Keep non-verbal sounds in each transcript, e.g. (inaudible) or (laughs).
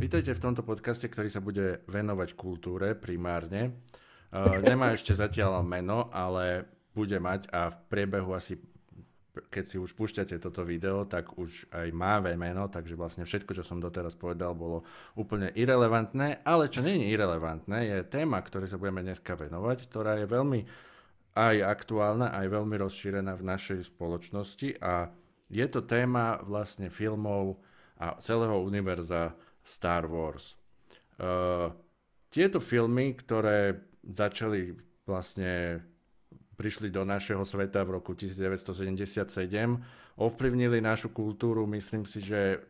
Vítajte v tomto podcaste, ktorý sa bude venovať kultúre primárne. Uh, nemá ešte zatiaľ meno, ale bude mať a v priebehu asi keď si už púšťate toto video, tak už aj má meno, takže vlastne všetko, čo som doteraz povedal, bolo úplne irrelevantné, ale čo nie je irrelevantné, je téma, ktorej sa budeme dneska venovať, ktorá je veľmi aj aktuálna, aj veľmi rozšírená v našej spoločnosti a je to téma vlastne filmov a celého univerza Star Wars. Uh, tieto filmy, ktoré začali vlastne prišli do našeho sveta v roku 1977, ovplyvnili našu kultúru, myslím si, že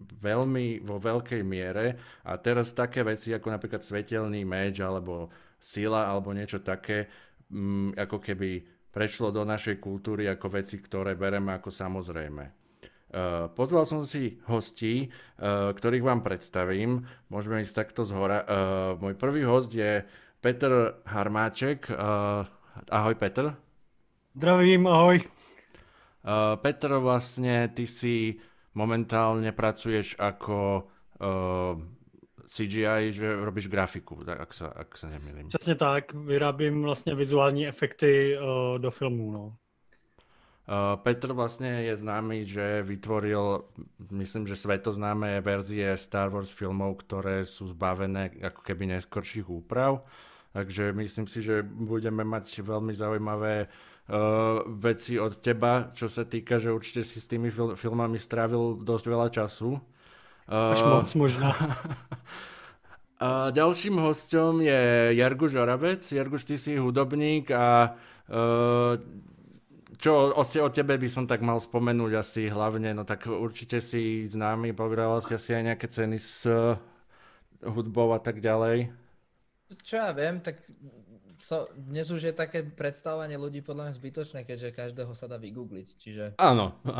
veľmi vo veľkej miere a teraz také veci ako napríklad svetelný meč alebo sila alebo niečo také mm, ako keby prešlo do našej kultúry ako veci, ktoré bereme ako samozrejme. Uh, pozval som si hostí, uh, ktorých vám predstavím. Môžeme ísť takto z hora. Uh, môj prvý host je Peter Harmáček, Ahoj Petr. Zdravím, ahoj. Petr, vlastne ty si momentálne pracuješ ako CGI, že robíš grafiku, tak ak sa, ak sa nemýlim. Přesně tak, vyrábím vlastně vizuální efekty uh, do filmů, no. Uh, Petr vlastne je známy, že vytvoril, myslím, že svetoznáme verzie Star Wars filmov, ktoré sú zbavené ako keby neskorších úprav. Takže myslím si, že budeme mať veľmi zaujímavé uh, veci od teba, čo sa týka, že určite si s tými fil- filmami strávil dosť veľa času. Uh, Až moc možná. (laughs) A ďalším hostom je Jarguš Orabec. Jarguš, ty si hudobník a uh, čo o, o tebe by som tak mal spomenúť asi hlavne, no tak určite si známy, povedal si asi aj nejaké ceny s uh, hudbou a tak ďalej čo ja viem, tak so, dnes už je také predstavovanie ľudí podľa mňa zbytočné, keďže každého sa dá vygoogliť, čiže... Áno. (laughs)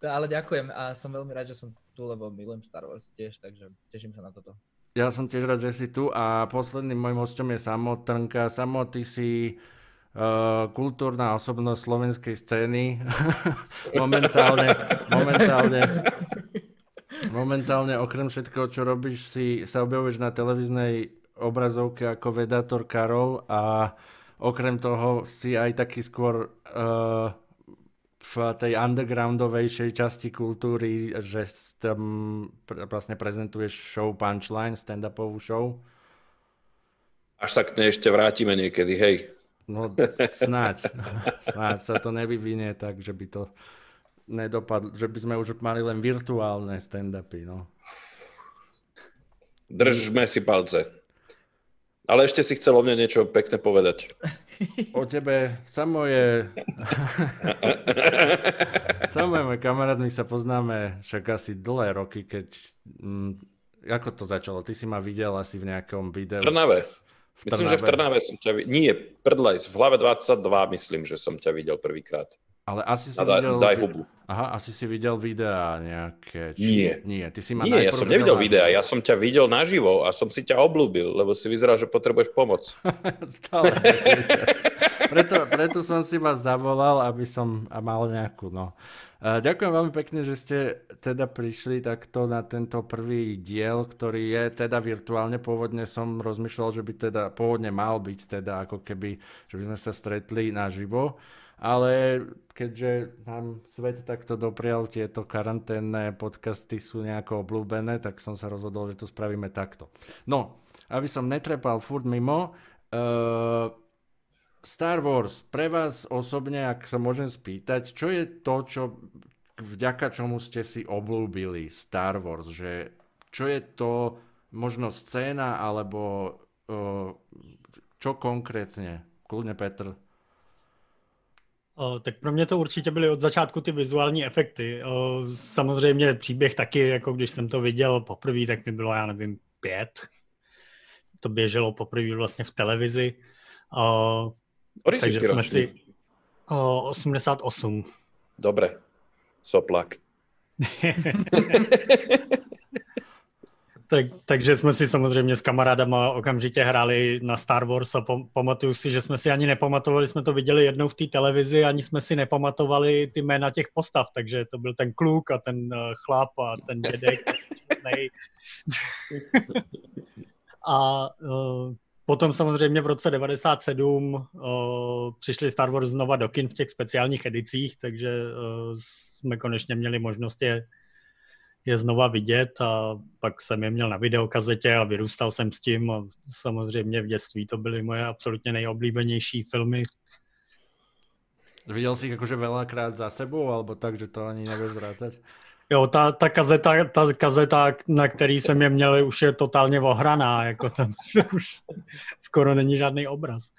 Ale ďakujem a som veľmi rád, že som tu, lebo milujem Star Wars tiež, takže teším sa na toto. Ja som tiež rád, že si tu a posledným môjim hostom je Samo Trnka. Samo, ty si kultúrna osobnosť slovenskej scény. (laughs) momentálne, momentálne Momentálne okrem všetkého, čo robíš, si sa objavuješ na televíznej obrazovke ako vedátor Karol a okrem toho si aj taký skôr uh, v tej undergroundovejšej časti kultúry, že tam vlastne prezentuješ show Punchline, stand-upovú show. Až sa k nej ešte vrátime niekedy, hej. No snáď. (laughs) snáď sa to nevyvinie tak, že by to nedopadlo, že by sme už mali len virtuálne stand-upy, no. Držme si palce. Ale ešte si chcel o mne niečo pekné povedať. O tebe, samo je... (laughs) samo je kamarát, my sa poznáme však asi dlhé roky, keď... Mm, ako to začalo? Ty si ma videl asi v nejakom videu. V Trnave. V Myslím, Trnave. že v Trnave som ťa videl. Nie, Prdlajs, v hlave 22 myslím, že som ťa videl prvýkrát. Ale asi si daj, videl... Daj hubu. Aha, asi si videl videá nejaké. Či... Nie. Nie, ty si ma Nie, ja som nevidel videá, ja som ťa videl naživo a som si ťa oblúbil, lebo si vyzeral, že potrebuješ pomoc. (laughs) Stále. preto, preto som si vás zavolal, aby som mal nejakú, no. Ďakujem veľmi pekne, že ste teda prišli takto na tento prvý diel, ktorý je teda virtuálne. Pôvodne som rozmýšľal, že by teda pôvodne mal byť teda ako keby, že by sme sa stretli naživo ale keďže nám svet takto doprial, tieto karanténne podcasty sú nejako obľúbené, tak som sa rozhodol, že to spravíme takto. No, aby som netrepal furt mimo, uh, Star Wars, pre vás osobne, ak sa môžem spýtať, čo je to, čo, vďaka čomu ste si oblúbili Star Wars, že čo je to možno scéna, alebo uh, čo konkrétne? Kľudne Petr. O, tak pro mě to určitě byly od začátku ty vizuální efekty. O, samozřejmě příběh taky, jako když jsem to viděl poprvé, tak mi bylo, já nevím, pět. To běželo poprvé vlastně v televizi. O, takže jsme si... O, 88. Dobre, soplak. (laughs) Tak, takže jsme si samozřejmě s kamarádama okamžitě hráli na Star Wars a pamatuju si, že jsme si ani nepamatovali, jsme to viděli jednou v té televizi, ani jsme si nepamatovali ty jména těch postav, takže to byl ten kluk a ten uh, chlap a ten dědek. A uh, potom samozřejmě v roce 97 uh, přišli Star Wars znova do kin v těch speciálních edicích, takže uh, jsme konečně měli možnost je, je znova vidět a pak jsem je měl na videokazetě a vyrůstal jsem s tím a samozřejmě v dětství to byly moje absolutně nejoblíbenější filmy. Viděl jsi ich akože veľakrát za sebou, alebo tak, že to ani nevieš zrátať? Jo, ta, ta, kazeta, ta kazeta, na který jsem je měl, už je totálně ohraná, jako tam (laughs) už skoro není žádný obraz.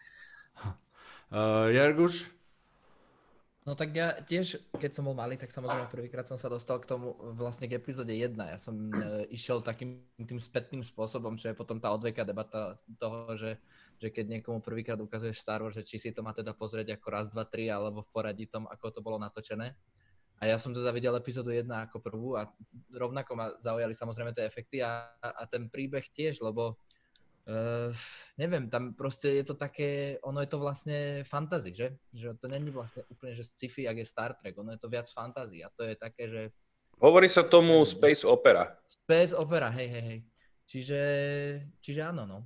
Uh, Jarguš? No tak ja tiež, keď som bol malý, tak samozrejme prvýkrát som sa dostal k tomu vlastne k epizóde 1. Ja som e, išiel takým tým spätným spôsobom, čo je potom tá odveka debata toho, že, že keď niekomu prvýkrát ukazuješ Star Wars, že či si to má teda pozrieť ako raz, dva, tri, alebo v poradí tom, ako to bolo natočené. A ja som teda videl epizódu 1 ako prvú a rovnako ma zaujali samozrejme tie efekty a, a ten príbeh tiež, lebo uh, neviem, tam proste je to také, ono je to vlastne fantasy, že? Že to není vlastne úplne, že sci-fi, ak je Star Trek, ono je to viac fantasy a to je také, že... Hovorí sa tomu Space Opera. Space Opera, hej, hej, hej. Čiže, čiže áno, no.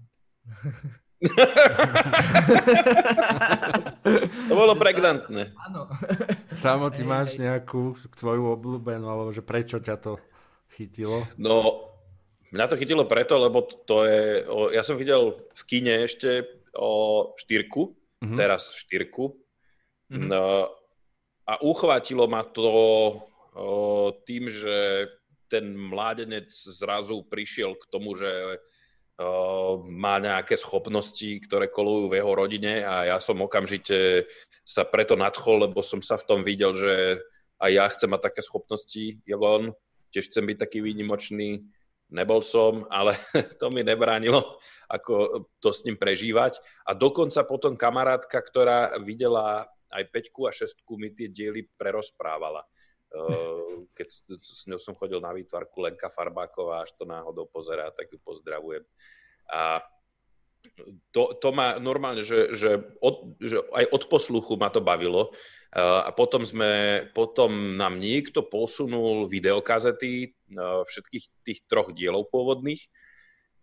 (laughs) to bolo pregnantné. Áno. Samo, ty máš nejakú tvoju obľúbenú, alebo že prečo ťa to chytilo? No, mňa to chytilo preto, lebo to je, o, ja som videl v kine ešte o štyrku, mm-hmm. teraz štyrku, mm-hmm. no, a uchvátilo ma to o, tým, že ten mládenec zrazu prišiel k tomu, že má nejaké schopnosti, ktoré kolujú v jeho rodine a ja som okamžite sa preto nadchol, lebo som sa v tom videl, že aj ja chcem mať také schopnosti, Jelon, tiež chcem byť taký výnimočný, nebol som, ale (laughs) to mi nebránilo, ako to s ním prežívať. A dokonca potom kamarátka, ktorá videla aj Peťku a šestku, mi tie diely prerozprávala. (laughs) Keď s ňou som chodil na výtvarku Lenka Farbáková, až to náhodou pozerá, tak ju pozdravujem. A to, to ma normálne, že, že, od, že aj od posluchu ma to bavilo. A potom, sme, potom nám niekto posunul videokazety všetkých tých troch dielov pôvodných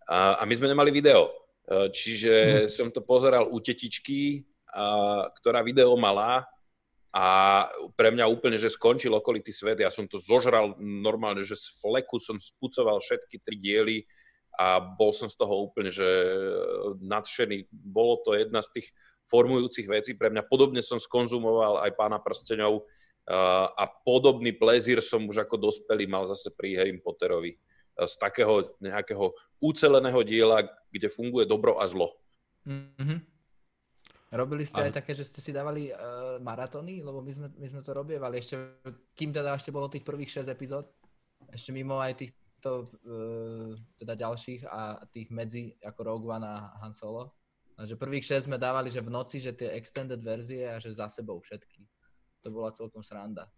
a, a my sme nemali video. Čiže hmm. som to pozeral u tetičky, a, ktorá video malá a pre mňa úplne, že skončil okolitý svet. Ja som to zožral normálne, že z fleku som spucoval všetky tri diely a bol som z toho úplne, že nadšený. Bolo to jedna z tých formujúcich vecí pre mňa. Podobne som skonzumoval aj pána prsteňov a podobný plezír som už ako dospelý mal zase pri Harry Potterovi. Z takého nejakého uceleného diela, kde funguje dobro a zlo. Mm-hmm. Robili ste a... aj také, že ste si dávali uh, maratóny? Lebo my sme, my sme to robievali ešte, kým teda ešte bolo tých prvých 6 epizód, ešte mimo aj týchto uh, teda ďalších a tých medzi ako Rogue One a Han Solo. A že prvých 6 sme dávali, že v noci, že tie extended verzie a že za sebou všetky. To bola celkom sranda.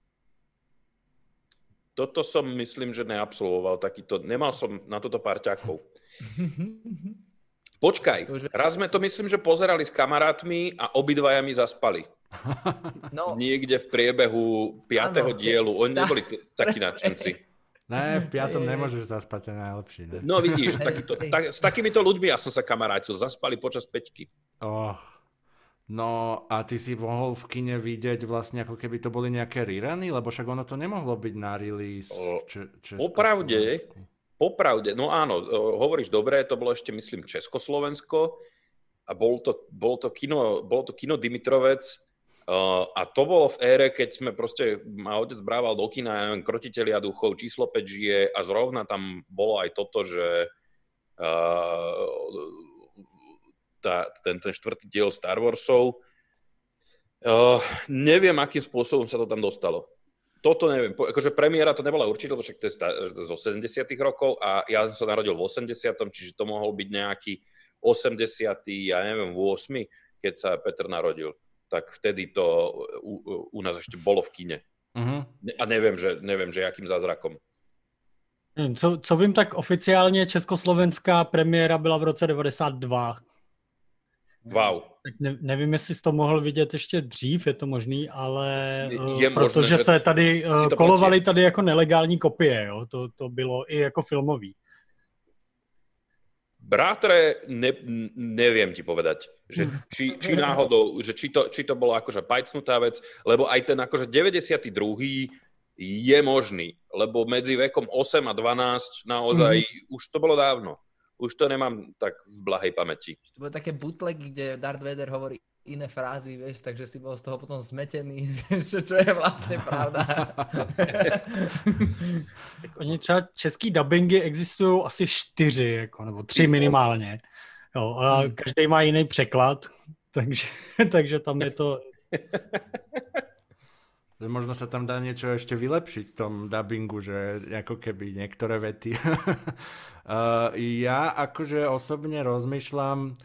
Toto som myslím, že neabsolvoval takýto. Nemal som na toto pár ťakov. Počkaj, raz sme to myslím, že pozerali s kamarátmi a obidvaja mi zaspali. No. Niekde v priebehu piatého ano. dielu. Oni neboli (laughs) takí nadšenci. Ne, v piatom nemôžeš zaspať, to je najlepší. Ne? No vidíš, takýto, tak, s takýmito ľuďmi ja som sa kamarátil, zaspali počas peťky. Oh. No a ty si mohol v kine vidieť vlastne ako keby to boli nejaké reruny, lebo však ono to nemohlo byť na release. O, Popravde, Popravde, no áno, hovoríš dobre, to bolo ešte, myslím, Československo a bol to, bol to, kino, bol to kino Dimitrovec a to bolo v ére, keď sme proste, ma otec brával do kina, ja neviem, Krotitelia duchov, číslo 5 žije a zrovna tam bolo aj toto, že uh, ten, ten štvrtý diel Star Warsov, uh, neviem, akým spôsobom sa to tam dostalo toto neviem, akože premiéra to nebola určite, lebo však to je zo 70 rokov a ja som sa narodil v 80 čiže to mohol byť nejaký 80 ja neviem, v 8 keď sa Petr narodil. Tak vtedy to u, u nás ešte bolo v kine. Uh-huh. A neviem, že, neviem, že jakým zázrakom. Co, co vím, tak oficiálně československá premiéra byla v roce 92. Wow. Tak ne, nevím, jestli jsi to mohl vidět ještě dřív, je to možný, ale je protože možné, se tady kolovaly tady jako nelegální kopie, jo? To, to bylo i jako filmový. Brátre, ne, neviem ti povedať, že či, či (laughs) náhodou, že či to, či to bolo akože pajcnutá vec, lebo aj ten akože 92. je možný, lebo medzi vekom 8 a 12 naozaj mm. už to bolo dávno. Už to nemám tak v blahej pamäti. To bolo také bootlegy, kde Darth Vader hovorí iné frázy, vieš, takže si bol z toho potom zmetený, (laughs) čo, čo je vlastne pravda. tak oni třeba český dubbingy existují asi čtyři, jako, nebo tři minimálně. Jo, a hmm. každý má jiný překlad, (laughs) takže, takže tam je to... (laughs) Možno sa tam dá niečo ešte vylepšiť v tom dubbingu, že ako keby niektoré vety. uh, ja akože osobne rozmýšľam,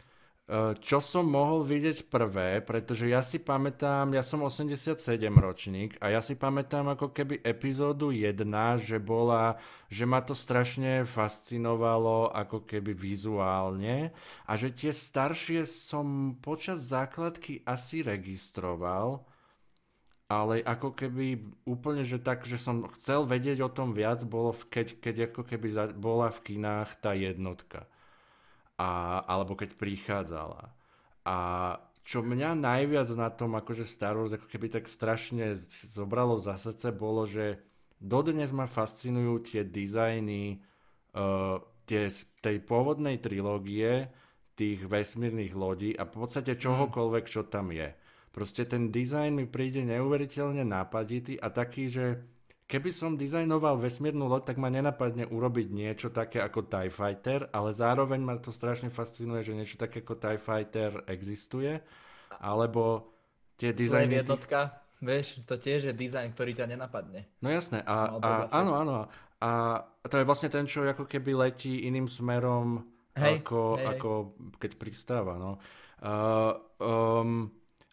čo som mohol vidieť prvé, pretože ja si pamätám, ja som 87 ročník a ja si pamätám ako keby epizódu 1, že bola, že ma to strašne fascinovalo ako keby vizuálne a že tie staršie som počas základky asi registroval, ale ako keby úplne, že tak, že som chcel vedieť o tom viac, bolo keď, keď ako keby bola v kinách tá jednotka a, alebo keď prichádzala. A čo mňa najviac na tom akože Star Wars ako keby tak strašne zobralo za srdce bolo, že dodnes ma fascinujú tie dizajny uh, tie, tej pôvodnej trilógie tých vesmírnych lodí a v podstate mhm. čohokoľvek, čo tam je. Proste ten dizajn mi príde neuveriteľne nápaditý a taký, že Keby som dizajnoval vesmírnu loď, tak ma nenapadne urobiť niečo také ako TIE Fighter, ale zároveň ma to strašne fascinuje, že niečo také ako TIE Fighter existuje, alebo tie dizajny... jednotka, tých... vieš, to tiež je dizajn, ktorý ťa nenapadne. No jasné, a, a áno, áno. A to je vlastne ten, čo ako keby letí iným smerom, hej, ako, hej, ako keď pristáva, no. Uh, um,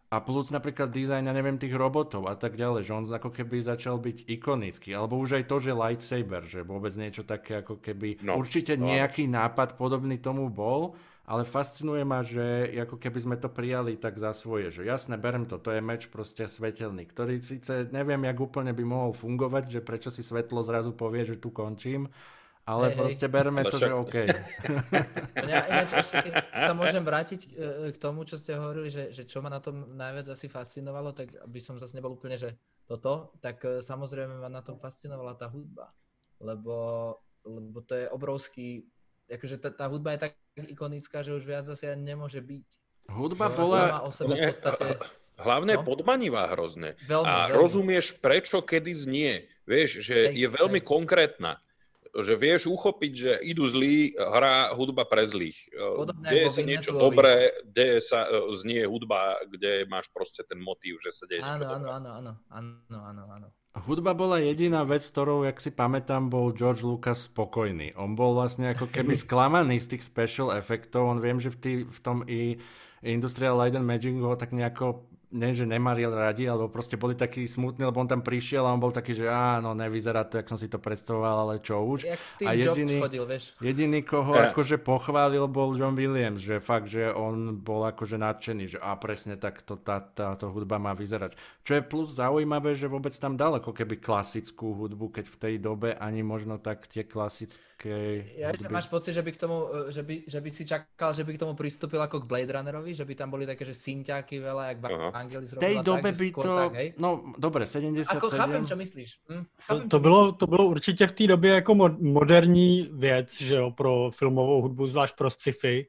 a plus napríklad dizajn, ja neviem, tých robotov a tak ďalej, že on ako keby začal byť ikonický. Alebo už aj to, že lightsaber, že vôbec niečo také ako keby... No, určite no. nejaký nápad podobný tomu bol, ale fascinuje ma, že ako keby sme to prijali tak za svoje, že jasne, berem to, to je meč proste svetelný, ktorý síce neviem, jak úplne by mohol fungovať, že prečo si svetlo zrazu povie, že tu končím, ale hej, proste bereme to, že OK. (laughs) Ja, ináč ešte, keď sa môžem vrátiť e, k tomu, čo ste hovorili, že, že čo ma na tom najviac asi fascinovalo, tak aby som zase nebol úplne, že toto, tak e, samozrejme ma na tom fascinovala tá hudba. Lebo, lebo to je obrovský, akože tá, tá hudba je tak ikonická, že už viac asi nemôže byť. Hudba bola... o sebe v podstate... Hlavne no? podmanivá hrozne. Veľmi, a veľmi. rozumieš, prečo, kedy znie. Vieš, že hej, je veľmi hej. konkrétna že vieš uchopiť, že idú zlí, hrá hudba pre zlých. Podobne deje sa niečo dobré, deje sa, e, znie hudba, kde máš proste ten motív, že sa deje áno, niečo áno, áno, áno, áno, áno, áno. Hudba bola jediná vec, ktorou, jak si pamätám, bol George Lucas spokojný. On bol vlastne ako keby (laughs) sklamaný z tých special efektov. On viem, že v, tý, v tom i Industrial Light and Magic ho tak nejako nie, že nemali radi, alebo proste boli takí smutní, lebo on tam prišiel a on bol taký, že áno, nevyzerá to, jak som si to predstavoval, ale čo už. Jak Steve a jediný, chodil, vieš. jediný, koho yeah. akože pochválil, bol John Williams, že fakt, že on bol akože nadšený, že a presne takto tá, táto hudba má vyzerať. Čo je plus zaujímavé, že vôbec tam dal ako keby klasickú hudbu, keď v tej dobe ani možno tak tie klasické Ja hudby... máš pocit, že by, k tomu, e, že, by, že by si čakal, že by k tomu pristúpil ako k Blade Runnerovi, že by tam boli také, že synťáky veľa, jak uh-huh. Angelis v tej dobe tak, by to, tak, hej? no dobre, 77. Ako chápem, čo myslíš. Hm? Chápem, to, to, bylo, to bylo určitě v té době jako moderní věc, že jo, pro filmovou hudbu, zvlášť pro sci-fi.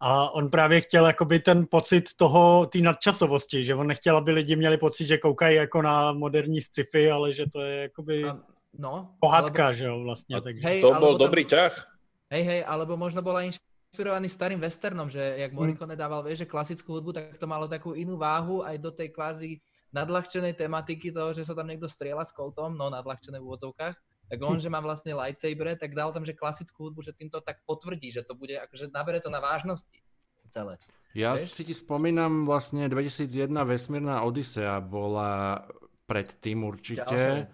A on právě chtěl jakoby ten pocit toho, té nadčasovosti, že on nechtěl, aby lidi měli pocit, že koukají jako na moderní sci-fi, ale že to je jakoby a, no, pohádka, alebo, že jo, vlastně. A, takže. Hej, to bol dobrý ťah. Hej, hej, alebo možno bola inš inšpirovaný starým westernom, že jak mm. Morricone dával, vieš, že klasickú hudbu, tak to malo takú inú váhu aj do tej kvázi nadľahčenej tematiky toho, že sa tam niekto strieľa s koltom, no nadľahčené v úvodzovkách, tak on, že má vlastne lightsaber, tak dal tam, že klasickú hudbu, že týmto tak potvrdí, že to bude, akože nabere to na vážnosti celé. Ja vieš? si ti spomínam vlastne 2001 Vesmírna Odisea bola predtým určite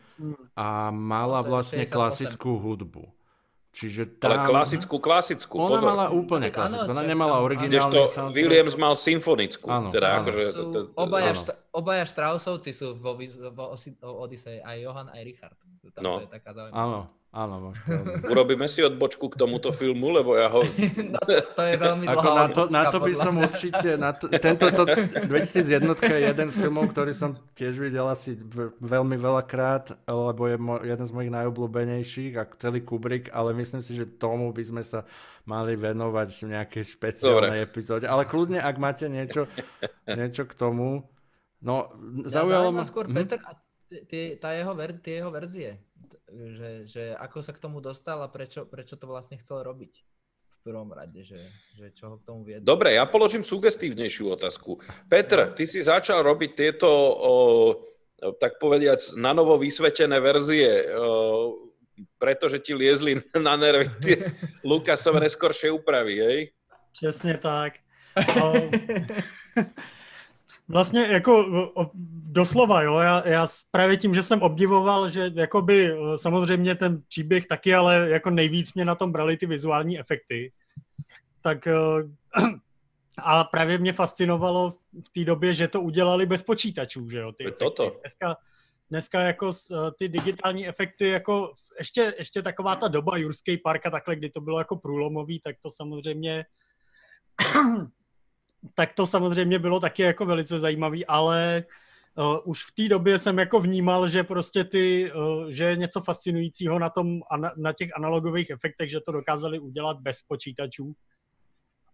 a mala no, vlastne klasickú hudbu. Čiže tam... Ale klasickú, klasickú, Ona pozor. mala úplne klasickú, ona nemala áno, originálny Kdežto soundtrack. Williams mal symfonickú. Áno, teda áno. akože, Sú, obaja, áno. šta, obaja Strausovci sú vo, vo Osi- o Odisei, aj Johan, aj Richard. Tam, No. To je taká zaujímavá. Áno, áno. (laughs) Urobíme si odbočku k tomuto filmu, lebo ja ho... (laughs) no, to je veľmi Ako dlhá na to, na to by odbočka, som podľa- určite, na to, tento to, 2001 je jeden z filmov, ktorý som tiež videl asi veľmi veľakrát, lebo je mo, jeden z mojich najobľúbenejších, ako celý Kubrick, ale myslím si, že tomu by sme sa mali venovať v nejakej špeciálnej Dobre. epizóde. Ale kľudne, ak máte niečo, niečo k tomu, no zaujalo ma... skôr Mhm. Peter a tie, tá jeho ver, tie jeho verzie. Že, že ako sa k tomu dostal a prečo, prečo to vlastne chcel robiť v prvom rade, že, že čo ho k tomu viedlo. Dobre, ja položím sugestívnejšiu otázku. Petr, ty si začal robiť tieto, o, tak povediac, na novo vysvetené verzie, o, pretože ti liezli (laughs) na nervy tie (laughs) Lukasové neskoršie úpravy, hej? Přesně tak. (laughs) Vlastně jako doslova, jo, já, já právě tím, že jsem obdivoval, že jakoby samozřejmě ten příběh taky, ale jako nejvíc mě na tom brali ty vizuální efekty, tak (clears throat) a právě mě fascinovalo v té době, že to udělali bez počítačů, že jo, ty efekty. toto. Dneska, dneska jako eh, ty digitální efekty, jako ještě, ještě taková ta doba Jurský park a takhle, kdy to bylo jako průlomový, tak to samozřejmě tak to samozřejmě bylo taky jako velice zajímavý, ale uh, už v té době jsem jako vnímal, že prostě ty, uh, že je něco fascinujícího na tom, ana, na těch analogových efektech, že to dokázali udělat bez počítačů.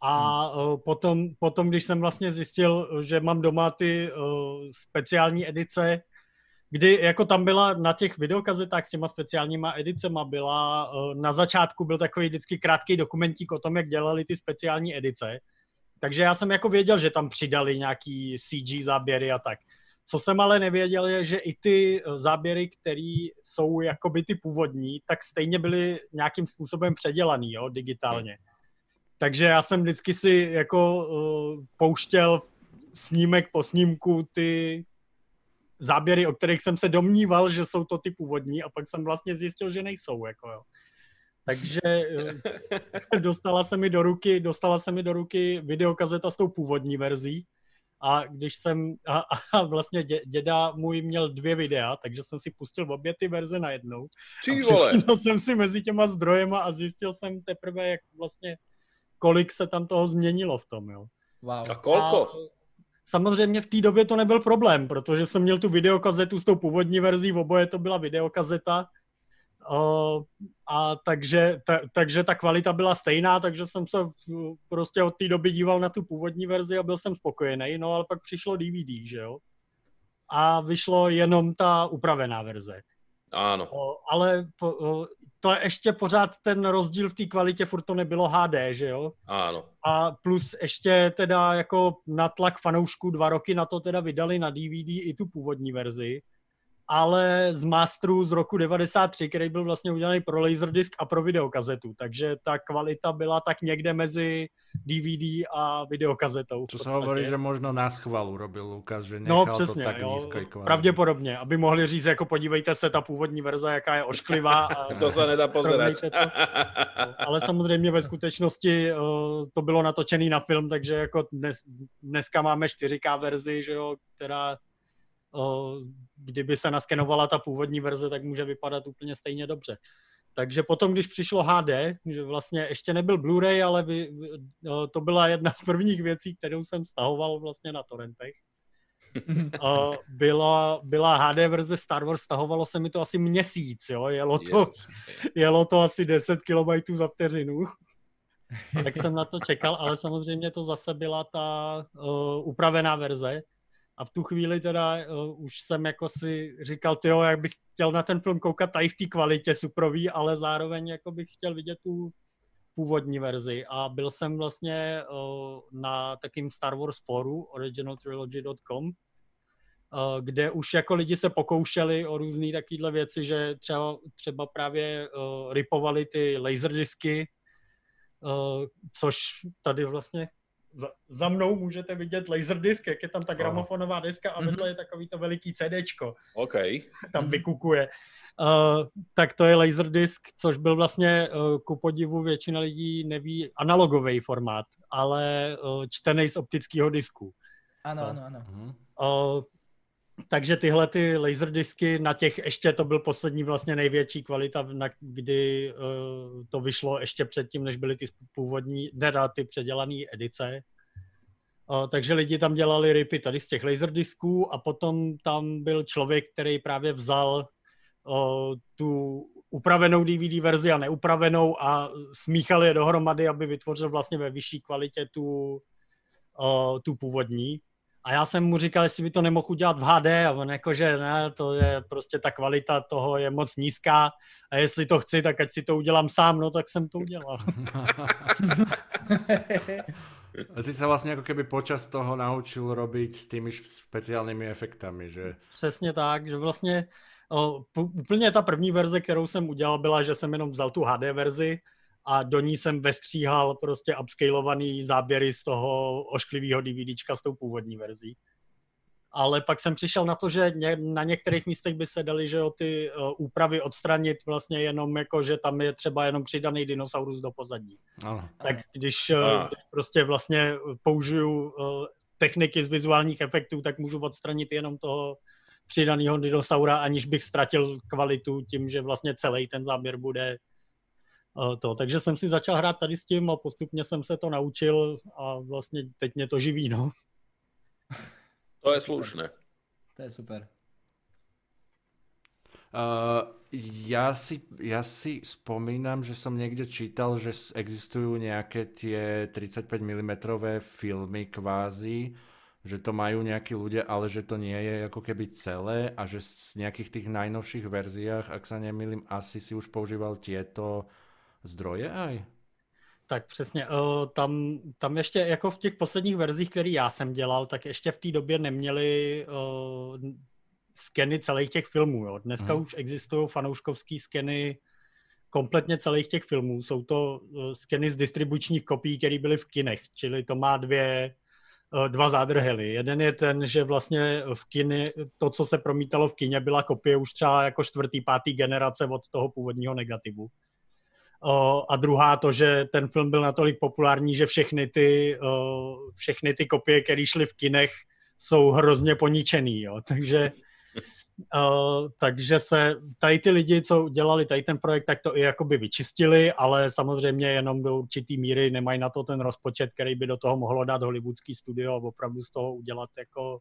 A uh, potom, potom, když jsem vlastně zjistil, že mám doma ty uh, speciální edice, kdy jako tam byla na těch videokazetách s těma speciálníma edicema byla, na začátku byl takový vždycky krátký dokumentík o tom, jak dělali ty speciální edice. Takže já jsem jako věděl, že tam přidali nějaký CG záběry a tak. Co jsem ale nevěděl je, že i ty eh, záběry, které jsou jakoby ty původní, tak stejně byly nějakým způsobem předělaný, jo, digitálně. Takže já jsem vždycky si jako uh, pouštěl snímek po snímku ty záběry, o kterých jsem se domníval, že jsou to ty původní a pak jsem vlastně zjistil, že nejsou, jako jo. Takže eh, (laughs) dostala se mi do ruky, dostala se mi do ruky videokazeta s tou původní verzí a když jsem, a, a vlastně dě, děda můj měl dvě videa, takže jsem si pustil obě ty verze najednou. Ty a vole, přepínal jsem si mezi těma zdrojema a zjistil jsem teprve, jak vlastně, kolik se tam toho změnilo v tom, jo. Wow. a koľko? A samozřejmě v té době to nebyl problém, protože jsem měl tu videokazetu s tou původní verzí, v oboje to byla videokazeta. Uh, a takže, ta, takže ta kvalita byla stejná, takže jsem se v, prostě od té doby díval na tu původní verzi a byl jsem spokojený, no ale pak přišlo DVD, že jo? A vyšlo jenom ta upravená verze. Áno. O, ale po, o, to je ještě pořád ten rozdíl v té kvalitě, furt to nebylo HD, že jo? Áno. A plus ještě teda jako na tlak fanoušků dva roky na to teda vydali na DVD i tu původní verzi, ale z masteru z roku 93, který byl vlastně udělaný pro Laserdisc a pro videokazetu, takže ta kvalita byla tak někde mezi DVD a videokazetou. sa podstatě. hovorí, že možno na schvál urobil Lukas, že No nechal přesně, to tak jo, kvality. pravděpodobně, aby mohli říct, jako podívejte se, ta původní verze, jaká je ošklivá. A (laughs) To sa nedá pozerať. To. No, ale samozřejmě ve skutečnosti uh, to bylo natočený na film, takže jako dnes, dneska máme 4K verzi, že jo, která uh, kdyby se naskenovala ta původní verze, tak může vypadat úplně stejně dobře. Takže potom, když přišlo HD, že vlastně ještě nebyl Blu-ray, ale vy, uh, to byla jedna z prvních věcí, kterou jsem stahoval vlastně na torrentech. (laughs) Byla, byla HD verze Star Wars, stahovalo se mi to asi měsíc, jo, jelo to, jelo to asi 10 KB za vteřinu. tak jsem na to čekal, ale samozřejmě to zase byla ta uh, upravená verze. A v tu chvíli teda uh, už jsem jako si říkal, tyjo, jak bych chtěl na ten film koukat tady v té kvalitě suprový, ale zároveň jako bych chtěl vidět tu původní verzi. A byl jsem vlastně uh, na takým Star Wars foru, originaltrilogy.com, uh, kde už jako lidi se pokoušeli o různé takovéhle věci, že třeba, třeba právě uh, ripovali ty laserdisky, uh, což tady vlastně za, za mnou můžete vidět laserdisk, jak je tam ta gramofonová deska a vedle je takový to veliký CDčko. OK. Tam mhm. vykukuje. Uh, tak to je Laserdisc, což byl vlastně uh, ku podivu většina lidí neví analogový formát, ale uh, čtený z optického disku. Ano, ano, ano. Uh, takže tyhle ty laserdisky na těch ještě to byl poslední vlastně největší kvalita, na, kdy uh, to vyšlo ještě předtím, než byly ty původní, teda ty předělané edice. Uh, takže lidi tam dělali ripy tady z těch laserdisků a potom tam byl člověk, který právě vzal uh, tu upravenou DVD verzi a neupravenou a smíchal je dohromady, aby vytvořil vlastně ve vyšší kvalitě tu, uh, tu původní. A já jsem mu říkal, jestli by to nemohl udělat v HD a on jako, že ne, to je prostě ta kvalita toho je moc nízká a jestli to chci, tak ať si to udělám sám, no tak jsem to udělal. (laughs) A ty sa vlastne ako keby počas toho naučil robiť s tými speciálnymi efektami, že? Přesně tak, že vlastně o, úplně ta první verze, kterou jsem udělal, byla, že jsem jenom vzal tu HD verzi a do ní jsem vestříhal prostě upscalovaný záběry z toho ošklivého DVDčka s tou původní verzí. Ale pak jsem přišel na to, že na některých místech by se dali, že o ty uh, úpravy odstranit vlastně jenom jako, že tam je třeba jenom přidaný dinosaurus do pozadí. Ano. Tak když, uh, když prostě vlastně použiju uh, techniky z vizuálních efektů, tak můžu odstranit jenom toho přidaného dinosaura, aniž bych ztratil kvalitu tím, že vlastně celý ten záběr bude to. Takže jsem si začal hrát tady s tím a postupně jsem se to naučil a vlastně teď mě to živí, no. To je slušné. To je super. Uh, ja, si, ja si spomínam, že som niekde čítal, že existujú nejaké tie 35 mm filmy kvázi, že to majú nejakí ľudia, ale že to nie je ako keby celé a že z nejakých tých najnovších verziách, ak sa nemýlim, asi si už používal tieto zdroje aj? Tak přesně. Tam, tam ještě jako v těch posledních verzích, které já jsem dělal, tak ještě v té době neměli uh, skeny celých těch filmů. Jo. Dneska hmm. už existují fanouškovský skeny kompletně celých těch filmů. Jsou to uh, skeny z distribučních kopií, které byly v kinech, čili to má dvě, uh, dva zádrhely. Jeden je ten, že vlastně v kiny, to, co se promítalo v kině, byla kopie už třeba jako čtvrtý, pátý generace od toho původního negativu. A druhá to, že ten film byl natolik populární, že všechny ty, všechny ty kopie, které šly v kinech, jsou hrozně poničený. Jo. Takže, takže se tady ty lidi, co dělali tady ten projekt, tak to i jakoby vyčistili, ale samozřejmě jenom do určitý míry nemají na to ten rozpočet, který by do toho mohlo dát hollywoodský studio a opravdu z toho udělat jako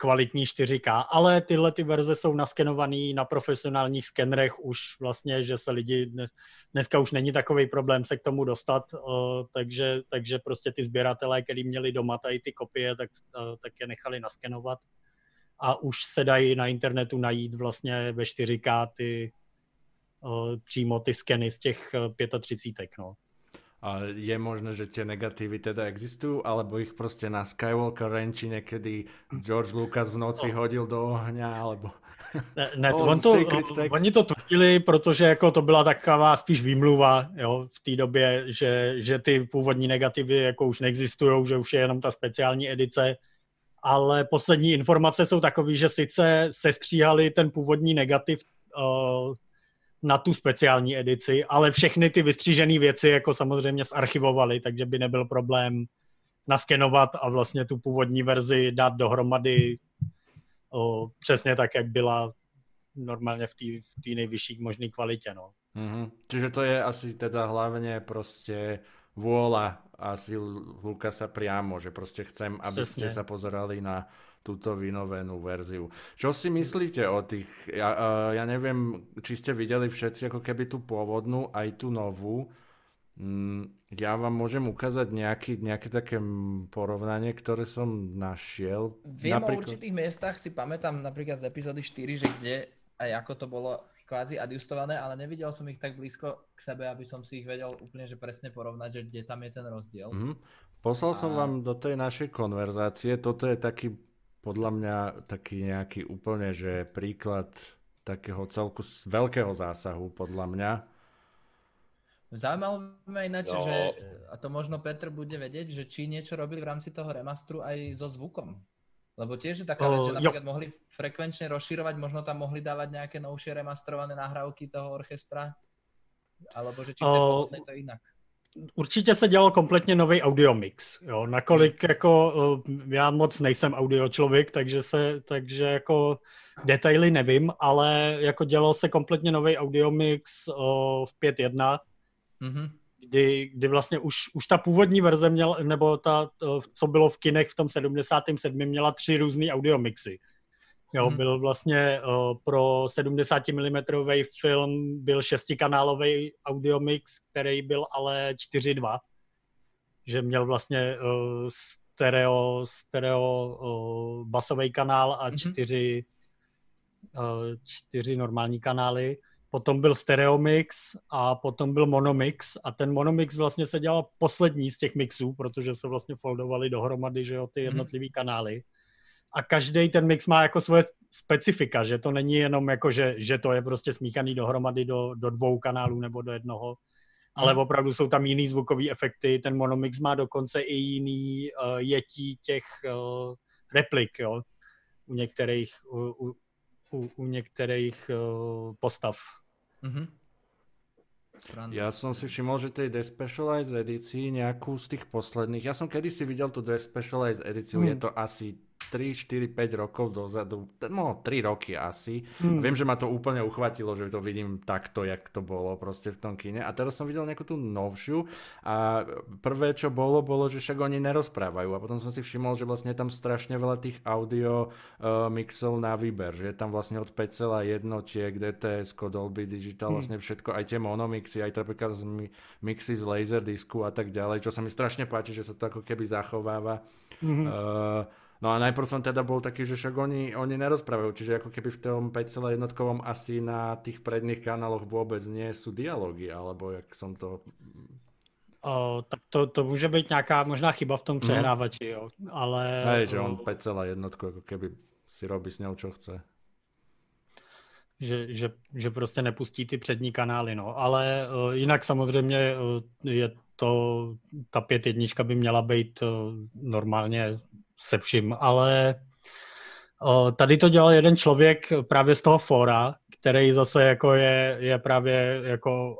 kvalitní 4K, ale tyhle ty verze jsou naskenované na profesionálních skenerech už vlastně, že se lidi, dnes, dneska už není takový problém se k tomu dostat, uh, takže, takže prostě ty sběratelé, kteří měli doma tady ty kopie, tak, uh, tak je nechali naskenovat a už se dají na internetu najít vlastně ve 4K ty uh, přímo ty skeny z těch 35. No. A je možné, že tie negatívy teda existujú, alebo ich proste na Skywalker Ranchi niekedy George Lucas v noci hodil do ohňa, alebo... Ne, ne to, (laughs) on to, oni to tvrdili, protože jako to byla taková spíš výmluva jo, v té době, že, že ty původní negativy jako už neexistují, že už je jenom ta speciální edice, ale poslední informace jsou takové, že sice sestříhali ten původní negativ uh, na tu speciální edici, ale všechny ty vystřížené věci jako samozřejmě zarchivovali, takže by nebyl problém naskenovat a vlastně tu původní verzi dát dohromady o, přesně tak, jak byla normálně v té nejvyšší možné kvalitě. No. Mm-hmm. Čiže to je asi teda hlavně prostě vôľa asi Lukasa priamo, že prostě chcem, aby ste sa pozerali na túto vynovenú verziu. Čo si myslíte o tých, ja, ja neviem, či ste videli všetci ako keby tú pôvodnú, aj tú novú. Mm, ja vám môžem ukázať nejaký, nejaké také porovnanie, ktoré som našiel. Viem napríklad... o určitých miestach, si pamätám napríklad z epizódy 4, že kde aj ako to bolo kvázi adjustované, ale nevidel som ich tak blízko k sebe, aby som si ich vedel úplne že presne porovnať, že kde tam je ten rozdiel. Mm-hmm. Poslal a... som vám do tej našej konverzácie, toto je taký podľa mňa taký nejaký úplne, že príklad takého celku veľkého zásahu, podľa mňa. Zaujímavé ma ináč, no. že, a to možno Petr bude vedieť, že či niečo robili v rámci toho remastru aj so zvukom. Lebo tiež je taká vec, že napríklad jo. mohli frekvenčne rozširovať, možno tam mohli dávať nejaké novšie remastrované nahrávky toho orchestra. Alebo že či v tej to inak. Určitě se dělal kompletně nový audio mix. Jo. Nakolik hmm. jako já moc nejsem audio člověk, takže se, takže jako detaily nevím, ale jako dělal se kompletně nový audio mix o, v 5.1, mm-hmm. kdy, kdy vlastně už, už ta původní verze měla, nebo ta, to, co bylo v kinech v tom 77. měla tři různé audio mixy. Jo, hmm. byl vlastně uh, pro 70 mm film byl šestikanálový audio mix, který byl ale 4.2, že měl vlastně uh, stereo, stereo uh, basový kanál a mhm. čtyři, uh, čtyři normální kanály. Potom byl stereo mix a potom byl monomix a ten monomix vlastně se dělal poslední z těch mixů, protože se vlastně foldovali dohromady, že jo, ty mhm. jednotlivý kanály a každý ten mix má jako svoje specifika, že to není jenom jako, že, že to je prostě smíchaný dohromady do, do dvou kanálů nebo do jednoho, ale hmm. opravdu jsou tam jiný zvukové efekty, ten monomix má dokonce i jiný uh, jetí těch uh, replik, jo, u některých, u, u, u některých uh, postav. Mm-hmm. Ja som si všimol, že tej Despecialized edícii nejakú z tých posledných, ja som kedysi videl tú Despecialized edíciu, mm. je to asi 3, 4, 5 rokov dozadu, no 3 roky asi. Hmm. Viem, že ma to úplne uchvatilo, že to vidím takto, jak to bolo proste v tom kine. A teraz som videl nejakú tú novšiu a prvé, čo bolo, bolo, že však oni nerozprávajú. A potom som si všimol, že vlastne tam strašne veľa tých audio uh, mixov na výber, že je tam vlastne od 5,1 DTS, Dolby Digital, hmm. vlastne všetko, aj tie monomixy, aj napríklad mixy z Laserdisku a tak ďalej, čo sa mi strašne páči, že sa to ako keby zachováva. Mm-hmm. Uh, No a najprv som teda bol taký, že však oni, oni nerozprávajú, čiže ako keby v tom 5,1 asi na tých predných kanáloch vôbec nie sú dialógy, alebo jak som to... O, tak to, to může být nějaká možná chyba v tom mhm. přehrávači, jo, ale... Hej, že on 5,1 ako keby si robí s ňou, čo chce. Že, že, že prostě nepustí ty přední kanály, no. Ale uh, jinak samozřejmě uh, je to, ta 5.1 by měla být uh, normálně se vším, ale tady to dělal jeden člověk právě z toho fora, který zase jako je, je právě jako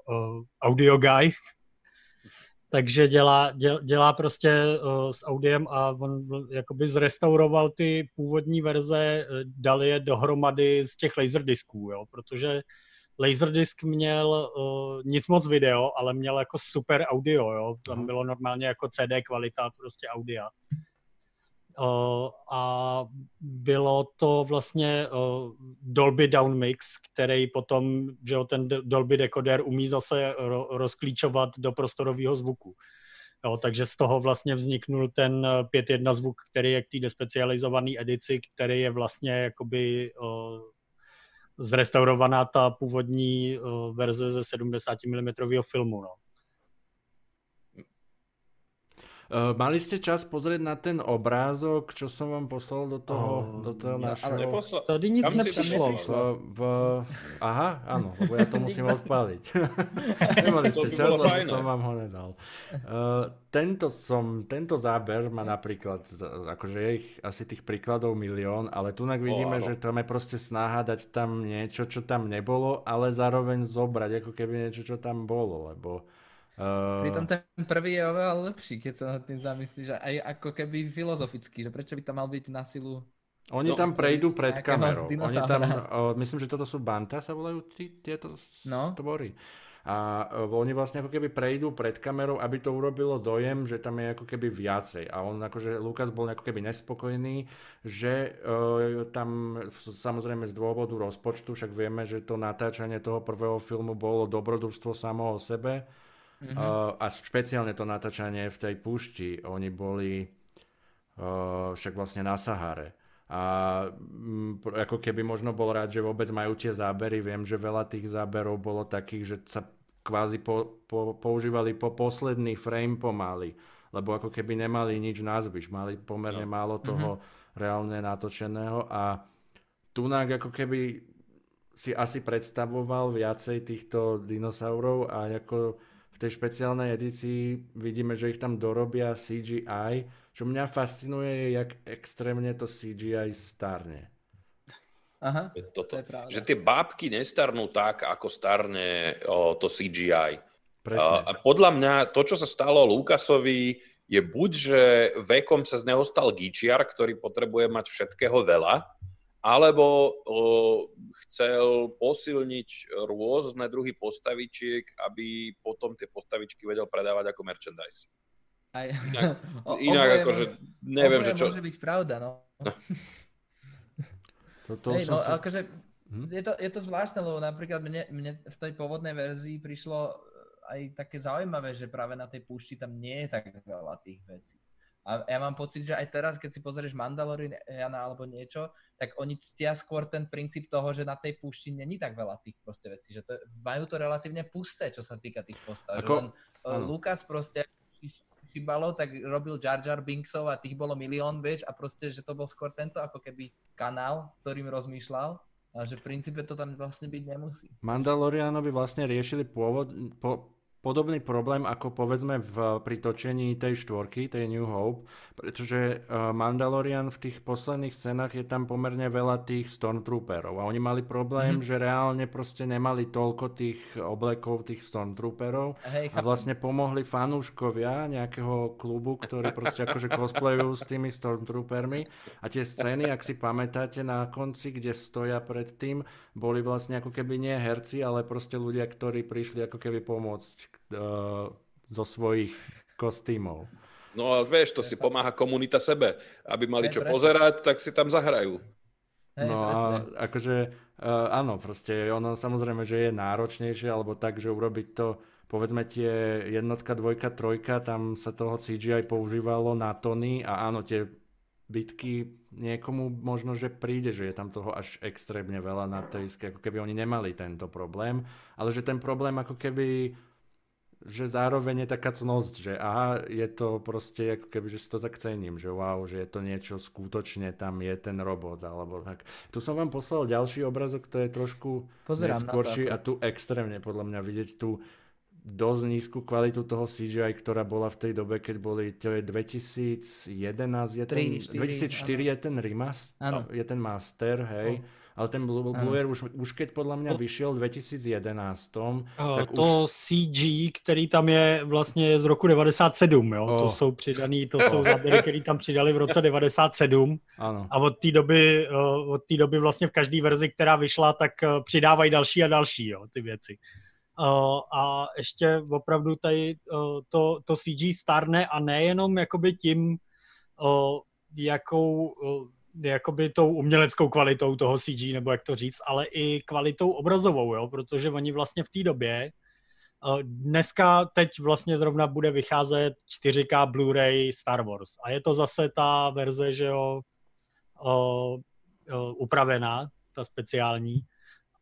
audio guy, takže dělá, děl, dělá prostě o, s audiem a on jakoby zrestauroval ty původní verze, dal je dohromady z těch laserdisků, jo, protože Laserdisc měl uh, nic moc video, ale měl jako super audio, jo. Tam bylo normálně jako CD kvalita prostě audia a bylo to vlastně Dolby Down Mix, který potom, že ten Dolby decoder umí zase rozklíčovat do prostorového zvuku. Jo, takže z toho vlastně vzniknul ten 5.1 zvuk, který je k té despecializované edici, který je vlastně jakoby zrestaurovaná ta původní verze ze 70 mm filmu. No. Uh, mali ste čas pozrieť na ten obrázok, čo som vám poslal do toho, oh, do toho ja, našeho... Neposlal. Tady nic Kam nepřišlo. V, v... Aha, áno, lebo ja to (laughs) musím odpáliť. (laughs) Nemali ste čas, lebo fajné. som vám ho nedal. Uh, tento, som, tento záber má napríklad, akože je ich asi tých príkladov milión, ale tu vidíme, oh, že tam je proste snaha dať tam niečo, čo tam nebolo, ale zároveň zobrať ako keby niečo, čo tam bolo, lebo Uh... Pritom ten prvý je oveľa lepší, keď sa nad tým zamyslíš, aj ako keby filozoficky, že prečo by tam mal byť na silu oni no, tam prejdú pred kamerou. Oni tam, uh, myslím, že toto sú Banta, sa volajú tí, tieto no. tvory. A uh, oni vlastne ako keby prejdú pred kamerou, aby to urobilo dojem, že tam je ako keby viacej. A on akože, Lukas bol ako keby nespokojný, že uh, tam samozrejme z dôvodu rozpočtu, však vieme, že to natáčanie toho prvého filmu bolo dobrodružstvo samo o sebe, Mm-hmm. Uh, a špeciálne to natáčanie v tej púšti, oni boli uh, však vlastne na Sahare. A um, ako keby možno bol rád, že vôbec majú tie zábery. Viem, že veľa tých záberov bolo takých, že sa kvázi po, po, používali po posledný frame pomaly, lebo ako keby nemali nič nazbyš, mali pomerne no. málo toho mm-hmm. reálne natočeného a tunak ako keby si asi predstavoval viacej týchto dinosaurov a ako tej špeciálnej edícii vidíme, že ich tam dorobia CGI. Čo mňa fascinuje je, jak extrémne to CGI starne. Aha, Toto. to je pravda. Že tie bábky nestarnú tak, ako starne o, to CGI. Presne. A, podľa mňa to, čo sa stalo Lukasovi, je buď, že vekom sa z neho stal gíčiar, ktorý potrebuje mať všetkého veľa, alebo chcel posilniť rôzne druhy postavičiek, aby potom tie postavičky vedel predávať ako merchandise. Aj... Inak, (laughs) O- inak oboje akože neviem, že čo... môže byť pravda, no. (laughs) Toto Hej, no, sa... akože, Hm? je, to, je to zvláštne, lebo napríklad mne, mne v tej pôvodnej verzii prišlo aj také zaujímavé, že práve na tej púšti tam nie je tak veľa tých vecí. A ja mám pocit, že aj teraz, keď si pozrieš Mandaloriana alebo niečo, tak oni ctia skôr ten princíp toho, že na tej púšti není tak veľa tých proste vecí, že to, majú to relatívne pusté, čo sa týka tých postav. Ako- Že len uh, Lukas proste chýbalo, tak robil Jar Jar Binksov a tých bolo milión, vieš, a proste, že to bol skôr tento ako keby kanál, ktorým rozmýšľal, a že v princípe to tam vlastne byť nemusí. Mandalorianovi vlastne riešili pôvod, po, podobný problém ako povedzme v, pri točení tej štvorky, tej New Hope, pretože uh, Mandalorian v tých posledných scénach je tam pomerne veľa tých Stormtrooperov a oni mali problém, mm-hmm. že reálne proste nemali toľko tých oblekov tých Stormtrooperov Hej, a vlastne pomohli fanúškovia nejakého klubu, ktorí proste akože cosplayujú s tými Stormtroopermi a tie scény, ak si pamätáte na konci, kde stoja pred tým, boli vlastne ako keby nie herci, ale proste ľudia, ktorí prišli ako keby pomôcť uh, zo svojich kostýmov. No ale vieš, to si pomáha komunita sebe. Aby mali čo presne. pozerať, tak si tam zahrajú. No presne. a akože uh, áno, proste ono samozrejme, že je náročnejšie, alebo tak, že urobiť to povedzme tie jednotka, dvojka, trojka, tam sa toho CGI používalo na tony a áno, tie bitky niekomu možno, že príde, že je tam toho až extrémne veľa na tej ako keby oni nemali tento problém, ale že ten problém ako keby že zároveň je taká cnosť, že aha, je to proste ako keby, že si to tak cením, že wow, že je to niečo skutočne, tam je ten robot, alebo tak. Tu som vám poslal ďalší obrazok, to je trošku Pozerám neskôrší a tu extrémne podľa mňa vidieť tú dosť nízku kvalitu toho CGI, ktorá bola v tej dobe, keď boli, to je 2011, je ten, Tri, štyri, 2004 je ten Áno. je ten master, hej, ale ten Blue, Áno. Blu-ray už, už keď podľa mňa vyšiel v 2011, tak to už... CG, který tam je vlastně z roku 97, jo? Oh. To jsou přidaný, to jsou (laughs) záběry, které tam přidali v roce 97 Áno. a od té doby, eh, od té doby vlastně v každé verzi, která vyšla, tak eh, přidávají další a další, jo, ty věci. Uh, a ještě opravdu tady uh, to, to CG starne a nejenom jakoby tím, uh, jakou jakoby tou uměleckou kvalitou toho CG, nebo jak to říct, ale i kvalitou obrazovou, jo, protože oni vlastně v té době uh, dneska teď vlastně zrovna bude vycházet 4K Blu-ray Star Wars a je to zase ta verze, že jo, uh, uh, upravená, ta speciální.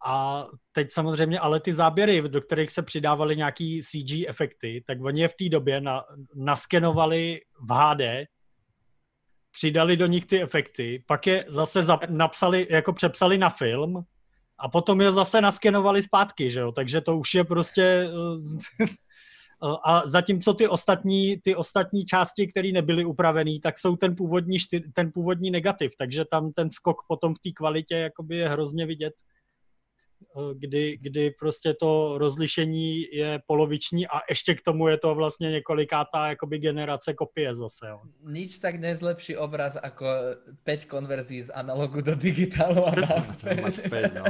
A teď samozřejmě, ale ty záběry, do kterých se přidávaly nějaký CG efekty, tak oni je v té době na, naskenovali v HD, přidali do nich ty efekty, pak je zase zap, napsali, jako přepsali na film a potom je zase naskenovali zpátky, že jo, takže to už je prostě eh, (laughs) a zatímco ty ostatní, ty ostatní části, které nebyly upravené, tak jsou ten původní, ten původní negativ, takže tam ten skok potom v té kvalitě je hrozně vidět, kdy, kdy prostě to rozlišení je poloviční a ještě k tomu je to vlastně několikátá jakoby generace kopie zase. Jo. Nič tak nezlepší obraz ako 5 konverzií z analogu do digitálu a naspäť. tam má späť, no.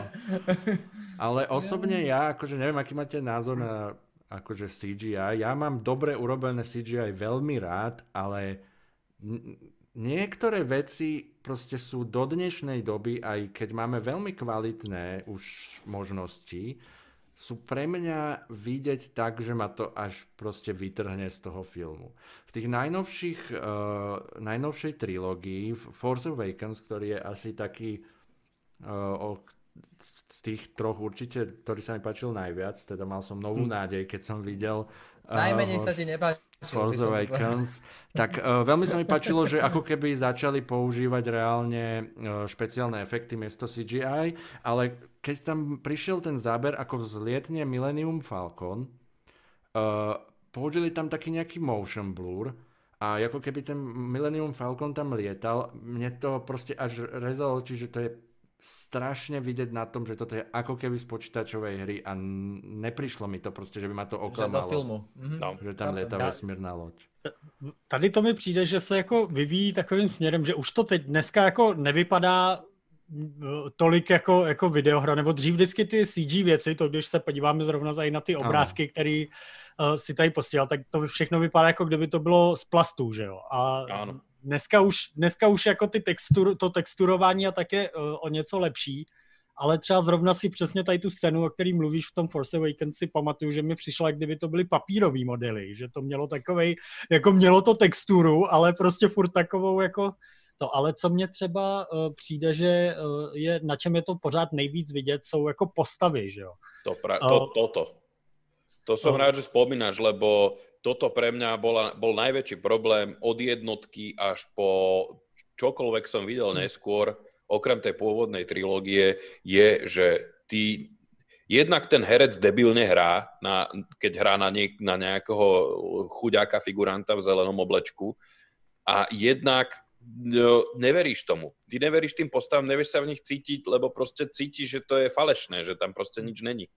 (laughs) Ale osobne ja, akože neviem, aký máte názor na akože CGI. Ja mám dobre urobené CGI veľmi rád, ale niektoré veci proste sú do dnešnej doby, aj keď máme veľmi kvalitné už možnosti, sú pre mňa vidieť tak, že ma to až proste vytrhne z toho filmu. V tých najnovších, uh, najnovšej trilógii Force Awakens, ktorý je asi taký uh, o, z tých troch určite, ktorý sa mi páčil najviac, teda mal som novú nádej, keď som videl uh, Najmenej sa ti nepáčil. Som Awakens, tak uh, veľmi sa mi páčilo, že ako keby začali používať reálne uh, špeciálne efekty miesto CGI, ale keď tam prišiel ten záber, ako vzlietne Millennium Falcon, uh, použili tam taký nejaký motion blur a ako keby ten Millennium Falcon tam lietal, mne to proste až rezalo oči, že to je strašne vidieť na tom, že toto je ako keby z počítačovej hry a neprišlo mi to proste, že by ma to oklamalo. Že filmu. Mm-hmm. No. Že tam lieta vesmírná loď. Tady to mi přijde, že se jako vyvíjí takovým směrem, že už to teď dneska jako nevypadá tolik jako, jako videohra, nebo dřív vždycky ty CG věci, to když se podíváme zrovna tady na ty obrázky, které uh, si tady posílal, tak to všechno vypadá jako kdyby to bylo z plastu, že jo? A ano. Dneska, už, dneska už jako ty textur, to texturování a tak je uh, o něco lepší, ale třeba zrovna si přesně tady tu scénu, o který mluvíš v tom Force Awakens, si pamatuju, že mi přišlo, jak kdyby to byly papírové modely, že to mělo takovej, jako mělo to texturu, ale prostě furt takovou jako to, ale co mně třeba uh, přijde, že uh, je, na čem je to pořád nejvíc vidět, jsou jako postavy, že jo. To, pra, to, toto. To som uh, rád, že spomínaš, lebo toto pre mňa bola, bol najväčší problém od jednotky až po čokoľvek som videl hm. neskôr, okrem tej pôvodnej trilógie, je, že ty jednak ten herec debilne hrá, na, keď hrá na, niek, na nejakého chuďáka figuranta v zelenom oblečku a jednak no, neveríš tomu. Ty neveríš tým postavám, nevieš sa v nich cítiť, lebo proste cítiš, že to je falešné, že tam proste nič není.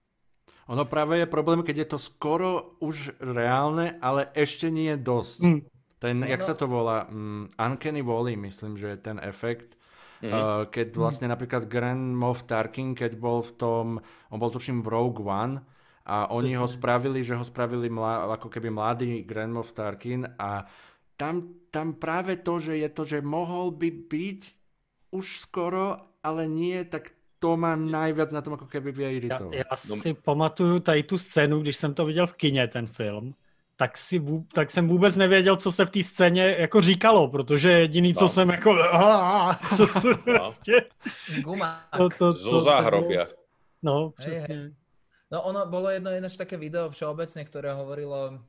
Ono práve je problém, keď je to skoro už reálne, ale ešte nie je dosť. Mm. Ten, no, jak no. sa to volá, um, Uncanny Valley, myslím, že je ten efekt. Mm-hmm. Uh, keď vlastne mm. napríklad Grand Moff Tarkin, keď bol v tom, on bol tuším v Rogue One a oni ho spravili, že ho spravili mla, ako keby mladý Grand Moff Tarkin a tam, tam práve to, že je to, že mohol by byť už skoro, ale nie, tak to má najviac na tom, ako keby by iritovať. Já, já no. si pamatuju tady tu scénu, když jsem to viděl v kině, ten film, tak, si, tak jsem vůbec nevěděl, co se v té scéně jako říkalo, protože jediný, co jsem jako, a, co, co no. prostě... Gumák. To, to, to, Zo záhrobia. No, přesně. Hej, hej. No ono bolo jedno ináč také video všeobecne, ktoré hovorilo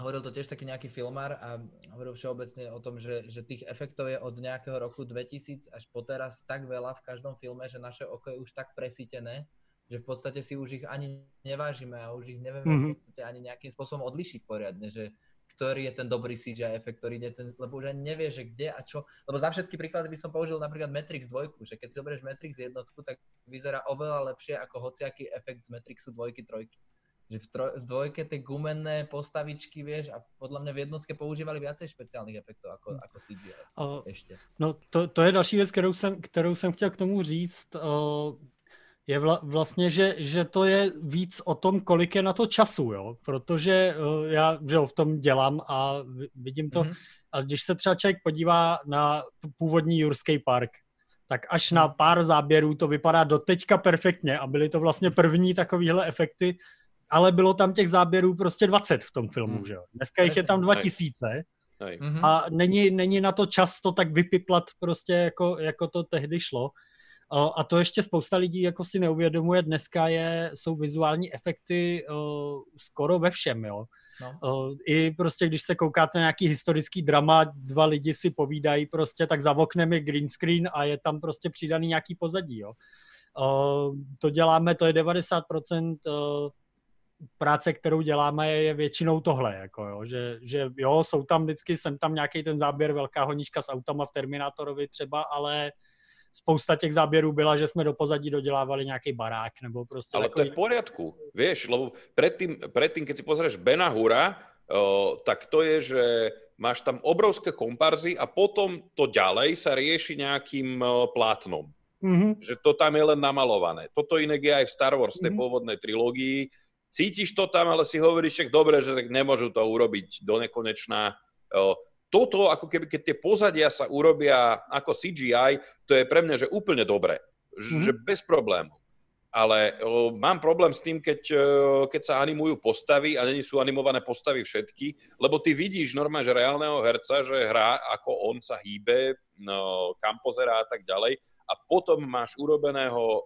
hovoril to tiež taký nejaký filmár a hovoril všeobecne o tom, že, že tých efektov je od nejakého roku 2000 až po teraz tak veľa v každom filme, že naše oko je už tak presítené, že v podstate si už ich ani nevážime a už ich nevieme mm-hmm. v mhm. podstate ani nejakým spôsobom odlišiť poriadne, že ktorý je ten dobrý CGI efekt, ktorý je ten, lebo už ani nevie, že kde a čo. Lebo za všetky príklady by som použil napríklad Matrix 2, že keď si zoberieš Matrix jednotku, tak vyzerá oveľa lepšie ako hociaký efekt z Matrixu 2, 3 že v, troj, v dvojke tie gumenné postavičky, vieš, a podľa mňa v jednotke používali viacej špeciálnych efektov ako, ako CGI o, ešte. No to, to je další věc, kterou jsem, kterou jsem chtěl k tomu říct. O, je vla, vlastně, že, že to je víc o tom, kolik je na to času, jo? protože o, já že jo, v tom dělám a vidím to. Mm-hmm. A když se třeba člověk podívá na původní Jurský park, tak až na mhm. pár záběrů to vypadá do teďka perfektně a byly to vlastně první takovéhle efekty, ale bylo tam těch záběrů prostě 20 v tom filmu, hmm. že jo. Dneska jich je tam 2000 mhm. a není, není na to čas to tak vypiplat prostě jako, jako to tehdy šlo. A to ještě spousta lidí jako si neuvědomuje, dneska je, jsou vizuální efekty uh, skoro ve všem, jo. No. Uh, I prostě, když se koukáte na nějaký historický drama, dva lidi si povídají prostě, tak za oknem je green screen a je tam prostě přidaný nějaký pozadí, jo. Uh, to děláme, to je 90% uh, práce, kterou děláme, je většinou tohle, jako jo, že, že jo, jsou tam vždycky, jsem tam nějaký ten záběr, velká honička s autama v Terminátorovi třeba, ale spousta těch záběrů byla, že jsme do pozadí dodělávali nějaký barák, nebo prostě... Ale takový... to je v poriadku, vieš, lebo predtým, predtým keď si pozrieš Bena Hura, o, tak to je, že máš tam obrovské komparzy a potom to ďalej sa rieši nejakým plátnom. Mm-hmm. Že to tam je len namalované. Toto inak je aj v Star Wars, mm-hmm. tej mhm. pôvodnej trilógii, cítiš to tam, ale si hovoríš, že dobre, že tak nemôžu to urobiť do nekonečná. Toto, ako keby, keď tie pozadia sa urobia ako CGI, to je pre mňa, že úplne dobre. Mm-hmm. Že bez problémov ale mám problém s tým, keď, keď sa animujú postavy a není sú animované postavy všetky, lebo ty vidíš normálne, že reálneho herca, že hrá, ako on sa hýbe, no, kam pozerá a tak ďalej a potom máš urobeného,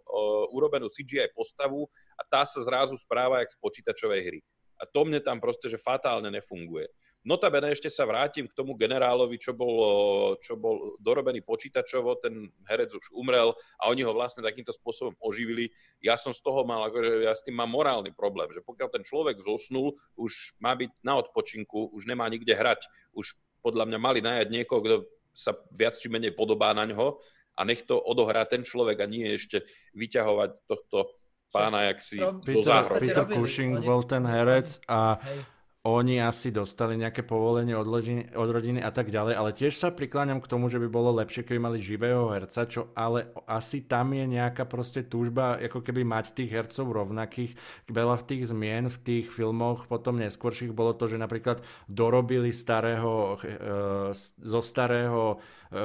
urobenú CGI postavu a tá sa zrazu správa jak z počítačovej hry. A to mne tam proste, že fatálne nefunguje. Notabene ešte sa vrátim k tomu generálovi, čo bol, čo bol dorobený počítačovo, ten herec už umrel a oni ho vlastne takýmto spôsobom oživili. Ja som z toho mal, akože ja s tým mám morálny problém, že pokiaľ ten človek zosnul, už má byť na odpočinku, už nemá nikde hrať, už podľa mňa mali najať niekoho, kto sa viac či menej podobá na ňo a nech to odohrá ten človek a nie ešte vyťahovať tohto pána, jak si Peter, Peter Cushing bol ten herec a hej oni asi dostali nejaké povolenie od, rodiny, od rodiny a tak ďalej, ale tiež sa prikláňam k tomu, že by bolo lepšie, keby mali živého herca, čo ale asi tam je nejaká proste túžba, ako keby mať tých hercov rovnakých. Veľa v tých zmien v tých filmoch potom neskôrších bolo to, že napríklad dorobili starého, e, zo starého e,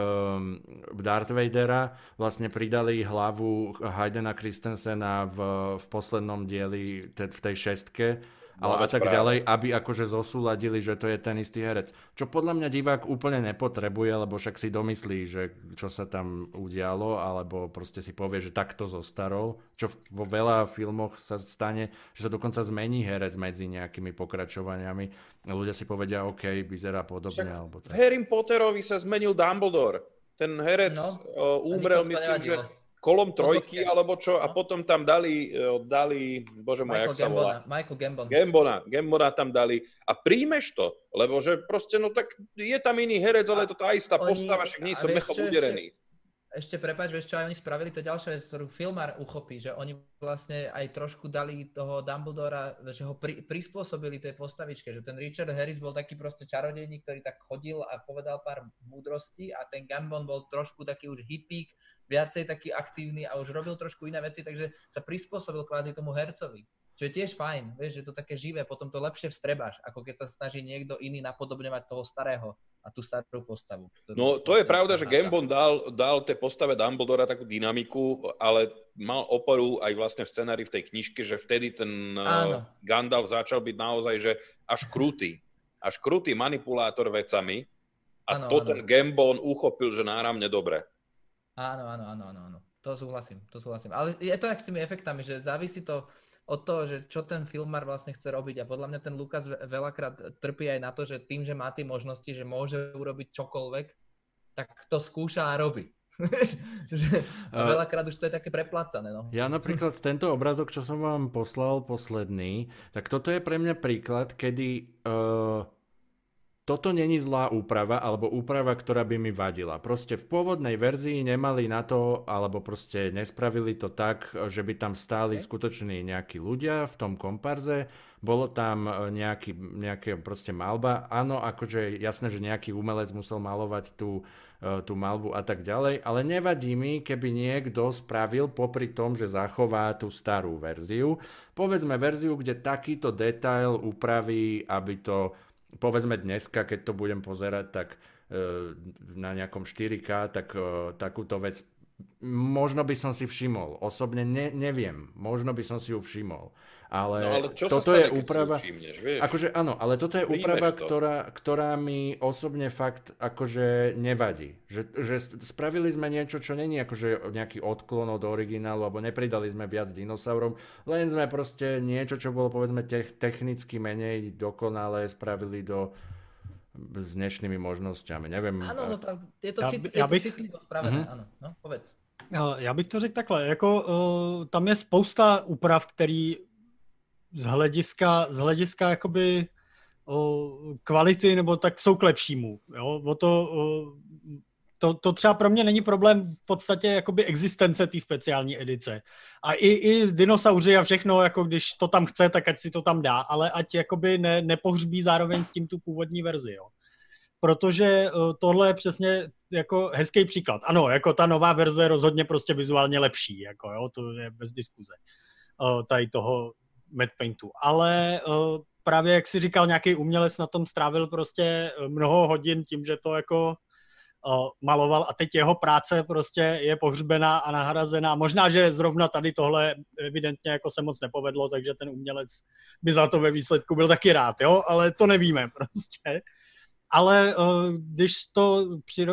Darth Vadera, vlastne pridali hlavu Haydena Christensena v, v poslednom dieli, te, v tej šestke, ale a tak práve. ďalej, aby akože zosúladili, že to je ten istý herec. Čo podľa mňa divák úplne nepotrebuje, lebo však si domyslí, že čo sa tam udialo, alebo proste si povie, že takto zostarol. Čo vo veľa filmoch sa stane, že sa dokonca zmení herec medzi nejakými pokračovaniami. Ľudia si povedia, OK, vyzerá podobne. Však alebo tak. V Harry Potterovi sa zmenil Dumbledore. Ten herec no, umrel, myslím, že kolom trojky, alebo čo, a potom tam dali, e, dali bože môj, jak sa volá? Michael Gambon. Gambona, Gambona tam dali a príjmeš to, lebo že proste, no tak je tam iný herec, ale je to tá istá oni, postava, však nie som mechom uderený. Ešte, ešte prepáč, vieš čo, aj oni spravili to ďalšia vec, ktorú filmár uchopí, že oni vlastne aj trošku dali toho Dumbledora, že ho pri, prispôsobili tej postavičke, že ten Richard Harris bol taký proste čarodejník, ktorý tak chodil a povedal pár múdrostí a ten Gambon bol trošku taký už hippík, viacej taký aktívny a už robil trošku iné veci, takže sa prispôsobil kvázi tomu hercovi. Čo je tiež fajn, vieš, že to také živé, potom to lepšie vstrebáš, ako keď sa snaží niekto iný napodobňovať toho starého a tú starú postavu. No to je pravda, že Gambon dal, dal tej postave Dumbledora takú dynamiku, ale mal oporu aj vlastne v scenári v tej knižke, že vtedy ten eh, Áno. Gandalf začal byť naozaj, že až krutý. Až krutý manipulátor vecami a ano, to ano. ten Gambon uchopil, že náramne dobre. Áno, áno, áno, áno, áno. To súhlasím, to súhlasím. Ale je to tak s tými efektami, že závisí to od toho, že čo ten filmár vlastne chce robiť. A podľa mňa ten Lukas veľakrát trpí aj na to, že tým, že má tie možnosti, že môže urobiť čokoľvek, tak to skúša a robí. (laughs) že veľakrát už to je také preplácané. No. Ja napríklad tento obrazok, čo som vám poslal posledný, tak toto je pre mňa príklad, kedy uh, toto není zlá úprava alebo úprava, ktorá by mi vadila. Proste v pôvodnej verzii nemali na to, alebo proste nespravili to tak, že by tam stáli okay. skutoční nejakí ľudia v tom komparze. Bolo tam e, nejaký, nejaké proste malba. Áno, akože jasné, že nejaký umelec musel malovať tú, e, tú malbu a tak ďalej, ale nevadí mi, keby niekto spravil popri tom, že zachová tú starú verziu. Povedzme verziu, kde takýto detail upraví, aby to povedzme dneska, keď to budem pozerať, tak e, na nejakom 4K, tak e, takúto vec možno by som si všimol. Osobne ne, neviem, možno by som si ju všimol. Ale, no, ale čo toto stane, je úprava... Všimneš, vieš? Akože áno, ale toto je Príjmeš úprava, ktorá, ktorá mi osobne fakt akože nevadí. Že, že spravili sme niečo, čo není akože nejaký odklon od originálu, alebo nepridali sme viac dinosaurom, len sme proste niečo, čo bolo povedzme te- technicky menej dokonalé, spravili do s dnešnými možnosťami. Nevím. Áno, no to, je to, cit, já bych... citlivo spravené, uh-huh. ano. No, povedz. Já bych to řekl takhle, jako uh, tam je spousta úprav, který z hlediska, z hlediska jakoby uh, kvality nebo tak jsou k lepšímu. Jo? O to, uh, to, to třeba pro mě není problém v podstatě jakoby existence té speciální edice. A i, i dinosauři a všechno, jako když to tam chce, tak ať si to tam dá, ale ať jakoby ne, nepohřbí zároveň s tím tu původní verzi, jo. Protože uh, tohle je přesně jako hezký příklad. Ano, jako ta nová verze je rozhodně prostě vizuálně lepší, jako jo, to je bez diskuze. Uh, tady toho Mad Paintu. Ale uh, právě, jak si říkal, nějaký umělec na tom strávil prostě mnoho hodin tím, že to jako maloval a teď jeho práce prostě je pohřbená a nahrazená. Možná, že zrovna tady tohle evidentně jako se moc nepovedlo, takže ten umělec by za to ve výsledku byl taky rád, jo, ale to nevíme (laughs) prostě. Ale když to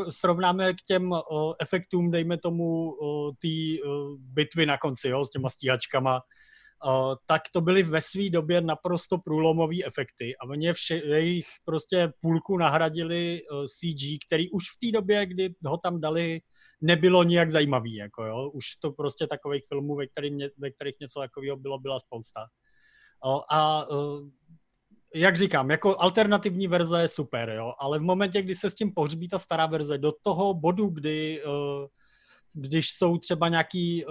srovnáme k těm efektům, dejme tomu, té bitvy na konci, jo, s těma stíhačkama, tak to byly ve své době naprosto průlomové efekty a oni vše, jejich prostě půlku nahradili CG, který už v té době, kdy ho tam dali, nebylo nijak zajímavý. Jako jo. Už to prostě takových filmů, ve, kterých, ve kterých něco takového bylo, byla spousta. A jak říkám, jako alternativní verze je super, jo, ale v momentě, kdy se s tím pohřbí ta stará verze, do toho bodu, kdy, když jsou třeba nějaký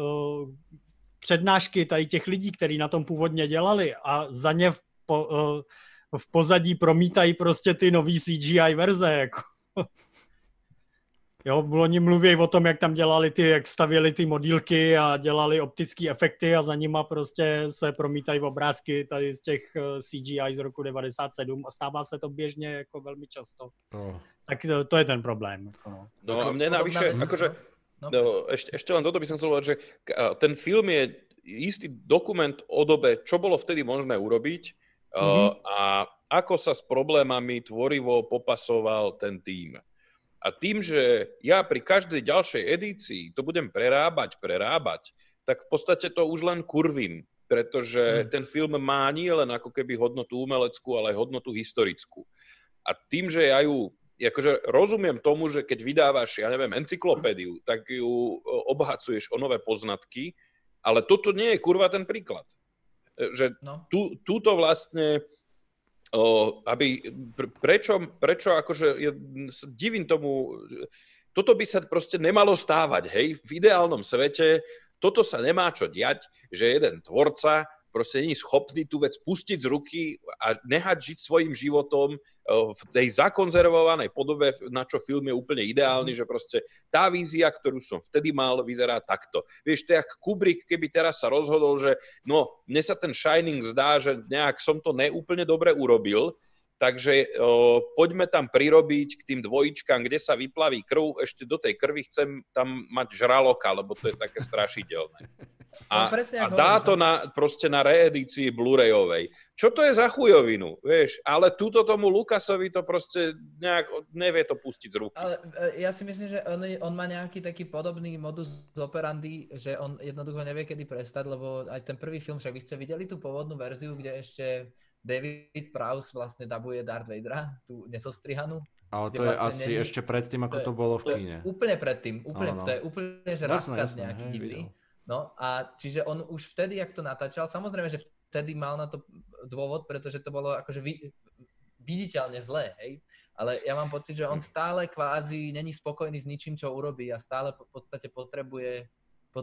přednášky tady těch lidí, kteří na tom původně dělali a za ně v, po, eh, v pozadí promítají prostě ty nový CGI verze, jako. Jo, oni mluví o tom, jak tam dělali ty, jak stavěli ty modílky a dělali optické efekty a za nima prostě se promítají obrázky tady z těch eh, CGI z roku 97 a stává se to běžně jako velmi často. Oh. Tak to, to je ten problém. Jako no. no a mne navyše, akože No. No, ešte, ešte len toto by som chcel povedať, že ten film je istý dokument o dobe, čo bolo vtedy možné urobiť mm-hmm. a ako sa s problémami tvorivo popasoval ten tým. A tým, že ja pri každej ďalšej edícii to budem prerábať, prerábať, tak v podstate to už len kurvím, pretože mm. ten film má nie len ako keby hodnotu umeleckú, ale aj hodnotu historickú. A tým, že ja ju akože rozumiem tomu, že keď vydávaš, ja neviem, encyklopédiu, tak ju obhacuješ o nové poznatky, ale toto nie je kurva ten príklad. E, že no. tu, túto vlastne, o, aby, prečo, prečo akože, ja divím tomu, toto by sa proste nemalo stávať, hej, v ideálnom svete toto sa nemá čo diať, že jeden tvorca proste není schopný tú vec pustiť z ruky a nehať žiť svojim životom eh, v tej zakonzervovanej podobe, na čo film je úplne ideálny, že proste tá vízia, ktorú som vtedy mal, vyzerá takto. Vieš, to je jak Kubrick, keby teraz sa rozhodol, že no, mne sa ten Shining zdá, že nejak som to neúplne dobre urobil, Takže o, poďme tam prirobiť k tým dvojičkám, kde sa vyplaví krv, ešte do tej krvi chcem tam mať žraloka, lebo to je také strašidelné. A, (laughs) no, a dá to no. na, proste na reedícii Blu-rayovej. Čo to je za chujovinu, vieš? Ale túto tomu Lukasovi to proste nejak nevie to pustiť z ruky. Ale e, ja si myslím, že on, on má nejaký taký podobný modus operandi, že on jednoducho nevie, kedy prestať, lebo aj ten prvý film, však vy ste videli tú pôvodnú verziu, kde ešte David Prowse vlastne dabuje Darth Vadera, tú nesostrihanú. Ale to je vlastne asi není... ešte predtým, ako to, to bolo v kine. Úplne predtým, úplne, no, no. to je úplne, že rozkaz nejaký hej, divný. Videl. No a čiže on už vtedy, jak to natáčal, samozrejme, že vtedy mal na to dôvod, pretože to bolo akože vy, viditeľne zlé, hej. Ale ja mám pocit, že on stále kvázi není spokojný s ničím, čo urobí a stále v podstate potrebuje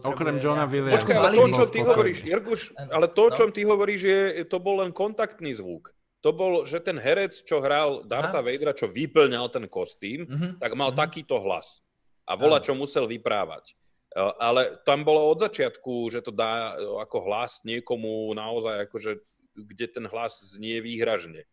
Okrem Johna Williamsa. Počkaj, ale to, čo ty hovoríš, Jirguš, ale to, no. čom ty hovoríš, je, to bol len kontaktný zvuk. To bol, že ten herec, čo hral Darta Aha. Vadera, čo vyplňal ten kostým, uh-huh. tak mal uh-huh. takýto hlas. A vola, čo musel vyprávať. E, ale tam bolo od začiatku, že to dá e, ako hlas niekomu naozaj, akože, kde ten hlas znie výhražne.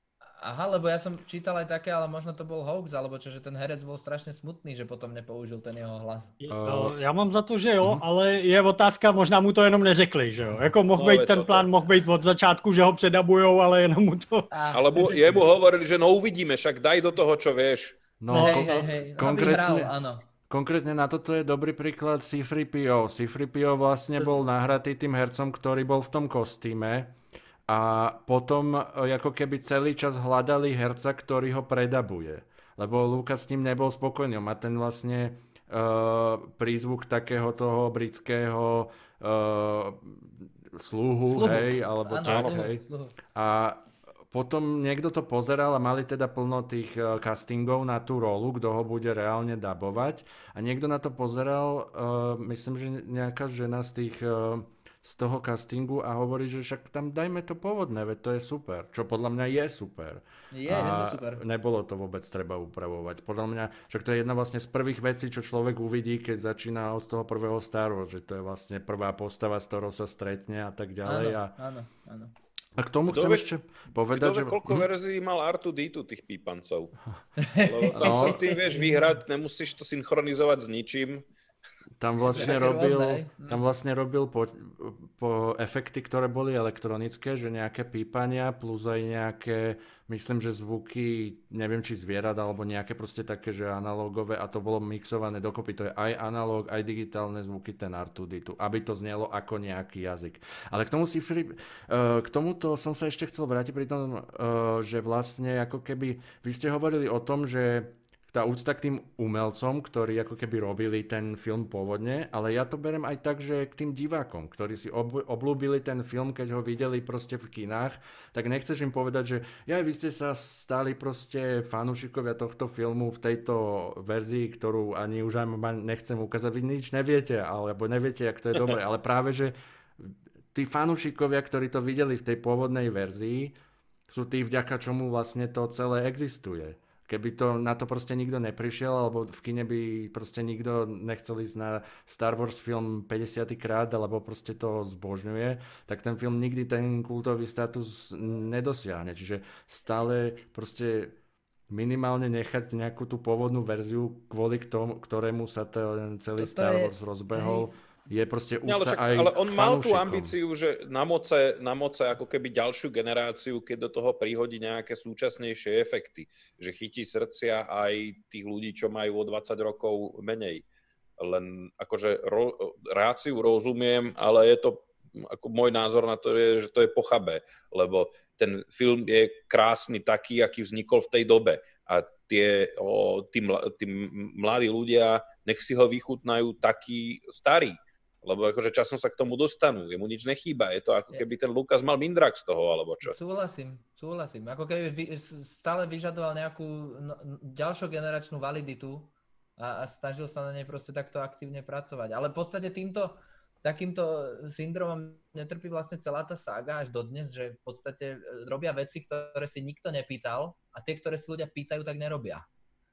Aha, lebo ja som čítal aj také, ale možno to bol hoax, alebo čo, že ten herec bol strašne smutný, že potom nepoužil ten jeho hlas. Uh, já mám za to, že jo, uh-huh. ale je otázka, možná mu to jenom neřekli, že jo. Jako mohl no, být ten plán, mohl být od začátku, že ho předabujou, ale jenom mu to... Alebo jemu hovorili, že no uvidíme, však daj do toho, čo vieš. No, hej, hej, hej. Konkrétne, hral, áno. Konkrétne na toto je dobrý príklad C-3PO. C-3PO vlastne bol nahratý tým hercom, ktorý bol v tom kostýme a potom e, ako keby celý čas hľadali herca, ktorý ho predabuje. Lebo Lukas s ním nebol spokojný. On má ten vlastne uh, prízvuk takého toho britského uh, sluhu, sluhu, hej, alebo ano, tak, sluhu, hej. Sluhu. A potom niekto to pozeral a mali teda plno tých castingov na tú rolu, kto ho bude reálne dabovať. A niekto na to pozeral, uh, myslím, že nejaká žena z tých uh, z toho castingu a hovorí, že však tam dajme to pôvodné, veď to je super. Čo podľa mňa je super. Je, a je to super. nebolo to vôbec treba upravovať. Podľa mňa, však to je jedna vlastne z prvých vecí, čo človek uvidí, keď začína od toho prvého Star Wars, že to je vlastne prvá postava, s ktorou sa stretne a tak ďalej. Áno, a... áno, áno. A k tomu kto chcem ve, ešte povedať, že... koľko hm? verzií mal Artu Ditu tých pípancov? (laughs) Lebo tam no. sa s tým vieš vyhrať, nemusíš to synchronizovať s ničím. Tam vlastne robil, tam vlastne robil po, po efekty, ktoré boli elektronické, že nejaké pípania plus aj nejaké, myslím, že zvuky, neviem či zvierat alebo nejaké proste také, že analogové a to bolo mixované dokopy. To je aj analóg, aj digitálne zvuky ten R2D2, aby to znelo ako nejaký jazyk. Ale k tomu si, uh, k tomuto som sa ešte chcel vrátiť pri tom, uh, že vlastne ako keby, vy ste hovorili o tom, že tá úcta k tým umelcom, ktorí ako keby robili ten film pôvodne, ale ja to berem aj tak, že k tým divákom, ktorí si ob- oblúbili ten film, keď ho videli proste v kinách, tak nechceš im povedať, že ja vy ste sa stali proste fanúšikovia tohto filmu v tejto verzii, ktorú ani už aj nechcem ukázať, vy nič neviete, alebo neviete, jak to je dobre, ale práve, že tí fanúšikovia, ktorí to videli v tej pôvodnej verzii, sú tí, vďaka čomu vlastne to celé existuje. Keby to, na to proste nikto neprišiel, alebo v kine by proste nikto nechcel ísť na Star Wars film 50 krát, alebo proste to zbožňuje, tak ten film nikdy ten kultový status nedosiahne. Čiže stále proste minimálne nechať nejakú tú pôvodnú verziu, kvôli k tomu, ktorému sa ten celý Toto Star Wars je... rozbehol. Hej je proste úcta ale, však, aj ale on mal tú ambíciu, že na moce, na moce ako keby ďalšiu generáciu, keď do toho prihodí nejaké súčasnejšie efekty, že chytí srdcia aj tých ľudí, čo majú o 20 rokov menej. Len akože ro, ráciu rozumiem, ale je to ako môj názor na to je, že to je pochabé, lebo ten film je krásny taký, aký vznikol v tej dobe. A tie, o, tí mladí ľudia nech si ho vychutnajú taký starý lebo akože časom sa k tomu dostanú, jemu nič nechýba, je to ako keby ten Lukas mal mindrak z toho, alebo čo. Súhlasím, súhlasím. Ako keby stále vyžadoval nejakú no, ďalšiu generačnú validitu a, a snažil sa na nej proste takto aktívne pracovať. Ale v podstate týmto, takýmto syndromom netrpí vlastne celá tá sága až dodnes, že v podstate e, robia veci, ktoré si nikto nepýtal a tie, ktoré si ľudia pýtajú, tak nerobia.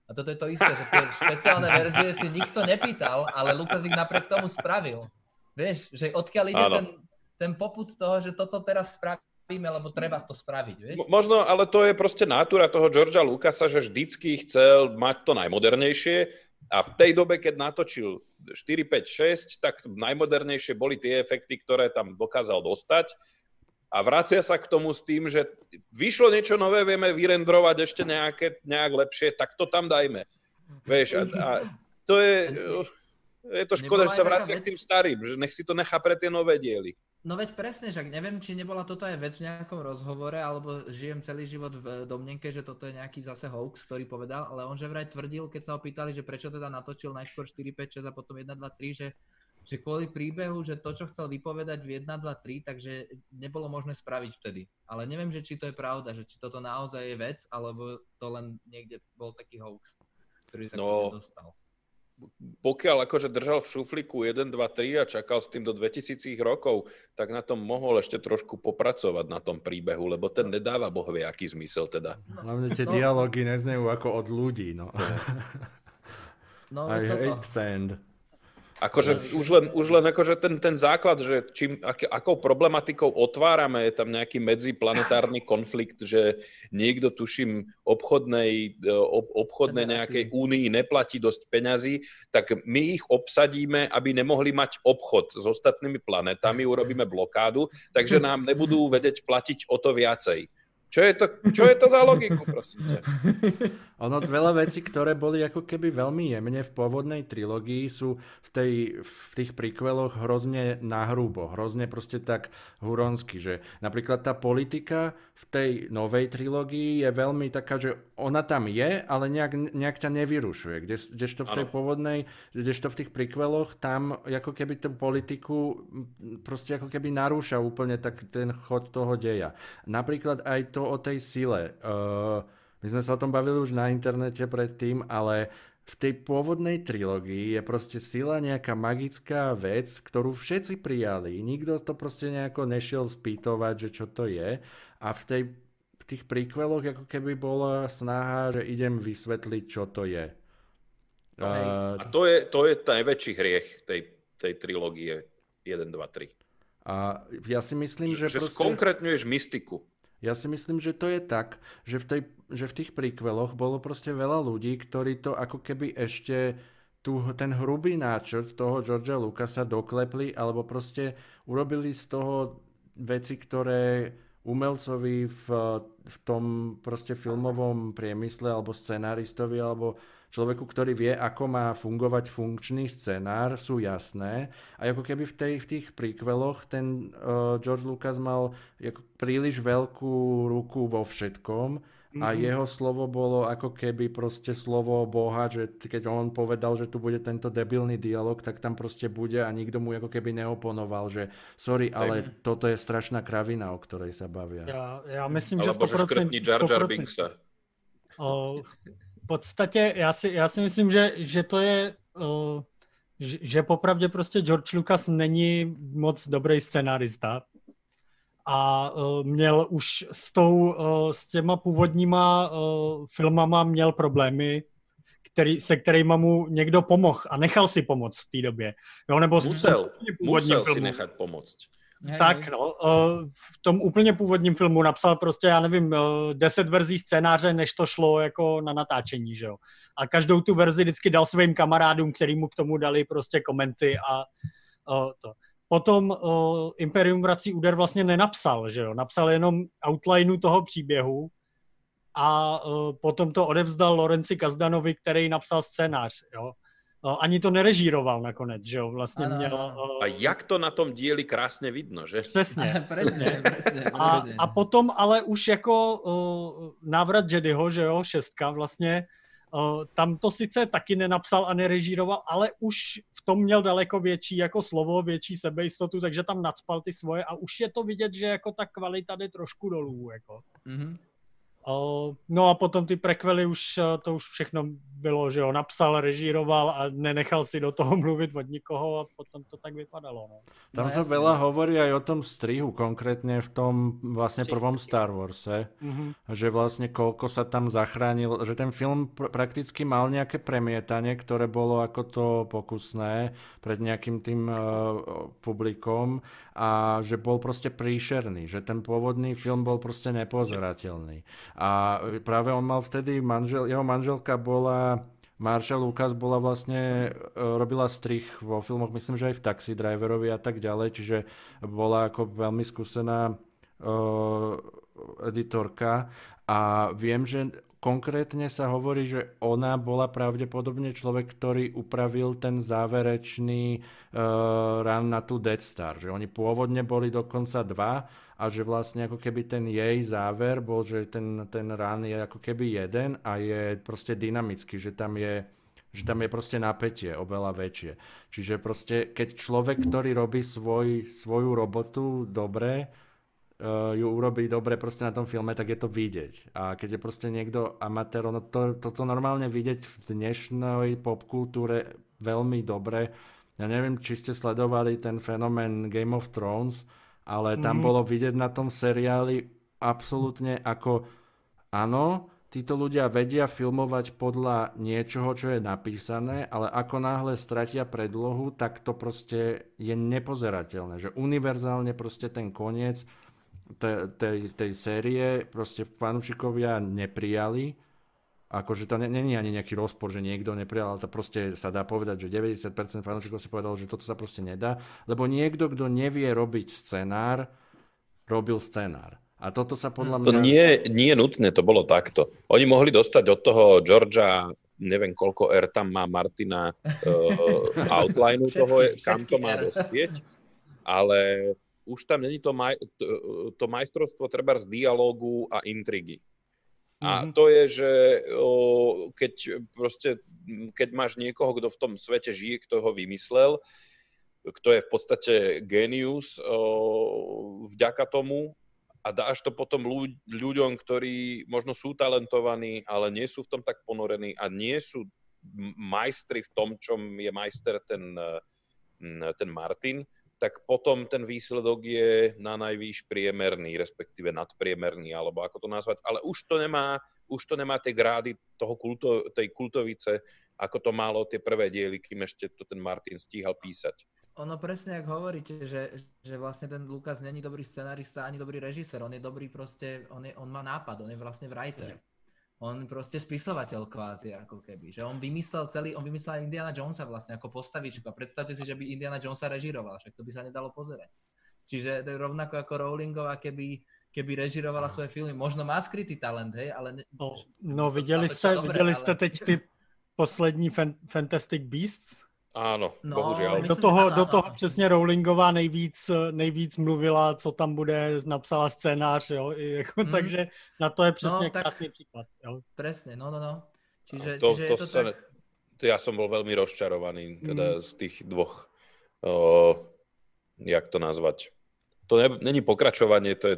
A toto je to isté, že tie špeciálne verzie si nikto nepýtal, ale Lukas ich napriek tomu spravil. Vieš, že odkiaľ ide ten, ten poput toho, že toto teraz spravíme, lebo treba to spraviť, vieš? Možno, ale to je proste nátura toho Georgia Lucasa, že vždycky chcel mať to najmodernejšie a v tej dobe, keď natočil 4, 5, 6, tak najmodernejšie boli tie efekty, ktoré tam dokázal dostať a vracia sa k tomu s tým, že vyšlo niečo nové, vieme vyrendrovať ešte nejaké, nejak lepšie, tak to tam dajme. Vieš, a, a to je (laughs) je to škoda, že sa vracia vec... k tým starým, že nech si to nechá pre tie nové diely. No veď presne, že neviem, či nebola toto aj vec v nejakom rozhovore, alebo žijem celý život v domnenke, že toto je nejaký zase hoax, ktorý povedal, ale on že vraj tvrdil, keď sa ho pýtali, že prečo teda natočil najskôr 4, 5, 6 a potom 1, 2, 3, že, že kvôli príbehu, že to, čo chcel vypovedať v 1, 2, 3, takže nebolo možné spraviť vtedy. Ale neviem, že či to je pravda, že či toto naozaj je vec, alebo to len niekde bol taký hoax, ktorý sa no, dostal pokiaľ akože držal v šuflíku 1, 2, 3 a čakal s tým do 2000 rokov, tak na tom mohol ešte trošku popracovať na tom príbehu, lebo ten nedáva bohvie aký zmysel teda. Hlavne tie no. dialógy neznejú ako od ľudí, no. No, (laughs) I toto. hate sand. Akože už len, už len akože ten, ten základ, že čím, ak, akou problematikou otvárame, je tam nejaký medziplanetárny (laughs) konflikt, že niekto, tuším, obchodnej, e, ob, obchodnej nejakej únii neplatí dosť peňazí, tak my ich obsadíme, aby nemohli mať obchod s ostatnými planetami, urobíme blokádu, takže nám nebudú vedieť platiť o to viacej. Čo je to, čo je to za logiku, prosím ťa? (laughs) Ono, veľa vecí, ktoré boli ako keby veľmi jemne v pôvodnej trilógii, sú v, tej, v tých príkveloch hrozne nahrubo, hrozne proste tak huronsky, že napríklad tá politika v tej novej trilógii je veľmi taká, že ona tam je, ale nejak, nejak ťa nevyrušuje, kde, kdežto v tej ano. pôvodnej, kdežto v tých príkveloch tam ako keby tú politiku proste ako keby narúša úplne tak ten chod toho deja. Napríklad aj to o tej sile. Uh, my sme sa o tom bavili už na internete predtým, ale v tej pôvodnej trilógii je proste sila nejaká magická vec, ktorú všetci prijali. Nikto to proste nejako nešiel spýtovať, že čo to je. A v, tej, v tých príkveloch ako keby bola snaha, že idem vysvetliť, čo to je. No, uh, a to je, to je najväčší hriech tej, tej trilógie 1, 2, 3. A ja si myslím, že... Že, že proste... skonkretňuješ mystiku. Ja si myslím, že to je tak, že v, tej, že v tých príkveloch bolo proste veľa ľudí, ktorí to ako keby ešte tu, ten hrubý náčrt toho Georgia Lucasa doklepli, alebo proste urobili z toho veci, ktoré umelcovi v, v tom proste filmovom priemysle alebo scenáristovi alebo človeku, ktorý vie, ako má fungovať funkčný scenár, sú jasné. A ako keby v, tej, v tých príkveloch ten uh, George Lucas mal ako príliš veľkú ruku vo všetkom a mm-hmm. jeho slovo bolo ako keby proste slovo Boha, že keď on povedal, že tu bude tento debilný dialog, tak tam proste bude a nikto mu ako keby neoponoval, že sorry, ale mm. toto je strašná kravina, o ktorej sa bavia. Ja, ja myslím, Alebo že 100%... že Jar Jar Binksa. (laughs) O, podstatě já si, já si myslím, že, že to je, že, že popravdě prostě George Lucas není moc dobrý scenárista, a uh, měl už s, tou, uh, s těma původníma uh, filmama měl problémy, který, se kterými mu někdo pomohl a nechal si pomoct v té době. Jo, nebo musel, musel filmu. si nechat pomoct. Tak, no, v tom úplně původním filmu napsal prostě, já nevím, deset verzí scénáře, než to šlo jako na natáčení, že jo. A každou tu verzi vždycky dal svým kamarádům, který mu k tomu dali prostě komenty a to potom Imperium vrací úder vlastně nenapsal, že jo? Napsal jenom outlineu toho příběhu a potom to odevzdal Lorenci Kazdanovi, který napsal scénář, jo? Uh, ani to nerežíroval nakonec, že jo? Vlastně ano, měl... Uh, a jak to na tom díli krásně vidno, že? Přesně. (laughs) přesně, přesně, a, a potom ale už jako uh, návrat Jediho, že jo, šestka vlastně, Uh, tam to sice taky nenapsal a nerežíroval, ale už v tom měl daleko větší jako slovo, větší sebejistotu, takže tam nadspal ty svoje a už je to vidět, že jako ta kvalita jde trošku dolů. Jako. Mm-hmm. Uh, no a potom ty prekvely už, uh, to už všechno bylo, že jo, napsal, režíroval a nenechal si do toho (laughs) mluvit od nikoho a potom to tak vypadalo. No. Tam no, sa jasne. veľa hovorí aj o tom strihu, konkrétne v tom vlastne prvom Star Warse, mm-hmm. že vlastne koľko sa tam zachránil, že ten film pr- prakticky mal nejaké premietanie, ktoré bolo ako to pokusné pred nejakým tým uh, publikom a že bol proste príšerný, že ten pôvodný film bol proste nepozerateľný. A práve on mal vtedy, manžel, jeho manželka bola Marsha Lucas bola vlastne, e, robila strich vo filmoch, myslím, že aj v Taxi Driverovi a tak ďalej, čiže bola ako veľmi skúsená uh, editorka. A viem, že konkrétne sa hovorí, že ona bola pravdepodobne človek, ktorý upravil ten záverečný uh, run na tú Death Star, že oni pôvodne boli dokonca dva a že vlastne ako keby ten jej záver bol, že ten, ten run je ako keby jeden a je proste dynamický, že tam je že tam je proste napätie oveľa väčšie. Čiže proste, keď človek, ktorý robí svoj, svoju robotu dobre, uh, ju urobí dobre proste na tom filme, tak je to vidieť. A keď je proste niekto amatér, no to, toto normálne vidieť v dnešnej popkultúre veľmi dobre. Ja neviem, či ste sledovali ten fenomén Game of Thrones, ale tam mm-hmm. bolo vidieť na tom seriáli absolútne ako áno, títo ľudia vedia filmovať podľa niečoho, čo je napísané, ale ako náhle stratia predlohu, tak to proste je nepozerateľné. Že univerzálne proste ten koniec tej, tej, tej série proste fanúšikovia neprijali akože to není ani nejaký rozpor, že niekto neprijal, ale to proste sa dá povedať, že 90% fanúšikov si povedalo, že toto sa proste nedá, lebo niekto, kto nevie robiť scenár, robil scenár. A toto sa podľa mňa... To nie, nie je nutné, to bolo takto. Oni mohli dostať od toho Georgia neviem koľko R tam má Martina uh, outlineu toho, kam to má dospieť, ale už tam není to, maj, to, to majstrovstvo treba z dialógu a intrigy. A mm-hmm. to je, že keď proste, keď máš niekoho, kto v tom svete žije, kto ho vymyslel, kto je v podstate genius vďaka tomu a dáš to potom ľuďom, ktorí možno sú talentovaní, ale nie sú v tom tak ponorení a nie sú majstri v tom, čom je majster ten, ten Martin, tak potom ten výsledok je na najvýš priemerný, respektíve nadpriemerný, alebo ako to nazvať. Ale už to nemá, už to nemá tie grády toho kulto, tej kultovice, ako to malo tie prvé diely, kým ešte to ten Martin stíhal písať. Ono presne, ak hovoríte, že, že vlastne ten Lukas není dobrý scenarista ani dobrý režisér, on je dobrý proste, on, je, on má nápad, on je vlastne writer. On proste spisovateľ kvázi, ako keby. Že on vymyslel celý, on vymyslel Indiana Jonesa vlastne ako postavičku. A predstavte si, že by Indiana Jonesa režiroval, však to by sa nedalo pozerať. Čiže to je rovnako ako Rowlingová, keby, keby režirovala svoje filmy. Možno má skrytý talent, hej, ale... Ne, no, no viděli jste, dobre, viděli ale... jste teď ty poslední fan, Fantastic Beasts? Áno, no, bohužiaľ. Do toho, do toho přesně Rowlingová nejvíc, nejvíc mluvila, co tam bude, napsala scénář, jo, jako, mm. takže na to je přesně no, krásný příklad. Jo. Presne, no, no, no. Čiže, to, čiže to, je to sa, tak... To ja som bol veľmi rozčarovaný, teda mm. z tých dvoch, o, jak to nazvať. To ne, není pokračovanie, to je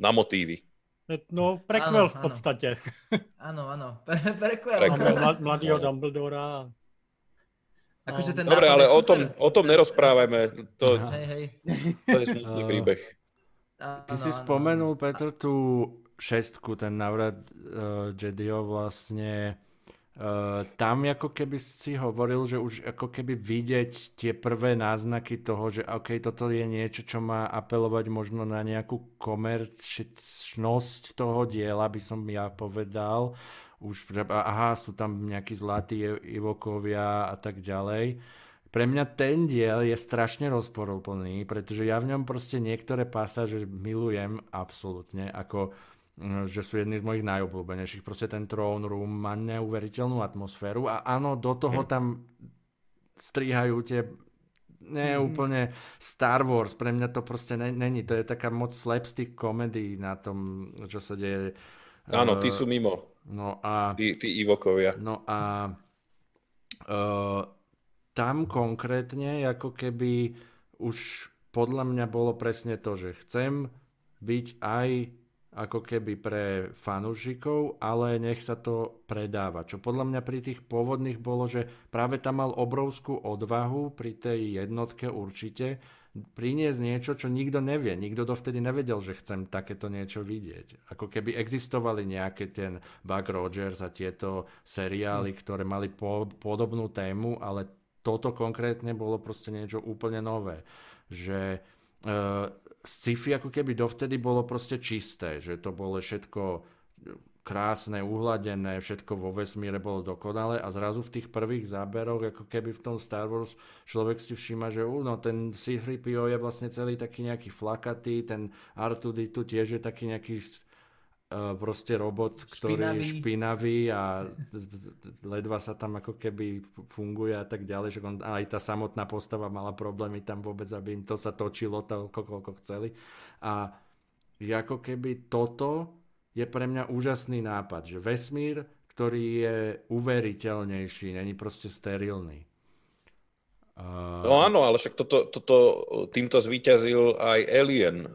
na motívy. No, prequel v podstate. Áno, áno, Pre, (laughs) prequel. prequel. Mladýho Dumbledora. Akože ten Dobre, ale o tom, o tom nerozprávajme. To, hej, hej. to je smutný príbeh. Ty si spomenul, Petr, tú šestku, ten návrat uh, Jedio vlastne. Uh, tam ako keby si hovoril, že už ako keby vidieť tie prvé náznaky toho, že ok, toto je niečo, čo má apelovať možno na nejakú komerčnosť toho diela, by som ja povedal už, aha, sú tam nejakí zlatí Ivokovia a tak ďalej. Pre mňa ten diel je strašne rozporuplný, pretože ja v ňom proste niektoré pasáže milujem absolútne, ako mm, že sú jedny z mojich najobľúbenejších. Proste ten Throne Room má neuveriteľnú atmosféru a áno, do toho hm. tam strihajú tie nie mm. úplne Star Wars, pre mňa to proste není, to je taká moc slapstick komedy na tom, čo sa deje. Áno, ty sú mimo. No a... Tí, tí Ivokovia. No a uh, tam konkrétne ako keby už podľa mňa bolo presne to, že chcem byť aj ako keby pre fanúšikov, ale nech sa to predáva. Čo podľa mňa pri tých pôvodných bolo, že práve tam mal obrovskú odvahu pri tej jednotke určite, priniesť niečo, čo nikto nevie. Nikto dovtedy nevedel, že chcem takéto niečo vidieť. Ako keby existovali nejaké ten Buck Rogers a tieto seriály, mm. ktoré mali po, podobnú tému, ale toto konkrétne bolo proste niečo úplne nové. Že uh, sci-fi ako keby dovtedy bolo proste čisté, že to bolo všetko krásne, uhladené, všetko vo vesmíre bolo dokonalé a zrazu v tých prvých záberoch, ako keby v tom Star Wars, človek si všíma, že uh, no, ten C-3PO je vlastne celý taký nejaký flakatý, ten R2D2 tiež je taký nejaký uh, proste robot, ktorý špinavý. je špinavý a ledva sa tam ako keby funguje a tak ďalej, že on, aj tá samotná postava mala problémy tam vôbec, aby im to sa točilo toľko, koľko chceli. A ako keby toto je pre mňa úžasný nápad, že vesmír, ktorý je uveriteľnejší, není proste sterilný. Uh... No áno, ale však toto, toto, týmto zvíťazil aj Alien,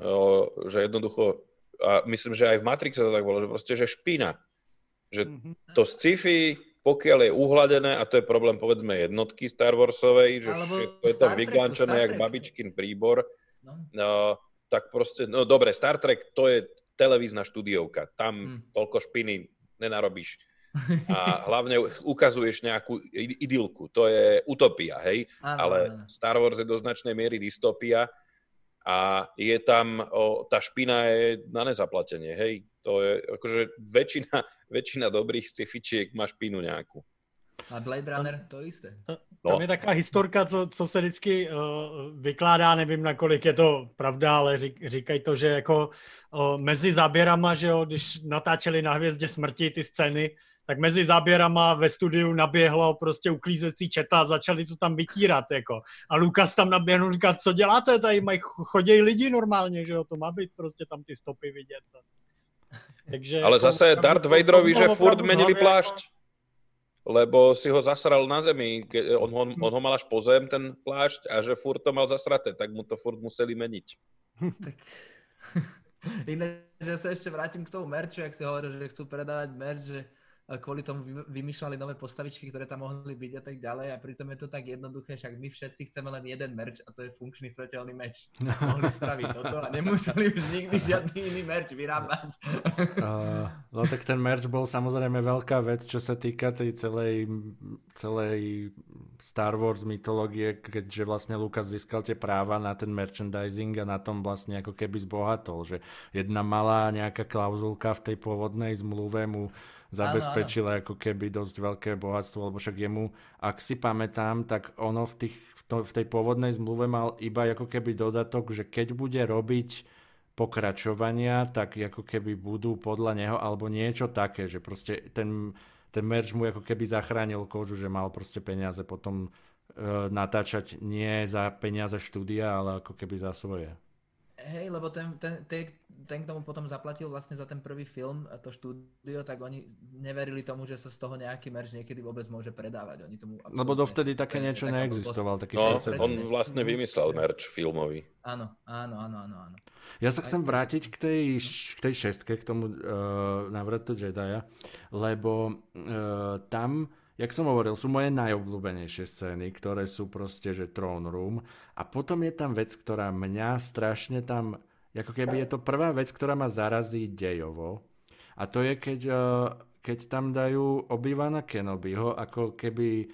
že jednoducho, a myslím, že aj v Matrixe to tak bolo, že proste, že špina. Že mm-hmm. to sci-fi, pokiaľ je uhladené, a to je problém povedzme jednotky Star Warsovej, že to je tam vyglančené jak babičkin príbor, no. no. tak proste, no dobre, Star Trek, to je televízna štúdiovka. Tam hmm. toľko špiny nenarobíš. (laughs) A hlavne ukazuješ nejakú idylku. To je utopia, hej? Áno, Ale áno. Star Wars je do značnej miery dystopia a je tam, o, tá špina je na nezaplatenie, hej? To je akože väčšina, (laughs) väčšina dobrých sci-fičiek má špinu nejakú. A Blade Runner to isté. Tam no. je taková historka, co, co se vždycky uh, vykládá, nevím, nakolik je to pravda, ale řík, říkají to, že jako uh, mezi záběrama, že jo, když natáčeli na Hvězdě smrti ty scény, tak mezi záběrama ve studiu naběhlo prostě uklízecí četa a začali to tam vytírat, jako. A Lukas tam naběhnul, říká, co děláte, tady mají, chodějí lidi normálně, že jo, to má být prostě tam ty stopy vidět. Takže Ale zase Darth Vaderovi, že furt menili plášť. Jako, lebo si ho zasral na zemi, on ho, on ho mal až po zem, ten plášť, a že furt to mal zasraté, tak mu to furt museli meniť. (laughs) Tak... (laughs) Iné, že sa ešte vrátim k tomu merču, ak si hovoril, že chcú predávať merč, že kvôli tomu vymýšľali nové postavičky, ktoré tam mohli byť a tak ďalej a pritom je to tak jednoduché, však my všetci chceme len jeden merch a to je funkčný svetelný meč. (laughs) Mohli spraviť toto a nemuseli už nikdy žiadny iný merch vyrábať. (laughs) Uh, no tak ten merch bol samozrejme veľká vec, čo sa týka tej celej, celej Star Wars mytológie, keďže vlastne Lukas získal tie práva na ten merchandising a na tom vlastne ako keby zbohatol, že jedna malá nejaká klauzulka v tej pôvodnej zmluve mu zabezpečila ako keby dosť veľké bohatstvo, lebo však jemu, ak si pamätám, tak ono v, tých, v, to, v tej pôvodnej zmluve mal iba ako keby dodatok, že keď bude robiť pokračovania, tak ako keby budú podľa neho, alebo niečo také, že proste ten, ten merch mu ako keby zachránil kožu, že mal proste peniaze potom e, natáčať nie za peniaze štúdia, ale ako keby za svoje. Hej, lebo ten, ten, ten, ten k tomu potom zaplatil vlastne za ten prvý film, to štúdio, tak oni neverili tomu, že sa z toho nejaký merch niekedy vôbec môže predávať. Oni tomu lebo dovtedy také niečo neexistoval. Taký no, on vlastne vymyslel merch filmový. Áno, áno, áno, áno. áno. Ja sa chcem vrátiť k tej, k tej šestke, k tomu uh, návratu Jedi, lebo uh, tam jak som hovoril, sú moje najobľúbenejšie scény, ktoré sú proste, že Throne Room. A potom je tam vec, ktorá mňa strašne tam, ako keby je to prvá vec, ktorá ma zarazí dejovo. A to je, keď, eh, keď tam dajú obývana Kenobiho, ako keby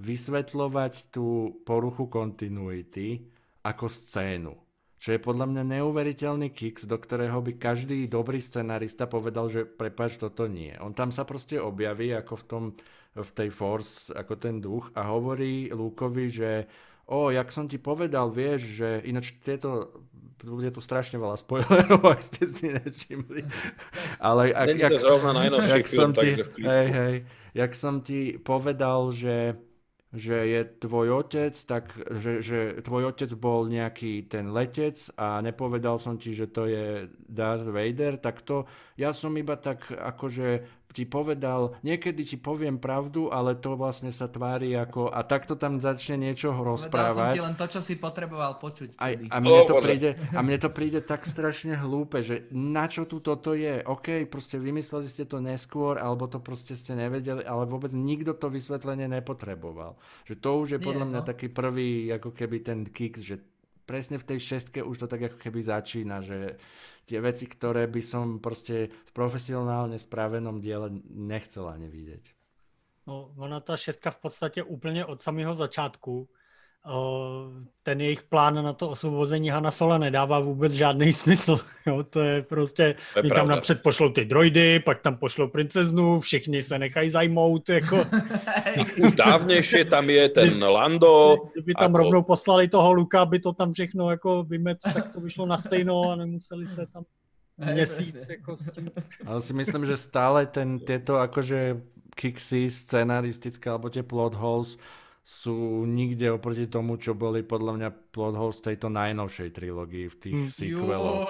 vysvetľovať tú poruchu kontinuity ako scénu. Čo je podľa mňa neuveriteľný kicks, do ktorého by každý dobrý scenarista povedal, že prepač, toto nie. On tam sa proste objaví ako v tom v tej Force ako ten duch a hovorí Lukovi, že o, jak som ti povedal, vieš, že ináč tieto bude tu strašne veľa spoilerov, (laughs) ak ste si nečimli. Ale ak, jak, jak som ti, hej, hej, jak som ti povedal, že že je tvoj otec, tak že, že tvoj otec bol nejaký ten letec a nepovedal som ti, že to je Darth Vader, tak to ja som iba tak akože ti povedal, niekedy ti poviem pravdu, ale to vlastne sa tvári ako, a takto tam začne niečo rozprávať. Povedal som ti len to, čo si potreboval počuť. Aj, a, mne to príde, a mne to príde tak strašne hlúpe, že na čo tu toto je? OK, proste vymysleli ste to neskôr, alebo to proste ste nevedeli, ale vôbec nikto to vysvetlenie nepotreboval. Že to už je podľa mňa no. taký prvý, ako keby ten kick, že presne v tej šestke už to tak ako keby začína, že tie veci, ktoré by som proste v profesionálne spravenom diele nechcel ani vidieť. No, ona ta šestka v podstatě úplně od samého začátku ten jejich plán na to osvobození Hana Sola nedává vůbec žádný (laughs) smysl. Jo, to je prostě, to je tam napřed pošlou ty droidy, pak tam pošlou princeznu, všichni se nechají zajmout. Jako... (laughs) Už dávnější tam je ten Lando. Kdyby tam ako... rovnou poslali toho Luka, aby to tam všechno jako vymet, tak to vyšlo na stejno a nemuseli se tam měsíc. Jako s tím. Ale si myslím, že stále ten, tieto akože kiksy scenaristické alebo tie plot holes sú nikde oproti tomu, čo boli podľa mňa plot holes tejto najnovšej trilógii v tých mm. sequeloch.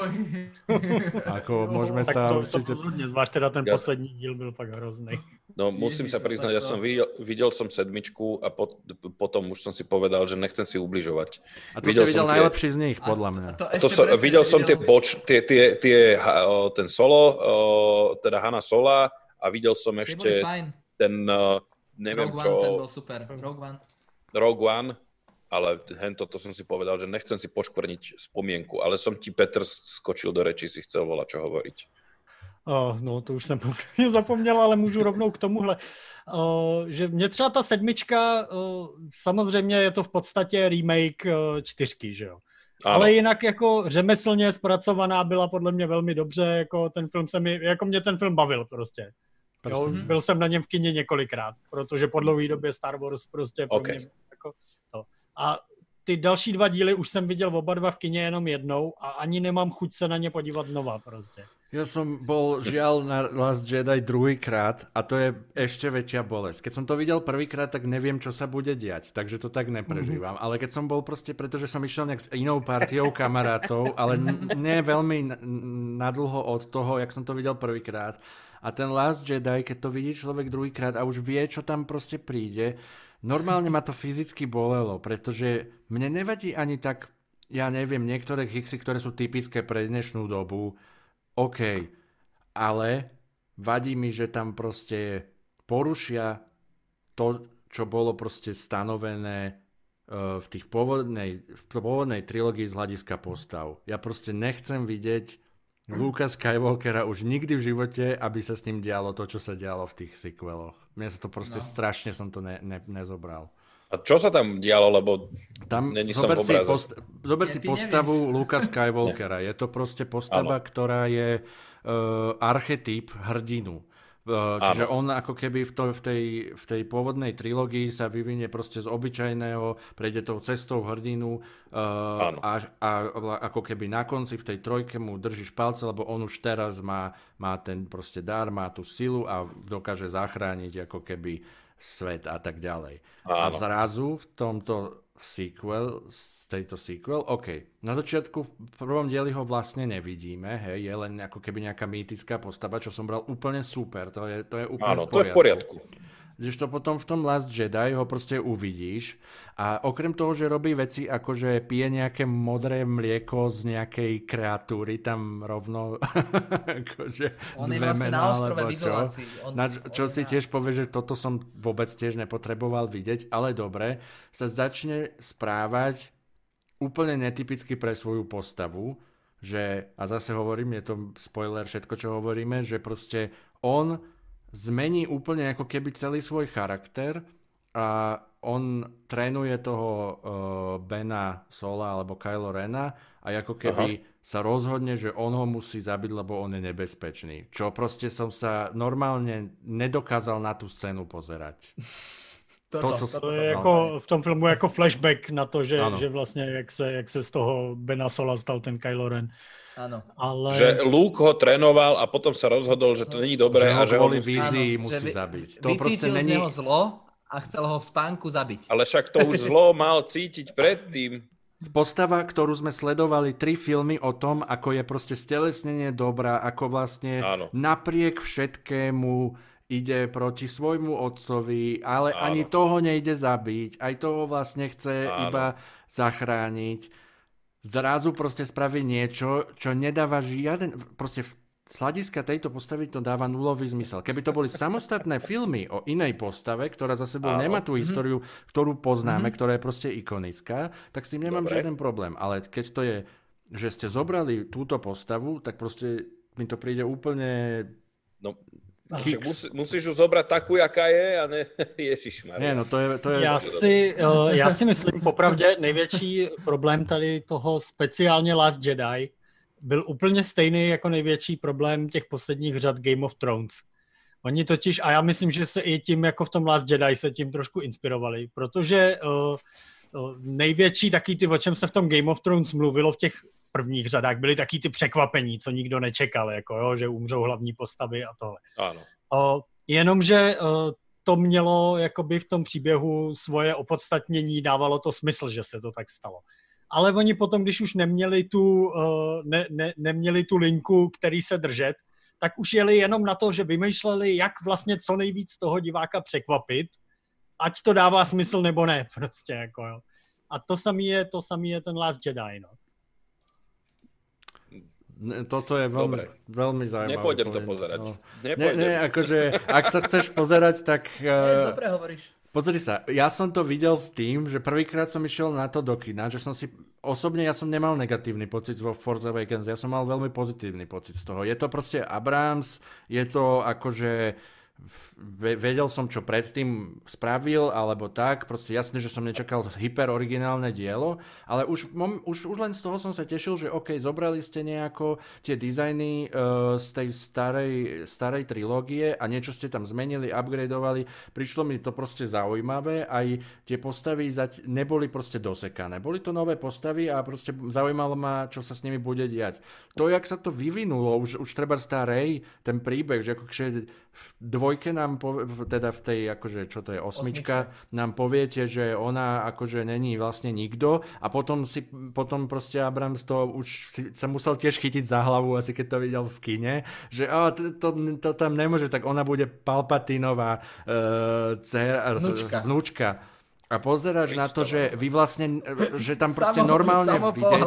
(laughs) Ako (laughs) môžeme tak sa to, určite... To zvlášť teda ten ja... poslední díl byl fakt hrozný. No musím sa priznať, ja som videl, videl som sedmičku a pot, potom už som si povedal, že nechcem si ubližovať. A to videl si videl tie... najlepší z nich, podľa mňa. A to, a to so, videl som tie boč, tie, tie, tie, ten solo, teda Hanna Sola a videl som ešte ten, neviem Rogue čo... One, ten bol super. Rogue One. Rogue One, ale hento to som si povedal, že nechcem si poškvrniť spomienku, ale som ti, Petr, skočil do reči, si chcel volať čo hovoriť. Oh, no, to už jsem (laughs) zapomněl, ale můžu rovnou k tomuhle. Uh, že mě třeba ta sedmička, uh, samozřejmě je to v podstatě remake uh, čtyřky, že jo. Ano. Ale jinak jako řemeslně zpracovaná byla podle mě velmi dobře, jako ten film se mi, jako mě ten film bavil prostě. Jo, byl jsem na něm v kině několikrát, protože po dlouhé době Star Wars prostě pro okay. mě jako to. A ty další dva díly už jsem viděl oba dva v kině jenom jednou a ani nemám chuť se na ně podívat znova prostě. Ja som bol žiaľ na Last Jedi druhýkrát a to je ešte väčšia bolesť. Keď som to videl prvýkrát, tak neviem, čo sa bude diať, takže to tak neprežívam. Mm-hmm. Ale keď som bol proste, pretože som išiel nejak s inou partiou kamarátov, ale nie veľmi nadlho od toho, jak som to videl prvýkrát. A ten Last Jedi, keď to vidí človek druhýkrát a už vie, čo tam proste príde, Normálne ma to fyzicky bolelo, pretože mne nevadí ani tak, ja neviem, niektoré hicksy, ktoré sú typické pre dnešnú dobu, OK, ale vadí mi, že tam proste porušia to, čo bolo proste stanovené uh, v tých pôvodnej, v pôvodnej trilógii z hľadiska postav. Ja proste nechcem vidieť Luka Skywalkera už nikdy v živote, aby sa s ním dialo to, čo sa dialo v tých sequeloch. Mne sa to proste no. strašne som to ne, ne, nezobral. A čo sa tam dialo, lebo tam, není zober som si, post, zober si postavu (laughs) Luka Skywalkera. je to proste postava, ano. ktorá je uh, archetyp hrdinu. Čiže Áno. on ako keby v, to, v, tej, v tej pôvodnej trilógii sa vyvinie proste z obyčajného, prejde tou cestou hrdinu uh, a, a ako keby na konci v tej trojke mu držíš palce, lebo on už teraz má, má ten proste dar, má tú silu a dokáže zachrániť ako keby svet a tak ďalej. Áno. A zrazu v tomto sequel, z tejto sequel, OK. Na začiatku v prvom dieli ho vlastne nevidíme, hej, je len ako keby nejaká mýtická postava, čo som bral úplne super, to je, to je úplne Áno, v poriadku. to je v poriadku to potom v tom Last Jedi ho proste uvidíš a okrem toho, že robí veci ako, že pije nejaké modré mlieko z nejakej kreatúry tam rovno (laughs) akože On je vlastne na ostrove v izolácii. On, na, čo on si na... tiež povie, že toto som vôbec tiež nepotreboval vidieť, ale dobre, sa začne správať úplne netypicky pre svoju postavu, že, a zase hovorím, je to spoiler všetko, čo hovoríme, že proste on zmení úplne ako keby celý svoj charakter a on trénuje toho uh, Bena Sola alebo Kylo Rena a ako keby Aha. sa rozhodne, že on ho musí zabiť, lebo on je nebezpečný. Čo proste som sa normálne nedokázal na tú scénu pozerať. (laughs) Toto, toto, toto je jako v tom filmu jako flashback na to, že, že vlastně jak se, jak se z toho Bena Sola stal ten Kylo Ren. Áno. Ale... Že Luke ho trénoval a potom sa rozhodol, že to není dobré. Že a že ho kvôli vízii musí že zabiť. To proste není... z neho zlo a chcel ho v spánku zabiť. Ale však to už zlo mal cítiť predtým. Postava, ktorú sme sledovali, tri filmy o tom, ako je proste stelesnenie dobrá, ako vlastne Áno. napriek všetkému ide proti svojmu otcovi, ale Áno. ani toho nejde zabiť, aj toho vlastne chce Áno. iba zachrániť zrazu proste spraví niečo, čo nedáva žiaden, proste z hľadiska tejto postavy to dáva nulový zmysel. Keby to boli samostatné filmy o inej postave, ktorá za sebou Áno. nemá tú mhm. históriu, ktorú poznáme, mm-hmm. ktorá je proste ikonická, tak s tým nemám Dobre. žiaden problém. Ale keď to je, že ste zobrali túto postavu, tak proste mi to príde úplne No, však musí, musíš ju zobrať takú, jaká je a ne (laughs) Ježiš Ne, no to je, to je... Já, si, uh, já si myslím, popravdě největší problém tady toho speciálně Last Jedi byl úplně stejný jako největší problém těch posledních řad Game of Thrones. Oni totiž, a já myslím, že se i tím, jako v tom Last Jedi, se tím trošku inspirovali, protože uh, uh, největší taky ty, o čem se v tom Game of Thrones mluvilo v těch prvních řadách byly taky ty překvapení, co nikdo nečekal, jako jo, že umřou hlavní postavy a tohle. Ano. O, jenomže o, to mělo jakoby v tom příběhu svoje opodstatnění, dávalo to smysl, že se to tak stalo. Ale oni potom, když už neměli tu, ne, ne, neměli tu linku, který se držet, tak už jeli jenom na to, že vymýšleli, jak vlastně co nejvíc toho diváka překvapit, ať to dává smysl nebo ne, (laughs) prostě jako jo. A to samý je, to samý je ten Last Jedi, no. Toto je veľmi, veľmi zaujímavé. Nepôjdem to pozerať. No. Ne, ne, akože, ak to chceš pozerať, tak... Uh, dobre hovoríš. Pozri sa, ja som to videl s tým, že prvýkrát som išiel na to do kina, že som si, osobne ja som nemal negatívny pocit vo Forza Awakens, ja som mal veľmi pozitívny pocit z toho. Je to proste Abrams, je to akože vedel som, čo predtým spravil, alebo tak, proste jasne, že som nečakal hyper originálne dielo, ale už, mom, už, už len z toho som sa tešil, že OK, zobrali ste nejako tie dizajny uh, z tej starej, starej trilógie a niečo ste tam zmenili, upgradeovali, prišlo mi to proste zaujímavé, aj tie postavy zať, neboli proste dosekané. Boli to nové postavy a proste zaujímalo ma, čo sa s nimi bude diať. To, jak sa to vyvinulo, už, už treba starej, ten príbeh, že ako v dvojke nám, po, teda v tej, akože, čo to je, osmička, osmička, nám poviete, že ona akože není vlastne nikto a potom si, potom proste Abrams to už si, sa musel tiež chytiť za hlavu, asi keď to videl v kine, že oh, to, to, to tam nemôže, tak ona bude Palpatinová uh, dcera, vnúčka. vnúčka. A pozeráš na to, že vy vlastne, že tam proste samo, normálne vidieť,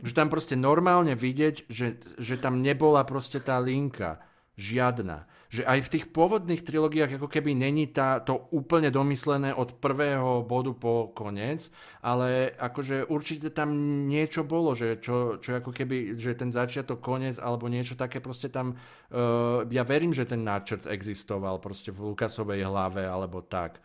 že tam proste normálne vidieť, že, že tam nebola proste tá linka. Žiadna že aj v tých pôvodných trilógiách ako keby není tá, to úplne domyslené od prvého bodu po koniec, ale akože určite tam niečo bolo, že čo, čo ako keby, že ten začiatok, koniec alebo niečo také proste tam, uh, ja verím, že ten náčrt existoval proste v Lukasovej hlave alebo tak.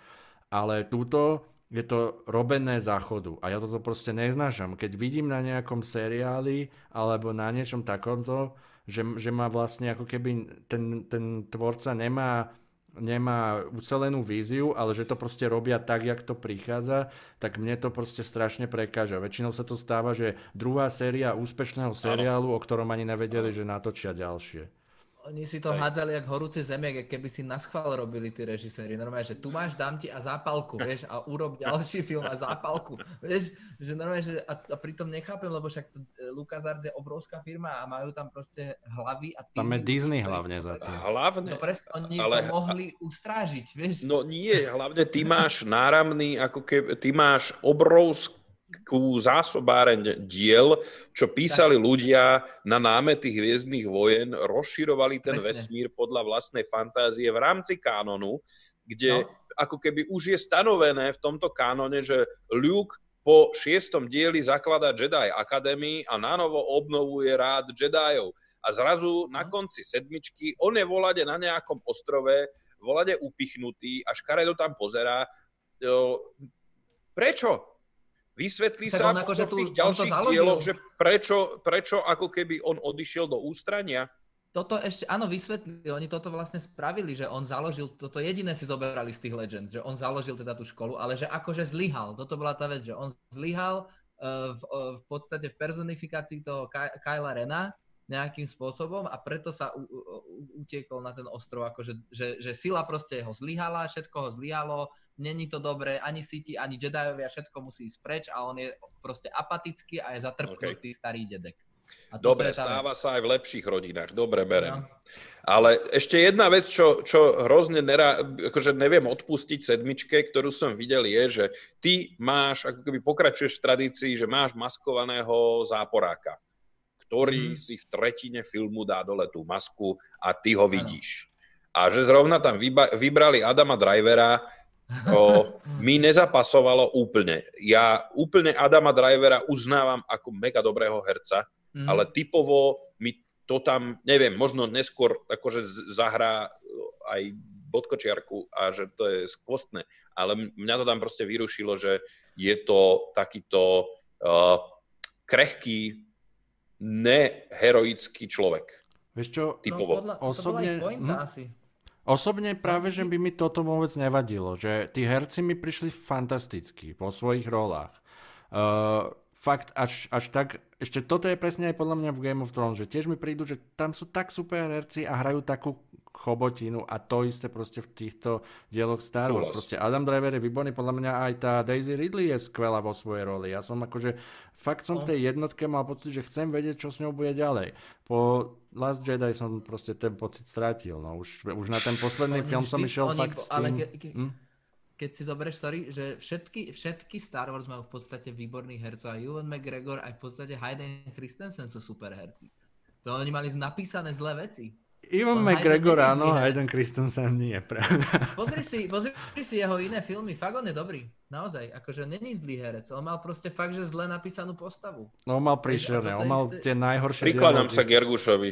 Ale túto je to robené záchodu a ja toto proste neznášam. Keď vidím na nejakom seriáli alebo na niečom takomto, že, že má vlastne ako keby ten, ten tvorca nemá nemá ucelenú víziu, ale že to proste robia tak, jak to prichádza, tak mne to proste strašne prekáža. Väčšinou sa to stáva, že druhá séria úspešného seriálu, o ktorom ani nevedeli, že natočia ďalšie. Oni si to Aj. hádzali jak horúci zemiek, keby si na schvál robili tí režiséri. Normálne, že tu máš, dám ti a zápalku, vieš, a urob ďalší film a zápalku. Vieš, že normálne, že a, a pritom nechápem, lebo však e, LucasArts je obrovská firma a majú tam proste hlavy a tým... Tam je Disney hlavne za tým. Hlavne. No presne, oni ale... to mohli ustrážiť, vieš. No nie, hlavne ty máš náramný, ako keby, ty máš obrovský ku zásobáreň diel, čo písali tak. ľudia na námety Hviezdnych vojen, rozširovali ten Presne. vesmír podľa vlastnej fantázie v rámci kánonu, kde no. ako keby už je stanovené v tomto kánone, že Luke po šiestom dieli zakladá Jedi Academy a nanovo obnovuje rád Jediov. A zrazu na no. konci sedmičky on je volade na nejakom ostrove, volade upichnutý a škaredo tam pozerá. Prečo? Vysvetlí tak sa ako, že v tých ďalších dieloch, že prečo, prečo ako keby on odišiel do ústrania? Toto ešte, áno, vysvetlili, oni toto vlastne spravili, že on založil, toto jediné si zoberali z tých Legends, že on založil teda tú školu, ale že akože zlyhal, toto bola tá vec, že on zlyhal uh, v, uh, v podstate v personifikácii toho Ky- Kyla Rena nejakým spôsobom a preto sa u, u, utiekol na ten ostrov, akože, že, že sila proste ho zlyhala, všetko ho zlyhalo, není to dobré, ani City, ani Jediovia, všetko musí ísť preč a on je proste apatický a je zatrpnutý okay. starý dedek. A Dobre, stáva vec. sa aj v lepších rodinách. Dobre, berem. No. Ale ešte jedna vec, čo, čo hrozne nerá, akože neviem odpustiť sedmičke, ktorú som videl, je, že ty máš, ako keby pokračuješ v tradícii, že máš maskovaného záporáka, ktorý mm. si v tretine filmu dá dole tú masku a ty ho vidíš. A že zrovna tam vybrali Adama Drivera, to (laughs) mi nezapasovalo úplne. Ja úplne Adama Drivera uznávam ako mega dobrého herca, mm. ale typovo mi to tam, neviem, možno neskôr akože zahrá aj bodkočiarku a že to je skvostné, ale mňa to tam proste vyrušilo, že je to takýto uh, krehký, neheroický človek. Vieš čo, typovo. No, podľa, osobne... To bola pointa hm? asi. Osobne práve, že by mi toto vôbec nevadilo, že tí herci mi prišli fantasticky po svojich rolách. Uh, fakt až, až tak, ešte toto je presne aj podľa mňa v Game of Thrones, že tiež mi prídu, že tam sú tak super herci a hrajú takú chobotinu a to isté proste v týchto dieloch Star Wars. Proste Adam Driver je výborný, podľa mňa aj tá Daisy Ridley je skvelá vo svojej roli. Ja som akože, fakt som v tej jednotke mal pocit, že chcem vedieť, čo s ňou bude ďalej. Po Last Jedi som proste ten pocit strátil, no už, už na ten posledný (laughs) film som išiel oni, fakt s tým... Ale ke, ke, hm? keď si zoberieš, sorry, že všetky, všetky Star Wars majú v podstate výborných hercov a Ewan McGregor aj v podstate Hayden Christensen sú super herci. To oni mali napísané zlé veci. Ivan McGregor áno, Hayden Christensen nie, pravda. (laughs) Pozri si, pozri si jeho iné filmy, fakt on je dobrý. Naozaj, akože není zlý herec. On mal proste fakt, že zle napísanú postavu. No on mal príšerné, on mal isté... tie najhoršie Prikladám sa k Jergušovi.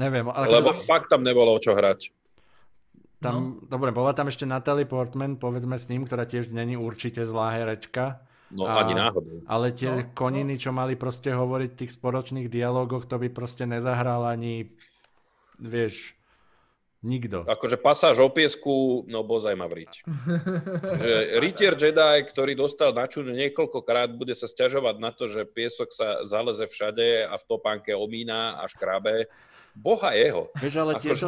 Neviem. Ale Lebo to... fakt tam nebolo o čo hrať. Tam, no. Dobre, bola tam ešte Natalie Portman, povedzme s ním, ktorá tiež není určite zlá herečka. No a, ani náhodou. Ale tie no, koniny, no. čo mali proste hovoriť v tých spoločných dialogoch, to by proste nezahral ani vieš, nikto. Akože pasáž o piesku, no bozaj ma vriť. (laughs) že Rytier Jedi, ktorý dostal na čudu niekoľkokrát, bude sa stiažovať na to, že piesok sa zaleze všade a v topánke omína a škrabe. Boha jeho. Vieš, ale akože...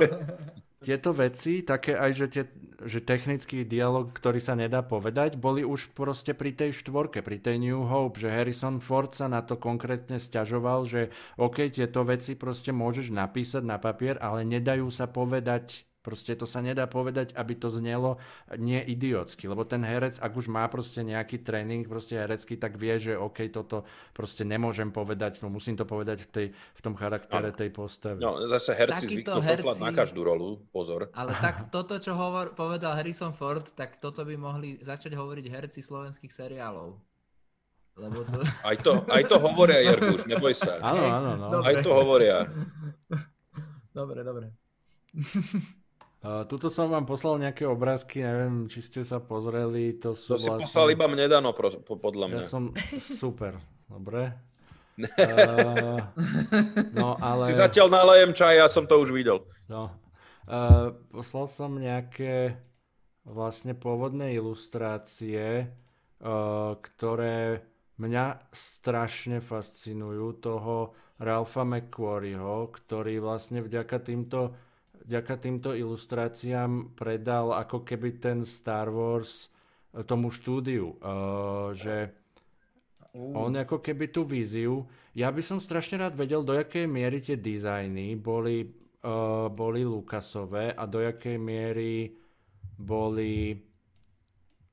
tieto, veci, také aj, že, tie, že technický dialog, ktorý sa nedá povedať, boli už proste pri tej štvorke, pri tej New Hope, že Harrison Ford sa na to konkrétne stiažoval, že OK, tieto veci proste môžeš napísať na papier, ale nedajú sa povedať Proste to sa nedá povedať, aby to znelo nie idiotsky, lebo ten herec, ak už má proste nejaký tréning proste herecký, tak vie, že OK, toto proste nemôžem povedať, no musím to povedať v, tej, v tom charaktere tej postavy. No, zase herci zvyknú herci... na každú rolu, pozor. Ale tak toto, čo hovor, povedal Harrison Ford, tak toto by mohli začať hovoriť herci slovenských seriálov. Lebo to... (laughs) Aj, to, aj to hovoria, Jerguš, neboj sa. Áno, áno, no. Dobre. Aj to hovoria. (laughs) Dobre, dobre. (laughs) Uh, tuto som vám poslal nejaké obrázky, neviem, či ste sa pozreli. To, sú to vlastne... si poslal iba mne, Dano, podľa mňa. Ja som super, dobre. Uh, (laughs) no, ale... Si zatiaľ nalejem čaj, ja som to už videl. No. Uh, poslal som nejaké vlastne pôvodné ilustrácie, uh, ktoré mňa strašne fascinujú toho Ralpha McQuarrieho, ktorý vlastne vďaka týmto, vďaka týmto ilustráciám predal ako keby ten Star Wars tomu štúdiu, uh, že. On ako keby tú víziu. Ja by som strašne rád vedel, do jakej miery tie dizajny boli, uh, boli Lukasové a do jakej miery boli...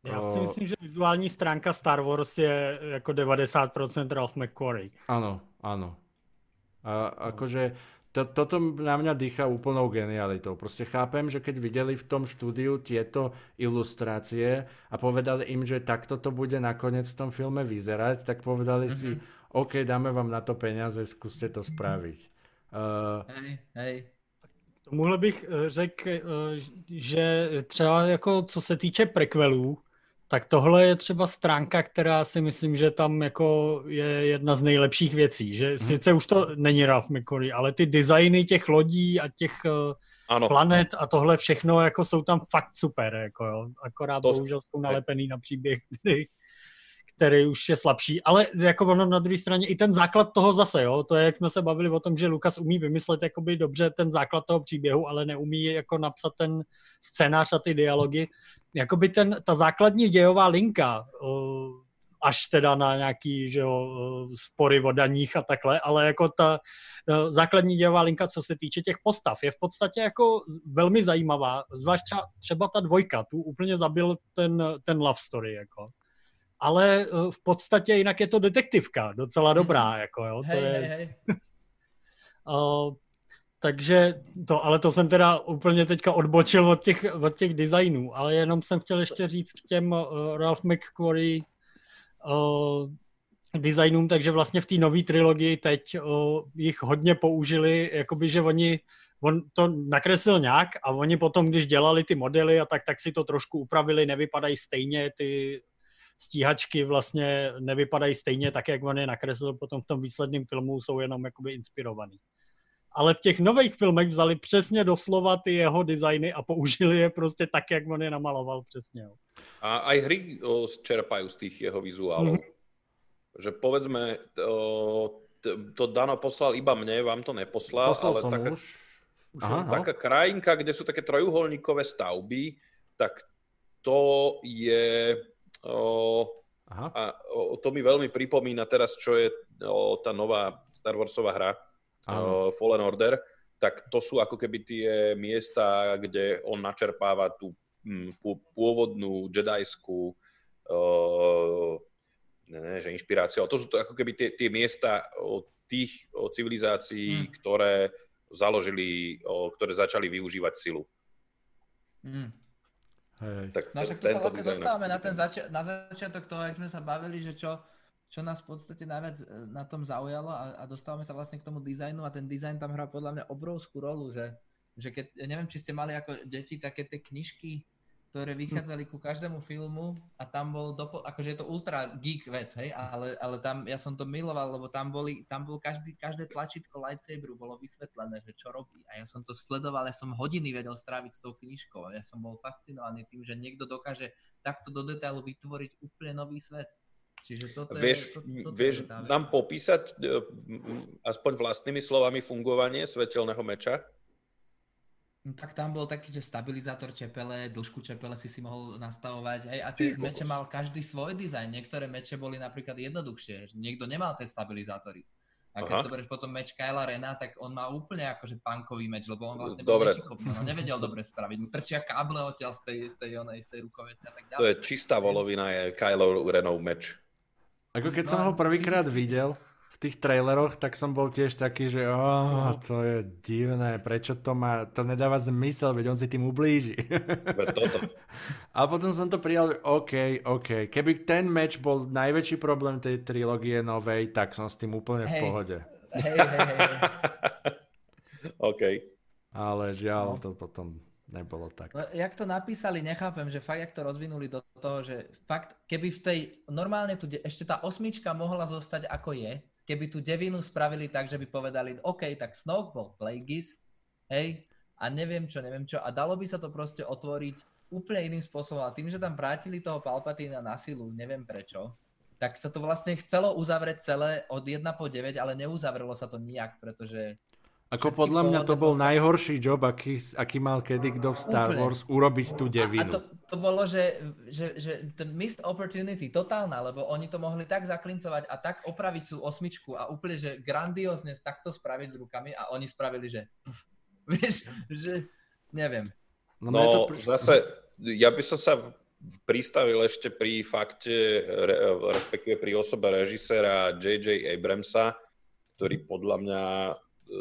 Já si myslím, že vizuální stránka Star Wars je jako 90% Ralph McQuarrie. Áno, áno. A akože to, toto na mňa dýcha úplnou genialitou. Proste chápem, že keď videli v tom štúdiu tieto ilustrácie a povedali im, že takto to bude nakoniec v tom filme vyzerať, tak povedali mm-hmm. si, mhm. OK, dáme vám na to peniaze, skúste to spraviť. Uh, hej, hej. Tomuhle bych eh, řekl, eh, že třeba jako co se týče prequelů, tak tohle je třeba stránka, která si myslím, že tam jako je jedna z nejlepších věcí. Že hmm. sice už to není Ralph McCory, ale ty designy těch lodí a těch eh, ano. planet a tohle všechno jako jsou tam fakt super. Jako jo. Akorát to... bohužel jsou nalepený na příběh, který který už je slabší, ale jako ono na druhé straně i ten základ toho zase, jo, to je, jak jsme se bavili o tom, že Lukas umí vymyslet jakoby dobře ten základ toho příběhu, ale neumí jako napsat ten scénář a ty dialogy. Jakoby ten, ta základní dějová linka, až teda na nějaký že jo, spory o daních a takhle, ale jako ta základní dějová linka, co se týče těch postav, je v podstatě jako velmi zajímavá, zvlášť třeba, třeba ta dvojka, tu úplně zabil ten, ten love story, jako ale eh, v podstatě jinak je to detektivka, docela dobrá, mm. jako jo. Hej, to je... hej, hej. (laughs) takže to, ale to jsem teda úplně teďka odbočil od těch, od těch designů, ale jenom jsem chtěl ještě říct k těm uh, Ralph McQuarrie uh, designům, takže vlastně v té nové trilogii teď uh, jich hodně použili, jakoby, že oni on to nakreslil nějak a oni potom, když dělali ty modely a tak, tak si to trošku upravili, nevypadají stejně ty stíhačky vlastně nevypadají stejně tak, jak on je nakreslil potom v tom výsledném filmu, jsou jenom jakoby inspirovaný. Ale v těch nových filmech vzali přesně doslova ty jeho designy a použili je prostě tak, jak on je namaloval přesně. Jo. A aj hry čerpajú z tých jeho vizuálov. Mm-hmm. Že povedzme, to, to Dano poslal iba mne, vám to neposlal, Poslal ale taká, už. Aha, taká krajinka, kde sú také trojuholníkové stavby, tak to je Aha. A o, to mi veľmi pripomína teraz, čo je o, tá nová Star Warsová hra o, Fallen Order, tak to sú ako keby tie miesta, kde on načerpáva tú m, pôvodnú jedajskú ne, ne, že inšpiráciu, ale to sú to ako keby tie, tie miesta o tých o civilizácií, mm. ktoré založili, o, ktoré začali využívať silu. Mm. Hej. Tak no však tu sa vlastne dostávame na, ten zači- na začiatok toho, jak sme sa bavili, že čo, čo nás v podstate najviac e, na tom zaujalo a, a dostávame sa vlastne k tomu dizajnu a ten dizajn tam hrá podľa mňa obrovskú rolu, že, že keď, neviem, či ste mali ako deti také tie knižky, ktoré vychádzali ku každému filmu a tam bol, dopo, akože je to ultra geek vec, hej, ale, ale tam, ja som to miloval, lebo tam boli, tam bol každý, každé tlačítko lightsaberu bolo vysvetlené, že čo robí. A ja som to sledoval, ja som hodiny vedel stráviť s tou knižkou. A ja som bol fascinovaný tým, že niekto dokáže takto do detailu vytvoriť úplne nový svet. Čiže toto vieš, je, to, toto vieš je nám popísať e, aspoň vlastnými slovami fungovanie svetelného meča? No, tak tam bol taký, že stabilizátor čepele, dĺžku čepele si si mohol nastavovať. Hej, a tie Ty meče mal každý svoj dizajn. Niektoré meče boli napríklad jednoduchšie. Niekto nemal tie stabilizátory. A keď zoberieš potom meč Kyla Rena, tak on má úplne akože punkový meč, lebo on vlastne bol nešikovný, on nevedel dobre spraviť. Mu trčia káble odtiaľ z tej, z tej, onej, z tej rukovete a tak ďalej. To je čistá volovina, je Kylo Renov meč. Ako keď no, som ho prvýkrát (laughs) videl, v tých traileroch, tak som bol tiež taký, že oh, to je divné, prečo to má, to nedáva zmysel, veď on si tým ublíži. Toto. A potom som to prijal, OK, OK. Keby ten meč bol najväčší problém tej trilógie novej, tak som s tým úplne hey. v pohode. Hej, hej, hej. (laughs) OK. Ale žiaľ, no. to potom nebolo tak. Jak to napísali, nechápem, že fakt, jak to rozvinuli do toho, že fakt, keby v tej, normálne tu, ešte tá osmička mohla zostať ako je, keby tú devinu spravili tak, že by povedali, OK, tak Snoke bol Plagueis, hej, a neviem čo, neviem čo, a dalo by sa to proste otvoriť úplne iným spôsobom, a tým, že tam vrátili toho Palpatina na silu, neviem prečo, tak sa to vlastne chcelo uzavrieť celé od 1 po 9, ale neuzavrelo sa to nijak, pretože ako podľa mňa to bol najhorší job, aký, aký mal kedy kto v Star Úplne. Wars, urobiť tú devinu. A, a to, to bolo, že, že, že ten missed opportunity, totálna, lebo oni to mohli tak zaklincovať a tak opraviť tú osmičku a úplne, že grandiózne takto spraviť s rukami a oni spravili, že (laughs) vieš, že neviem. No, no to... zase, ja by som sa pristavil ešte pri fakte, respektíve pri osobe režiséra J.J. Abramsa, ktorý podľa mňa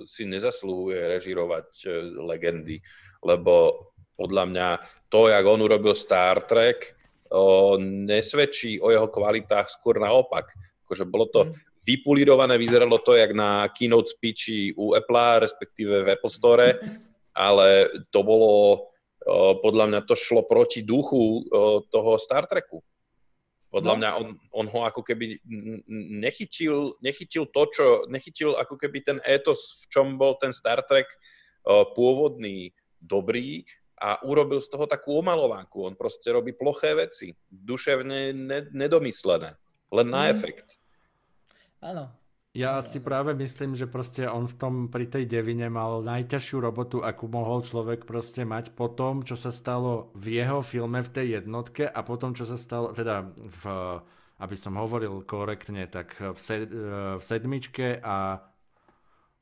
si nezaslúhuje režirovať e, legendy, lebo podľa mňa to, jak on urobil Star Trek, o, nesvedčí o jeho kvalitách, skôr naopak. Akože bolo to mm. vypulírované, vyzeralo to jak na keynote speechi u Apple, respektíve v Apple Store, ale to bolo, o, podľa mňa to šlo proti duchu o, toho Star Treku. Podľa no. mňa on, on ho ako keby nechytil, nechytil to, čo, nechytil ako keby ten étos, v čom bol ten Star Trek uh, pôvodný, dobrý a urobil z toho takú omalovanku. On proste robí ploché veci, duševne ne, nedomyslené, len na mm. efekt. Áno, ja si práve myslím, že proste on v tom pri tej devine mal najťažšiu robotu, akú mohol človek proste mať po tom, čo sa stalo v jeho filme v tej jednotke a potom, čo sa stalo, teda v, aby som hovoril korektne, tak v, sed, v sedmičke a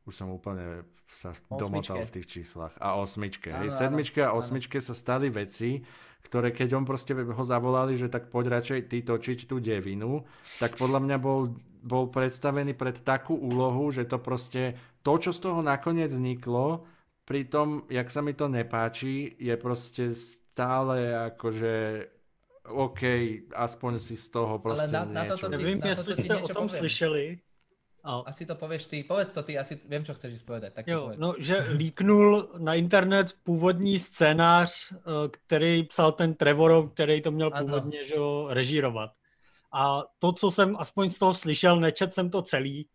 už som úplne sa osmičke. domotal v tých číslach. A osmičke. Áno, hej, sedmičke a osmičke áno. sa stali veci, ktoré keď on proste ho zavolali, že tak poď radšej ty točiť tú devinu, tak podľa mňa bol bol predstavený pred takú úlohu, že to proste, to, čo z toho nakoniec vzniklo, pri tom, jak sa mi to nepáči, je proste stále akože OK, aspoň si z toho proste Ale na, niečo. Na to, Neviem, jestli ste o tom poviem. slyšeli. Oh. Asi to povieš ty, povedz to ty, asi viem, čo chceš povedať. Tak jo, no, že líknul na internet původní scénář, eh, který psal ten Trevorov, který to měl původně že ho, režírovat. A to, co jsem aspoň z toho slyšel, nečet jsem to celý,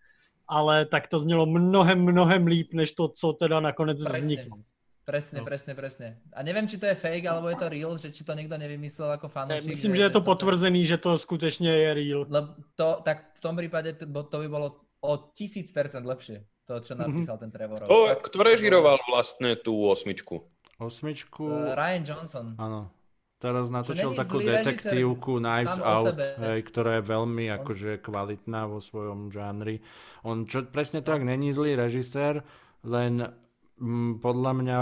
ale tak to znělo mnohem, mnohem líp, než to, co teda nakonec presne, vzniklo. Presne, no. presne, presne. A neviem, či to je fake, alebo je to real, že či to niekto nevymyslel ako fanúšik. Myslím, že, že je to potvrzený, že to skutečne je real. Lebo to, tak v tom prípade to, to by bolo o tisíc percent lepšie, to, čo mhm. napísal mm-hmm. ten Trevor. To, kto režiroval vlastne tú osmičku? Osmičku? Uh, Ryan Johnson. Áno. Teraz natočil takú detektívku Knives Out, hej, ktorá je veľmi on... akože kvalitná vo svojom žánri. On čo, presne tak, není zlý režisér, len m, mm, podľa mňa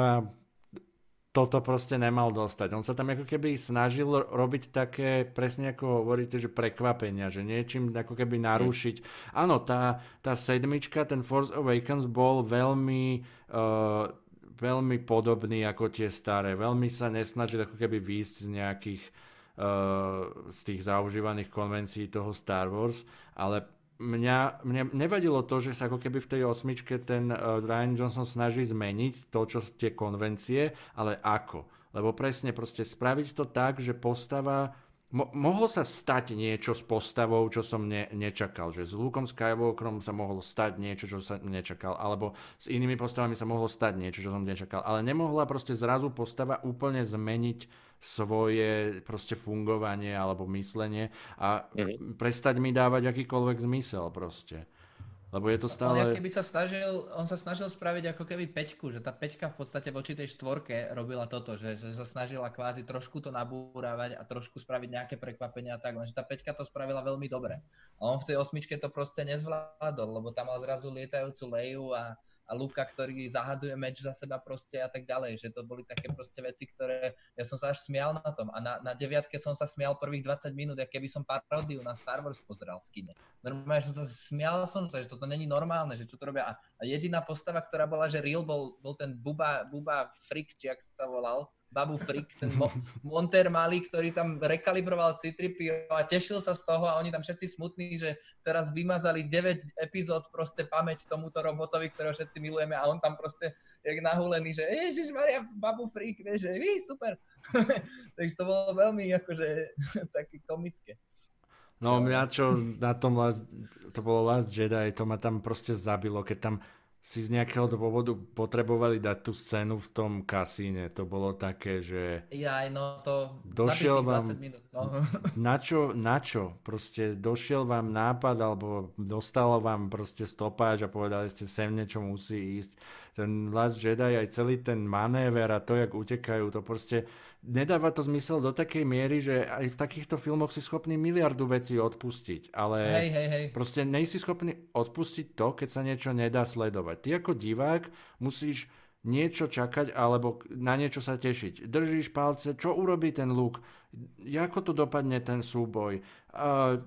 toto proste nemal dostať. On sa tam ako keby snažil robiť také, presne ako hovoríte, že prekvapenia, že niečím ako keby narušiť. Áno, tá, tá sedmička, ten Force Awakens bol veľmi... Uh, veľmi podobný ako tie staré. Veľmi sa nesnažil ako keby výjsť z nejakých uh, z tých zaužívaných konvencií toho Star Wars, ale mňa, mňa nevadilo to, že sa ako keby v tej osmičke ten uh, Ryan Johnson snaží zmeniť to, čo tie konvencie, ale ako? Lebo presne proste spraviť to tak, že postava Mo- mohlo sa stať niečo s postavou, čo som ne- nečakal. Že s Lukom Skywalkerom sa mohlo stať niečo, čo som nečakal. Alebo s inými postavami sa mohlo stať niečo, čo som nečakal. Ale nemohla proste zrazu postava úplne zmeniť svoje proste fungovanie alebo myslenie a mm-hmm. prestať mi dávať akýkoľvek zmysel proste. Lebo je to stále... On, keby sa snažil, on sa snažil spraviť ako keby peťku, že tá peťka v podstate voči tej štvorke robila toto, že, že sa snažila kvázi trošku to nabúravať a trošku spraviť nejaké prekvapenia a tak, lenže tá peťka to spravila veľmi dobre. A on v tej osmičke to proste nezvládol, lebo tam mal zrazu lietajúcu leju a, a Luka, ktorý zahadzuje meč za seba proste a tak ďalej, že to boli také proste veci, ktoré ja som sa až smial na tom a na, na deviatke som sa smial prvých 20 minút, ako keby som paródiu na Star Wars pozeral v kine. Normálne som sa smial som sa, že toto není normálne, že čo to robia a, a jediná postava, ktorá bola, že real bol, bol ten Buba, Buba Frick, či ak sa volal, Babu Frick, ten Mo- Monter malý, ktorý tam rekalibroval c a tešil sa z toho a oni tam všetci smutní, že teraz vymazali 9 epizód proste pamäť tomuto robotovi, ktorého všetci milujeme a on tam proste jak nahulený, že Ježiš Maria, Babu Frick, vieš, že Ví, super. (laughs) Takže to bolo veľmi akože (laughs) také komické. No mňa čo na tom Last, to bolo Last Jedi, to ma tam proste zabilo, keď tam si z nejakého dôvodu potrebovali dať tú scénu v tom kasíne. To bolo také, že... Ja, no to... Došiel vám... Minút, no. (laughs) Na čo, na čo? Proste došiel vám nápad, alebo dostalo vám proste stopáž a povedali ste, sem niečo musí ísť. Ten Last Jedi, aj celý ten manéver a to, jak utekajú, to proste nedáva to zmysel do takej miery, že aj v takýchto filmoch si schopný miliardu vecí odpustiť, ale hej, hej, hej. proste nejsi schopný odpustiť to, keď sa niečo nedá sledovať. Ty ako divák musíš niečo čakať alebo na niečo sa tešiť. Držíš palce, čo urobí ten luk, ako to dopadne ten súboj, uh,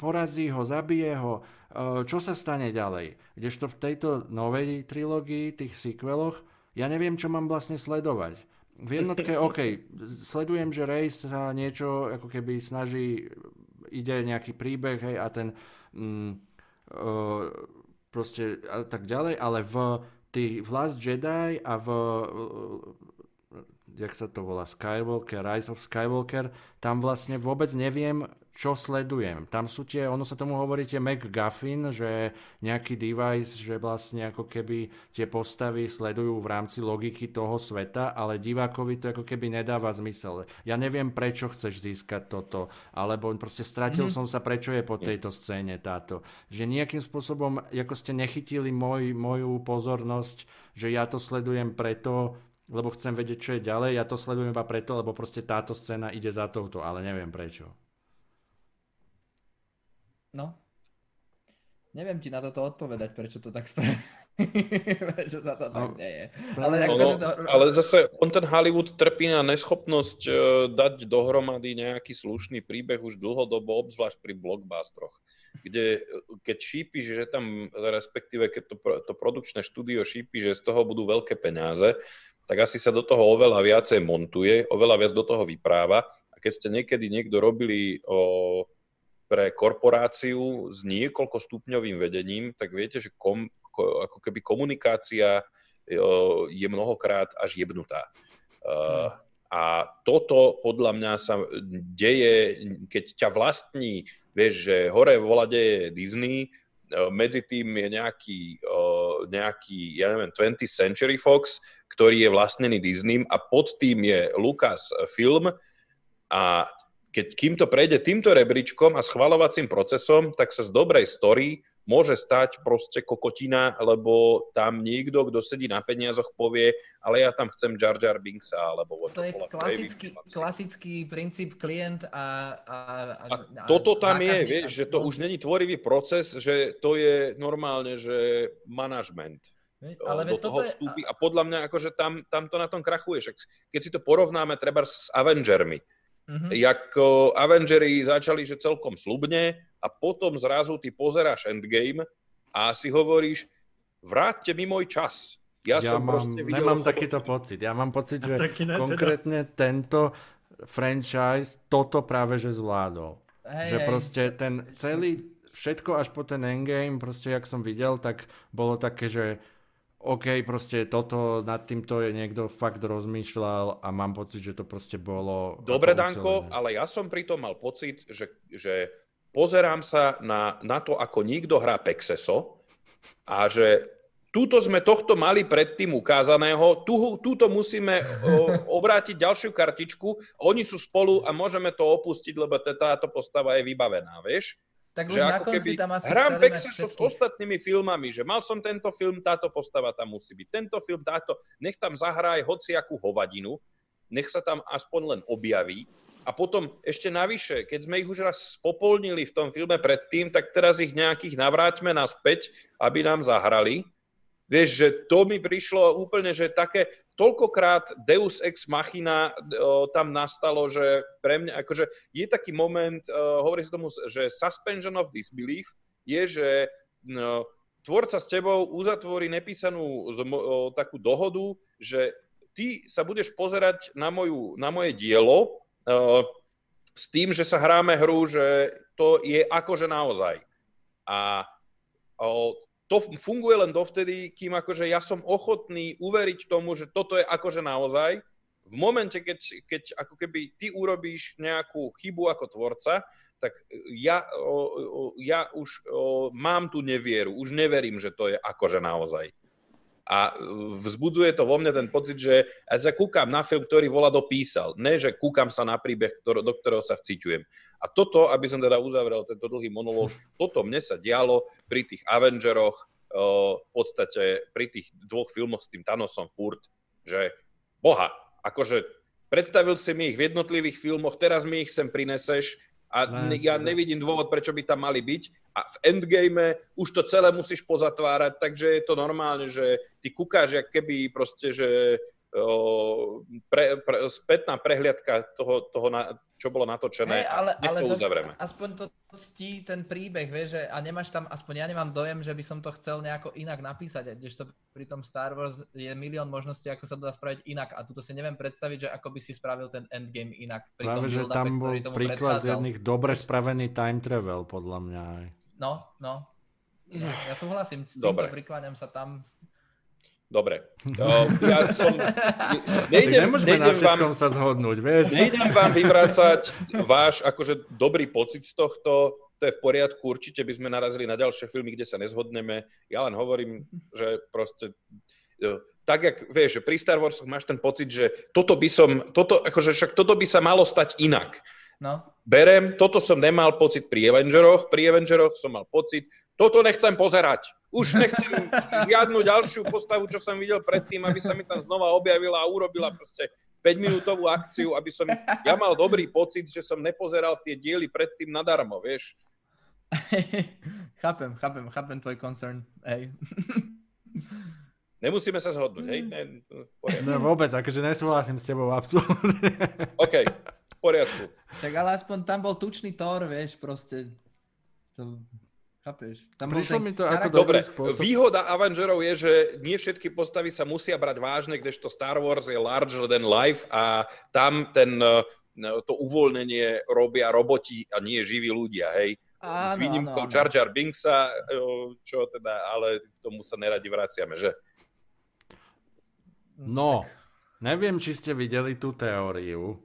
porazí ho, zabije ho, uh, čo sa stane ďalej. Kdežto v tejto novej trilógii, tých sequeloch, ja neviem, čo mám vlastne sledovať. V jednotke, (laughs) OK, sledujem, že Ray sa niečo ako keby snaží, ide nejaký príbeh, hej, a ten mm, uh, proste a tak ďalej, ale v tých Last Jedi a v jak sa to volá, Skywalker, Rise of Skywalker, tam vlastne vôbec neviem, čo sledujem. Tam sú tie, ono sa tomu hovorí tie MacGuffin, že nejaký device, že vlastne ako keby tie postavy sledujú v rámci logiky toho sveta, ale divákovi to ako keby nedáva zmysel. Ja neviem, prečo chceš získať toto, alebo proste stratil mm-hmm. som sa, prečo je po tejto scéne táto. Že nejakým spôsobom, ako ste nechytili môj, moju pozornosť, že ja to sledujem preto, lebo chcem vedieť, čo je ďalej, ja to sledujem iba preto, lebo proste táto scéna ide za touto, ale neviem prečo. No. Neviem ti na toto odpovedať, prečo to tak spravili. (laughs) prečo sa to no, tak deje. Ale, no, no, to... ale zase on ten Hollywood trpí na neschopnosť uh, dať dohromady nejaký slušný príbeh už dlhodobo, obzvlášť pri blockbustroch, kde e, keď šípi, že tam, respektíve keď to, to produkčné štúdio šípi, že z toho budú veľké peniaze, tak asi sa do toho oveľa viacej montuje, oveľa viac do toho vypráva. A keď ste niekedy niekto robili o pre korporáciu s niekoľko stupňovým vedením, tak viete, že kom, ako keby komunikácia je mnohokrát až jebnutá. Uh, a toto podľa mňa sa deje, keď ťa vlastní, vieš, že hore v volade je Disney, medzi tým je nejaký, nejaký, ja neviem, 20th Century Fox, ktorý je vlastnený Disneym a pod tým je Lucas Film. A keď kým to prejde týmto rebríčkom a schvalovacím procesom, tak sa z dobrej story môže stať proste kokotina, lebo tam niekto, kto sedí na peniazoch, povie, ale ja tam chcem Jar Jar Binksa, alebo... To je klasický, klasický princíp klient a... A, a, a toto tam je, vieš, že to už není tvorivý proces, že to je normálne, že manažment. Ale do toho je... vstúpi a podľa mňa akože tam, tam to na tom krachuje. keď si to porovnáme treba s Avengermi, Mm-hmm. Jak Avengers začali, že celkom slubne a potom zrazu ty pozeráš Endgame a si hovoríš, vráťte mi môj čas. Ja, ja som mám, proste videl... Nemám takýto pocit. Ja mám pocit, že konkrétne teda. tento franchise toto práve že zvládol. Hej, že hej. proste ten celý, všetko až po ten endgame, proste jak som videl, tak bolo také, že OK, proste toto, nad týmto je niekto fakt rozmýšľal a mám pocit, že to proste bolo... Dobre, Danko, ale ja som pritom mal pocit, že, že pozerám sa na, na to, ako niekto hrá Pexeso a že túto sme tohto mali predtým ukázaného, tú, túto musíme o, (laughs) obrátiť ďalšiu kartičku, oni sú spolu a môžeme to opustiť, lebo táto postava je vybavená, vieš? Tak už na konci tam asi Hrám Pexes s ostatnými filmami, že mal som tento film, táto postava tam musí byť. Tento film, táto, nech tam zahraj hociakú hovadinu, nech sa tam aspoň len objaví. A potom ešte navyše, keď sme ich už raz spopolnili v tom filme predtým, tak teraz ich nejakých navráťme naspäť, aby nám zahrali. Vieš, že to mi prišlo úplne, že také, toľkokrát Deus Ex Machina o, tam nastalo, že pre mňa, akože je taký moment, o, hovorí sa tomu, že suspension of disbelief je, že no, tvorca s tebou uzatvorí nepísanú o, takú dohodu, že ty sa budeš pozerať na, moju, na moje dielo s tým, že sa hráme hru, že to je akože naozaj. A to funguje len dovtedy, kým akože ja som ochotný uveriť tomu, že toto je akože naozaj, v momente, keď, keď ako keby ty urobíš nejakú chybu ako tvorca, tak ja, ja už mám tú nevieru, už neverím, že to je akože naozaj. A vzbudzuje to vo mne ten pocit, že ja sa kúkam na film, ktorý volá dopísal. Ne, že kúkam sa na príbeh, do ktorého sa vciťujem. A toto, aby som teda uzavrel tento dlhý monológ, toto mne sa dialo pri tých Avengeroch, v podstate pri tých dvoch filmoch s tým Thanosom furt, že boha, akože predstavil si mi ich v jednotlivých filmoch, teraz mi ich sem prineseš, a ne, ja nevidím dôvod, prečo by tam mali byť. A v endgame už to celé musíš pozatvárať, takže je to normálne, že ty kúkáš, jak keby proste, že o, pre, pre, spätná prehliadka toho, toho na, čo bolo natočené. Hey, ale, ale to zas, aspoň to ctí ten príbeh, vieš, že, a nemáš tam, aspoň ja nemám dojem, že by som to chcel nejako inak napísať, to pri tom Star Wars je milión možností, ako sa to dá spraviť inak a tuto si neviem predstaviť, že ako by si spravil ten endgame inak. Pri Práve, tom že tam bol príklad jedných dobre spravený time travel, podľa mňa aj. No, no. Ja, ja súhlasím, s týmto prikláňam sa tam Dobre. Uh, ja som... Nejdem, Nemôžeme nejdem na vám, sa zhodnúť, vieš? Nejdem vám vyvrácať váš akože dobrý pocit z tohto, to je v poriadku, určite by sme narazili na ďalšie filmy, kde sa nezhodneme. Ja len hovorím, že proste tak, jak vieš, že pri Star Wars máš ten pocit, že toto by som, toto, akože však toto by sa malo stať inak. No. Berem, toto som nemal pocit pri Avengeroch, pri Avengeroch som mal pocit, toto nechcem pozerať. Už nechcem žiadnu ďalšiu postavu, čo som videl predtým, aby sa mi tam znova objavila a urobila proste 5-minútovú akciu, aby som... Ja mal dobrý pocit, že som nepozeral tie diely predtým nadarmo, vieš. (laughs) chápem, chápem, chápem tvoj concern. Hej. (laughs) Nemusíme sa zhodnúť, hej? Ne, no vôbec, akože nesúhlasím s tebou absolútne. OK, poriadku. Tak ale aspoň tam bol tučný Thor, vieš, proste. To, chápeš? Tam Prišlo mi to ako Dobre, spôsob. výhoda Avengerov je, že nie všetky postavy sa musia brať vážne, kdežto Star Wars je larger than life a tam ten, eh, to uvoľnenie robia roboti a nie živí ľudia, hej? Áno, S výnimkou Jar Jar Binksa, eh, čo teda, ale k tomu sa neradi vraciame, že? No, neviem, či ste videli tú teóriu,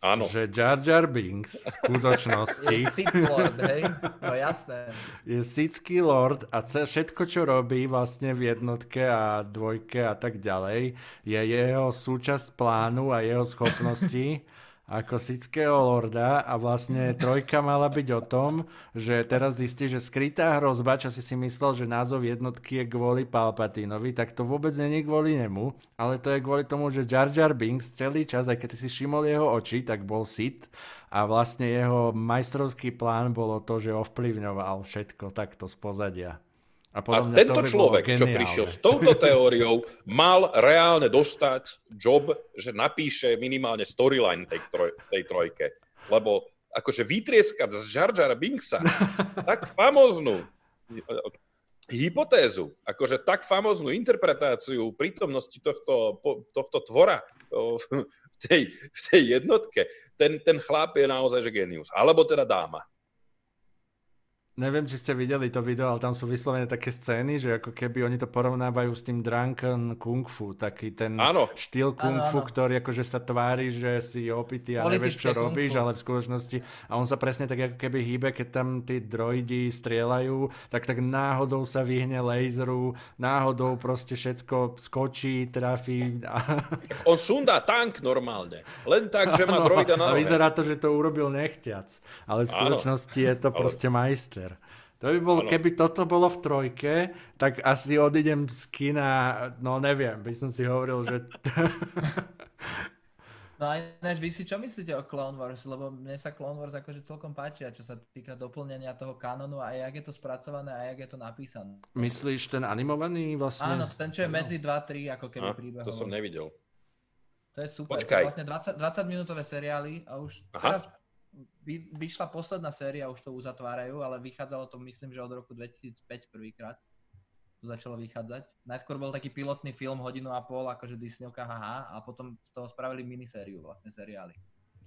Áno. Že Jar Jar Binks v skutočnosti... je (laughs) Sith Lord, hej? No jasné. Je Sithský Lord a všetko, čo robí vlastne v jednotke a dvojke a tak ďalej, je jeho súčasť plánu a jeho schopnosti (laughs) ako Sického lorda a vlastne (laughs) trojka mala byť o tom, že teraz zistí, že skrytá hrozba, čo si si myslel, že názov jednotky je kvôli Palpatinovi, tak to vôbec není kvôli nemu, ale to je kvôli tomu, že Jar Jar Binks celý čas, aj keď si si všimol jeho oči, tak bol sit a vlastne jeho majstrovský plán bolo to, že ovplyvňoval všetko takto z pozadia. A, a tento človek, čo prišiel s touto teóriou, mal reálne dostať job, že napíše minimálne storyline tej, troj, tej trojke. Lebo akože vytrieskať z Jar Jar Binksa (laughs) tak famoznú hypotézu, akože tak famoznú interpretáciu prítomnosti tohto, tohto tvora v tej, v tej jednotke, ten, ten chlap je naozaj že genius. Alebo teda dáma. Neviem, či ste videli to video, ale tam sú vyslovené také scény, že ako keby oni to porovnávajú s tým Drunken Kung Fu, taký ten áno. štýl Kung Fu, áno, áno. ktorý akože sa tvári, že si opitý a nevieš, čo robíš, ale v skutočnosti a on sa presne tak ako keby hýbe, keď tam tí droidi strieľajú, tak tak náhodou sa vyhne laseru, náhodou proste všetko skočí, trafí. A... On sundá tank normálne, len tak, že má droida na A vyzerá to, že to urobil nechťac, ale v skutočnosti áno. je to proste majster. To by bolo, keby toto bolo v trojke, tak asi odídem z kina, no neviem, by som si hovoril, že... (laughs) No a ináč, vy si čo myslíte o Clone Wars? Lebo mne sa Clone Wars akože celkom páči, čo sa týka doplnenia toho kanonu a jak je to spracované a jak je to napísané. Myslíš ten animovaný vlastne? Áno, ten, čo je medzi 2-3 ako keby príbehov. To som nevidel. To je super. Počkaj. To je vlastne 20, 20 minútové seriály a už Aha. teraz vy, vyšla posledná séria, už to uzatvárajú, ale vychádzalo to myslím, že od roku 2005 prvýkrát to začalo vychádzať. Najskôr bol taký pilotný film hodinu a pol, akože Disneyovka haha, a potom z toho spravili minisériu, vlastne seriály.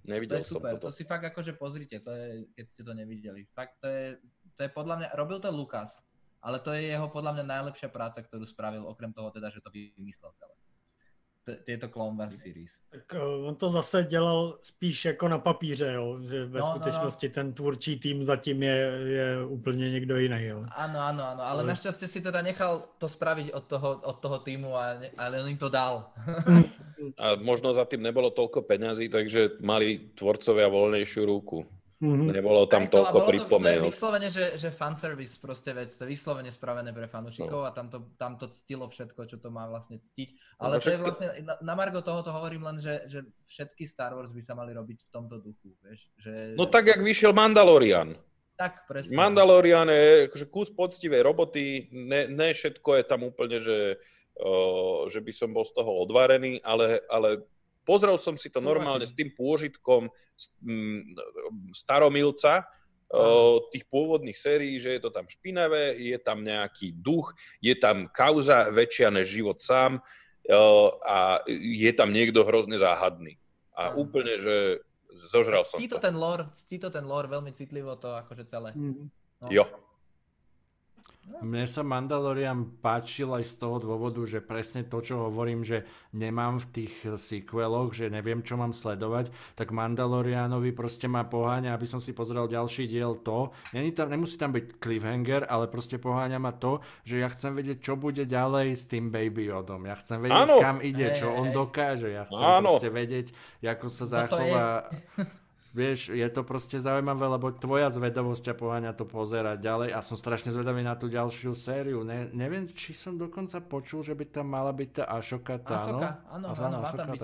Nevidel to je super, to si fakt akože pozrite, to je, keď ste to nevideli. Fakt to je, to je podľa mňa, robil to Lukas, ale to je jeho podľa mňa najlepšia práca, ktorú spravil, okrem toho teda, že to vymyslel celé. Tieto Clone Wars series. Tak uh, on to zase dělal spíš jako na papíře, jo? že ve no, skutečnosti no, no. ten tvůrčí tým zatím je, je úplně někdo jiný. Jo? Áno, áno, áno, ale, ale našťastie si teda nechal to spraviť od toho, od toho týmu, a, ale on im to dal. (laughs) a možno za tým nebolo toľko peňazí, takže mali tvorcovia voľnejšiu ruku. Mm-hmm. Nebolo tam to, toľko pripomienok. To je vyslovene, že, že fanservice proste vec, to je vyslovene spravené pre fanúšikov no. a tam to, tam to ctilo všetko, čo to má vlastne ctiť. Ale no, to je vlastne, na, na Margo tohoto hovorím len, že, že všetky Star Wars by sa mali robiť v tomto duchu, vieš. Že, no tak, jak vyšiel Mandalorian. Tak, presne. Mandalorian je akože kus poctivej roboty, ne, ne všetko je tam úplne, že, uh, že by som bol z toho odvarený, ale, ale Pozrel som si to normálne s tým pôžitkom staromilca, tých pôvodných sérií, že je to tam špinavé, je tam nejaký duch, je tam kauza väčšia než život sám a je tam niekto hrozne záhadný. A úplne, že zožral som to. Ten lore, ctí to ten lore veľmi citlivo to akože celé. Mm. No. Jo. Mne sa Mandalorian páčil aj z toho dôvodu, že presne to, čo hovorím, že nemám v tých sequeloch, že neviem, čo mám sledovať, tak Mandalorianovi proste ma poháňa, aby som si pozrel ďalší diel to. Není tam, nemusí tam byť cliffhanger, ale proste poháňa ma to, že ja chcem vedieť, čo bude ďalej s tým Baby Yodom. Ja chcem vedieť, Áno. kam ide, čo on dokáže. Ja chcem Áno. proste vedieť, ako sa zachová... No (laughs) Vieš, je to proste zaujímavé, lebo tvoja zvedavosť ťa poháňa to pozerať ďalej a som strašne zvedavý na tú ďalšiu sériu. Ne, neviem, či som dokonca počul, že by tam mala byť tá Ashoka Tano. Asoka, áno, áno, tam byť.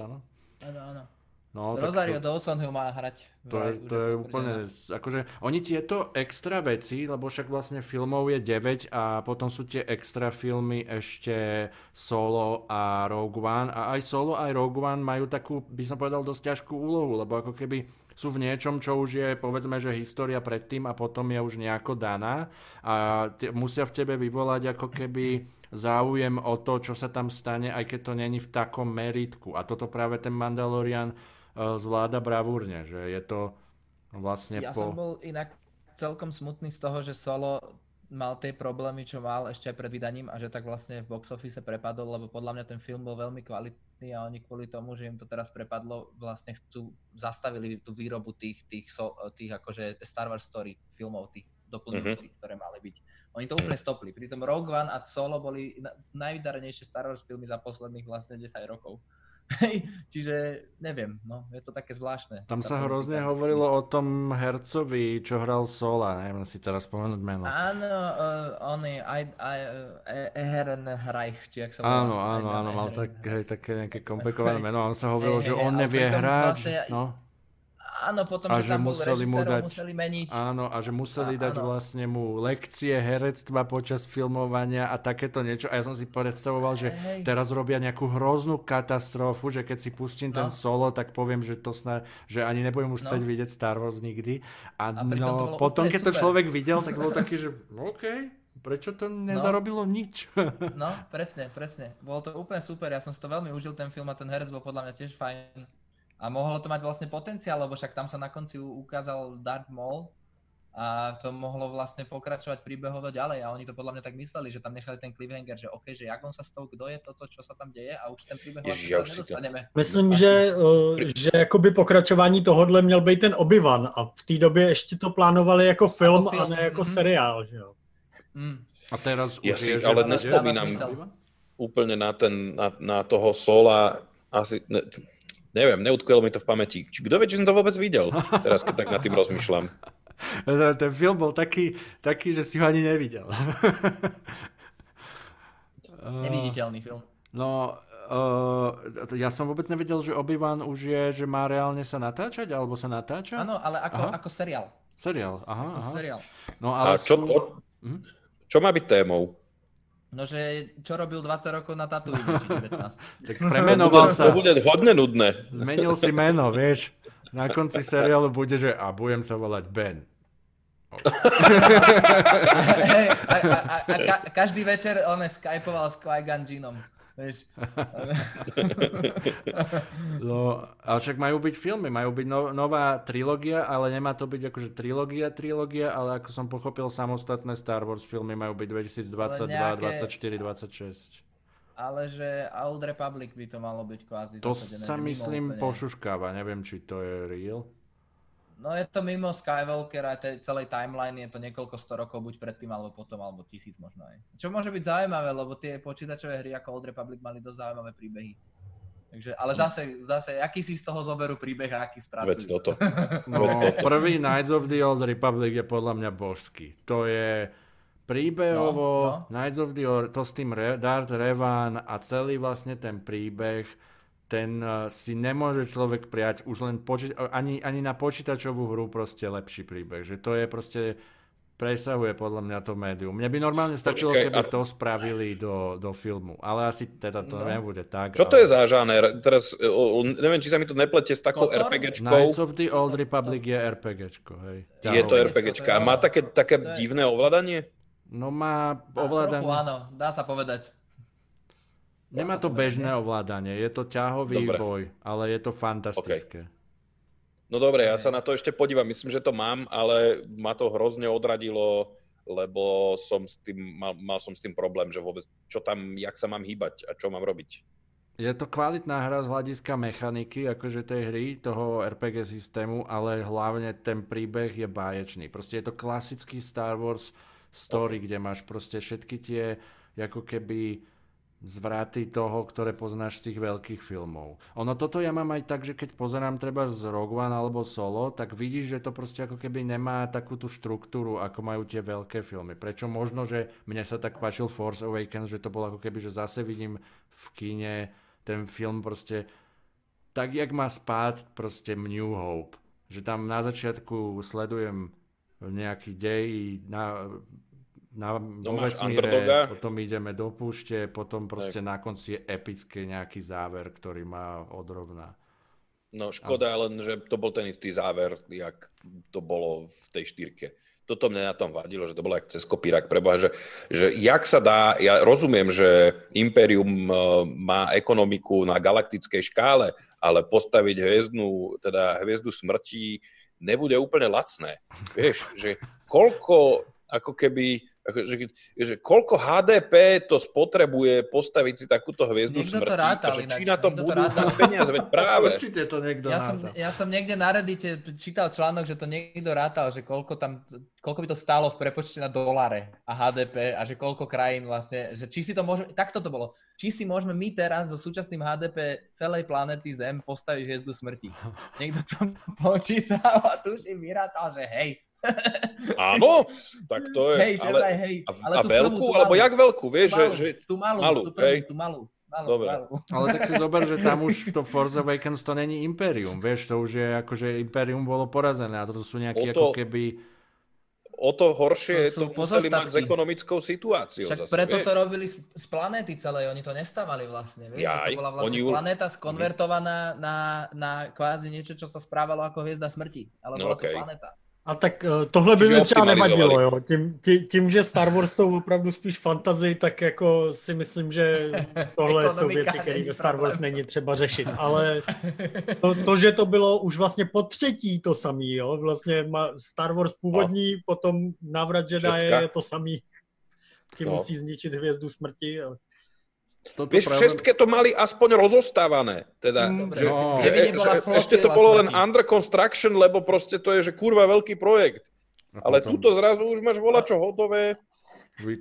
Áno, áno. No, Rosario to, Dawson ho má hrať. To je, to je úplne, akože oni tieto extra veci, lebo však vlastne filmov je 9 a potom sú tie extra filmy ešte Solo a Rogue One a aj Solo aj Rogue One majú takú, by som povedal, dosť ťažkú úlohu, lebo ako keby sú v niečom, čo už je povedzme, že história predtým a potom je už nejako daná a t- musia v tebe vyvolať ako keby záujem o to, čo sa tam stane, aj keď to není v takom meritku. A toto práve ten Mandalorian uh, zvláda bravúrne, že je to vlastne ja po... som bol inak celkom smutný z toho, že Solo mal tie problémy, čo mal ešte pred vydaním a že tak vlastne v box office prepadol, lebo podľa mňa ten film bol veľmi kvalitný a oni kvôli tomu, že im to teraz prepadlo, vlastne chcú, zastavili tú výrobu tých, tých, tých akože Star Wars story filmov, tých doplňujúcich, mm-hmm. ktoré mali byť. Oni to úplne stopli. Pritom Rogue One a Solo boli najvydarenejšie Star Wars filmy za posledných vlastne 10 rokov. Čiže neviem, no, je to také zvláštne. Tam sa hrozne politika. hovorilo o tom hercovi, čo hral Sola, neviem si teraz spomenúť meno. Áno, uh, on je aj, aj uh, Reich, či ak sa volá. Áno, áno, áno, mal tak, hej, také nejaké komplikované meno a on sa hovorilo, že on nevie hrať. Vlastne, no Áno, potom, a že, že tam museli mu dať, museli meniť. Áno, a že museli a, dať áno. vlastne mu lekcie herectva počas filmovania a takéto niečo. A ja som si predstavoval, že hey. teraz robia nejakú hroznú katastrofu, že keď si pustím no. ten solo, tak poviem, že to snad, že ani nebudem už no. chcieť vidieť Star Wars nikdy. A, a no, potom, keď super. to človek videl, tak bol (laughs) taký, že OK, Prečo to nezarobilo no. nič? no, presne, presne. Bolo to úplne super, ja som si to veľmi užil ten film a ten herec bol podľa mňa tiež fajn. A mohlo to mať vlastne potenciál, lebo však tam sa na konci ukázal Darth Maul a to mohlo vlastne pokračovať príbehovo ďalej a oni to podľa mňa tak mysleli, že tam nechali ten cliffhanger, že OK, že jak on sa stalo, kdo je toto, čo sa tam deje a už ten príbeh Ježiš, ja nedostaneme. Myslím, že, že jakoby pokračování tohohle měl být ten Obi-Wan a v té době ještě to plánovali jako film, jako film. a ne jako mm-hmm. seriál, že jo. Mm. A teraz ja si, ale nespomínam úplne na, ten, na, na toho Sola asi, ne, Neviem, neutkvelo mi to v pamäti. Či kto vie, či som to vôbec videl, teraz keď tak nad tým rozmýšľam. Ten film bol taký, taký, že si ho ani nevidel. (laughs) Neviditeľný film. No, uh, ja som vôbec nevedel, že Obi-Wan už je, že má reálne sa natáčať, alebo sa natáča? Áno, ale ako, ako seriál. Seriál, aha, ako aha. seriál. No, ale A čo, sú... to, hm? čo má byť témou? No, že čo robil 20 rokov na Tatooine, 19. (laughs) tak premenoval sa. To bude hodne nudné. Zmenil si meno, vieš. Na konci seriálu bude, že a budem sa volať Ben. (laughs) a, a, a, a, každý večer on skypoval s Qui-Gon Jinom. Vieš. (laughs) no, ale však majú byť filmy, majú byť no, nová trilógia, ale nemá to byť akože trilógia, trilógia, ale ako som pochopil, samostatné Star Wars filmy majú byť 2022, nejaké... 24, 26. ale že Old Republic by to malo byť kvázi To sa myslím pošuškáva, neviem, či to je real. No je to mimo Skywalker a tej celej timeline je to niekoľko sto rokov, buď predtým, alebo potom, alebo tisíc možno aj. Čo môže byť zaujímavé, lebo tie počítačové hry ako Old Republic mali dosť zaujímavé príbehy. Takže, ale zase, zase, aký si z toho zoberú príbeh a aký spracujú. Veď toto. (laughs) No, prvý Knights of the Old Republic je podľa mňa božský. To je príbehovo, no, no. Knights of the Old, to s tým Re, Darth Revan a celý vlastne ten príbeh ten uh, si nemôže človek prijať už len počít- ani, ani na počítačovú hru proste lepší príbeh. Že to je proste presahuje podľa mňa to médium. Mne by normálne stačilo, okay, keby a... to spravili do, do filmu, ale asi teda to no. nebude tak. Čo ale... to je za žáner? Teraz, o, neviem, či sa mi to neplete s takou Kotor? RPGčkou. Knights of the Old Republic je RPGčko, hej. Je to RPGčka. A má také, také divné ovládanie? No má ovládanie. Trochu áno, dá sa povedať. Nemá to bežné ovládanie, je to ťahový dobre. boj, ale je to fantastické. Okay. No dobre, ja sa na to ešte podívam, myslím, že to mám, ale ma to hrozne odradilo, lebo som s tým, mal, mal som s tým problém, že vôbec, čo tam, jak sa mám hýbať a čo mám robiť. Je to kvalitná hra z hľadiska mechaniky, akože tej hry, toho RPG systému, ale hlavne ten príbeh je báječný. Proste je to klasický Star Wars story, okay. kde máš proste všetky tie, ako keby zvraty toho, ktoré poznáš z tých veľkých filmov. Ono toto ja mám aj tak, že keď pozerám treba z Rogue One alebo Solo, tak vidíš, že to proste ako keby nemá takú tú štruktúru, ako majú tie veľké filmy. Prečo možno, že mne sa tak páčil Force Awakens, že to bolo ako keby, že zase vidím v kine ten film proste tak, jak má spát proste New Hope. Že tam na začiatku sledujem nejaký dej, na, na, no vesmíre, potom ideme do púšte, potom proste tak. na konci je epické nejaký záver, ktorý má odrovná. No škoda a... len, že to bol ten istý záver, jak to bolo v tej štyrke. Toto mne na tom vadilo, že to bolo jak cez kopírak preboha, že, že jak sa dá, ja rozumiem, že Imperium e, má ekonomiku na galaktickej škále, ale postaviť hviezdnu, teda hviezdu smrti nebude úplne lacné. Vieš, že koľko ako keby že, že koľko HDP to spotrebuje postaviť si takúto hviezdu niekto smrti? To rátal, inak, či na to budú to peniaze, veď práve. Určite to niekto ja som, ja som niekde na Reddite čítal článok, že to niekto rátal, že koľko, tam, koľko by to stálo v prepočte na doláre a HDP a že koľko krajín vlastne, že či si to môžeme, takto to bolo, či si môžeme my teraz so súčasným HDP celej planety Zem postaviť hviezdu smrti. Niekto to (laughs) počítal a tuším vyrátal, že hej, (laughs) Áno, tak to je. Hej, že ale, hej. A, ale a veľkú, prvú, alebo jak veľkú, vieš? Tú malú, že, tú malú, malú, tú prvú, hej. tú malú. Malú, Dobre. Malú. Ale tak si zober, že tam už to Force Awakens to není Imperium, vieš, to už je ako, že Imperium bolo porazené a to sú nejaké ako keby... O to horšie to, to museli mať s ekonomickou situáciou. Však zase, preto vieš? to robili z, z planéty celej, oni to nestavali vlastne, vieš, Jaj, to bola vlastne oni... planéta skonvertovaná na, na kvázi niečo, čo sa správalo ako hviezda smrti, ale no, bola okay. to planéta. A tak uh, tohle by mi třeba nevadilo, jo. Tím, tí, tím, že Star Wars jsou opravdu spíš fantasy, tak jako si myslím, že (laughs) tohle jsou věci, které ve Star Wars není třeba řešit. Ale to, to, že to bylo už vlastně po třetí to samý, jo. Vlastně Star Wars původní, no. potom návrat Jedi je to samý. Tím no. musí zničit hvězdu smrti. A toto Vieš, práve... všetké to mali aspoň rozostávané. Teda, mm, že, no. že, že, ešte to bolo len under construction, lebo proste to je, že kurva veľký projekt. A Ale potom... tuto zrazu už máš čo hotové.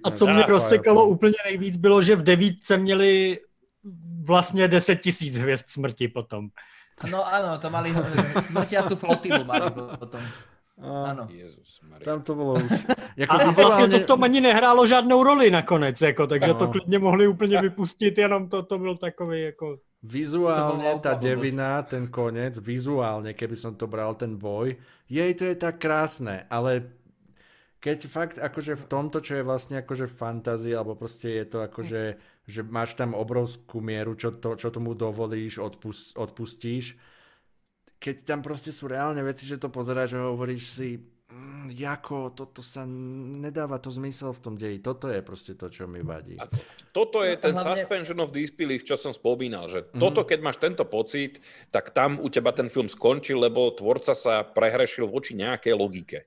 A co mě rozsekalo úplně nejvíc, bylo, že v devítce měli vlastně 10 tisíc hvězd smrti potom. No áno, to mali smrtiacu flotilu mali potom. Ano. Jezus Tam to bylo už... (laughs) Jako a vizuálně... vlastně to v tom ani nehrálo žádnou roli nakonec, jako, takže no. to klidně mohli úplně vypustit, jenom to, to byl takový jako... Vizuálne tá devina, ten konec, vizuálne, keby som to bral, ten boj, jej to je tak krásne, ale keď fakt akože v tomto, čo je vlastne akože fantázie, alebo proste je to akože, že máš tam obrovskú mieru, čo, to, čo tomu dovolíš, odpust, odpustíš, keď tam proste sú reálne veci, že to pozeráš a hovoríš si, mm, jako, toto sa nedáva to zmysel v tom deji. Toto je proste to, čo mi vadí. A to, toto je no, ten hlavne... suspension of disbelief, čo som spomínal, že mm-hmm. toto, keď máš tento pocit, tak tam u teba ten film skončil, lebo tvorca sa prehrešil voči nejakej logike.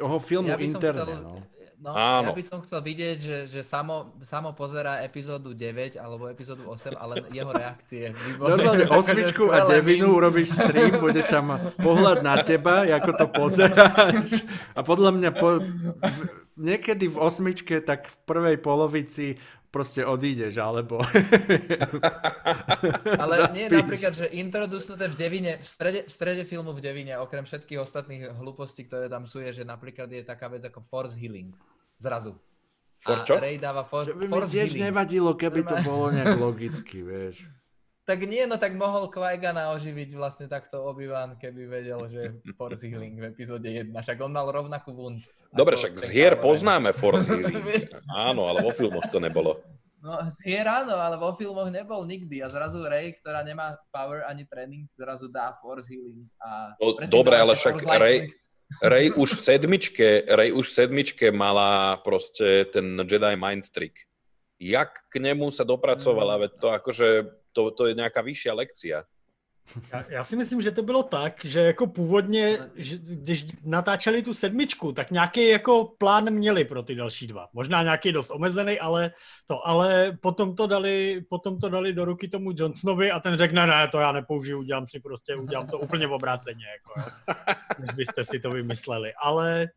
Oho filmu ja interne, chcel... no No, Áno. ja by som chcel vidieť, že, že samo, samo pozera epizódu 9 alebo epizódu 8, ale jeho reakcie. Normálne (laughs) osmičku a devinu urobíš stream, bude tam pohľad na teba, ako to pozeráš. A podľa mňa po, niekedy v osmičke, tak v prvej polovici proste odídeš, alebo... (laughs) Ale (laughs) nie napríklad, že introdusnuté v Devine, v strede, v strede filmu v Devine, okrem všetkých ostatných hlúpostí, ktoré tam sú, je, že napríklad je taká vec ako force healing. Zrazu. Force čo? Ray dáva for, by force mi tiež healing. nevadilo, keby to bolo nejak logicky, vieš. Tak nie, no tak mohol qui oživiť vlastne takto obi keby vedel, že Force Healing v epizóde 1. Však on mal rovnakú wund. Dobre, však z hier poznáme Force (laughs) Healing. Áno, ale vo filmoch to nebolo. No z hier áno, ale vo filmoch nebol nikdy. A zrazu Ray, ktorá nemá power ani tréning, zrazu dá Force Healing. A no, dobre, ale však Ray, Ray už v sedmičke, Ray už v sedmičke mala proste ten Jedi Mind Trick. Jak k nemu sa dopracovala, mm. veď to akože to, to je nějaká vyšší lekcia. Já, já si myslím, že to bylo tak, že jako původně, že když natáčeli tu sedmičku, tak nějaký jako plán měli pro ty další dva. Možná nějaký dost omezený, ale to, ale potom to dali, potom to dali do ruky tomu Johnsonovi a ten řekne, ne, to já nepoužiju, udělám si prostě, udělám to úplně obráceně, jako, než (laughs) byste si to vymysleli. Ale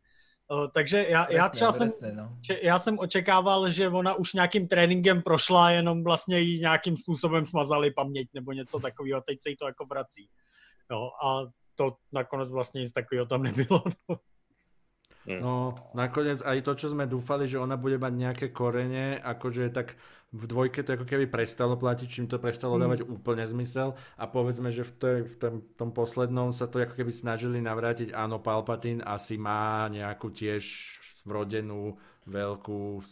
takže já, presne, já třeba presne, jsem, no. já jsem očekával, že ona už nějakým tréninkem prošla, jenom vlastně jí nějakým způsobem smazali paměť nebo něco takového, teď se jí to jako vrací. No a to nakonec vlastně nic takového tam nebylo. (laughs) No. Hm. No, nakoniec aj to, čo sme dúfali, že ona bude mať nejaké korene, akože tak v dvojke to ako keby prestalo platiť, čím to prestalo mm. dávať úplne zmysel a povedzme, že v, tej, v tom, tom poslednom sa to ako keby snažili navrátiť, áno, Palpatine asi má nejakú tiež vrodenú veľkú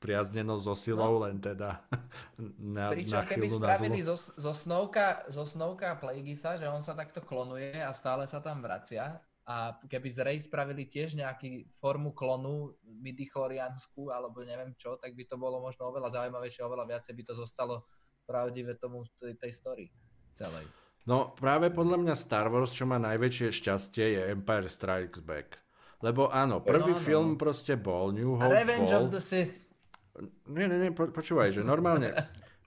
spriaznenosť so silou, no. len teda (laughs) na, Pričom na keby spravili zo, zo, Snowka, zo Snowka Plagueisa, že on sa takto klonuje a stále sa tam vracia, a keby z Rey spravili tiež nejaký formu klonu midichloriansku alebo neviem čo, tak by to bolo možno oveľa zaujímavejšie, oveľa viacej by to zostalo pravdivé tomu tej, tej story celej. No práve podľa mňa Star Wars, čo má najväčšie šťastie, je Empire Strikes Back. Lebo áno, prvý no, no. film proste bol, New Hope Revenge bol... of the Sith. Nie, nie, nie, po, počúvaj, že normálne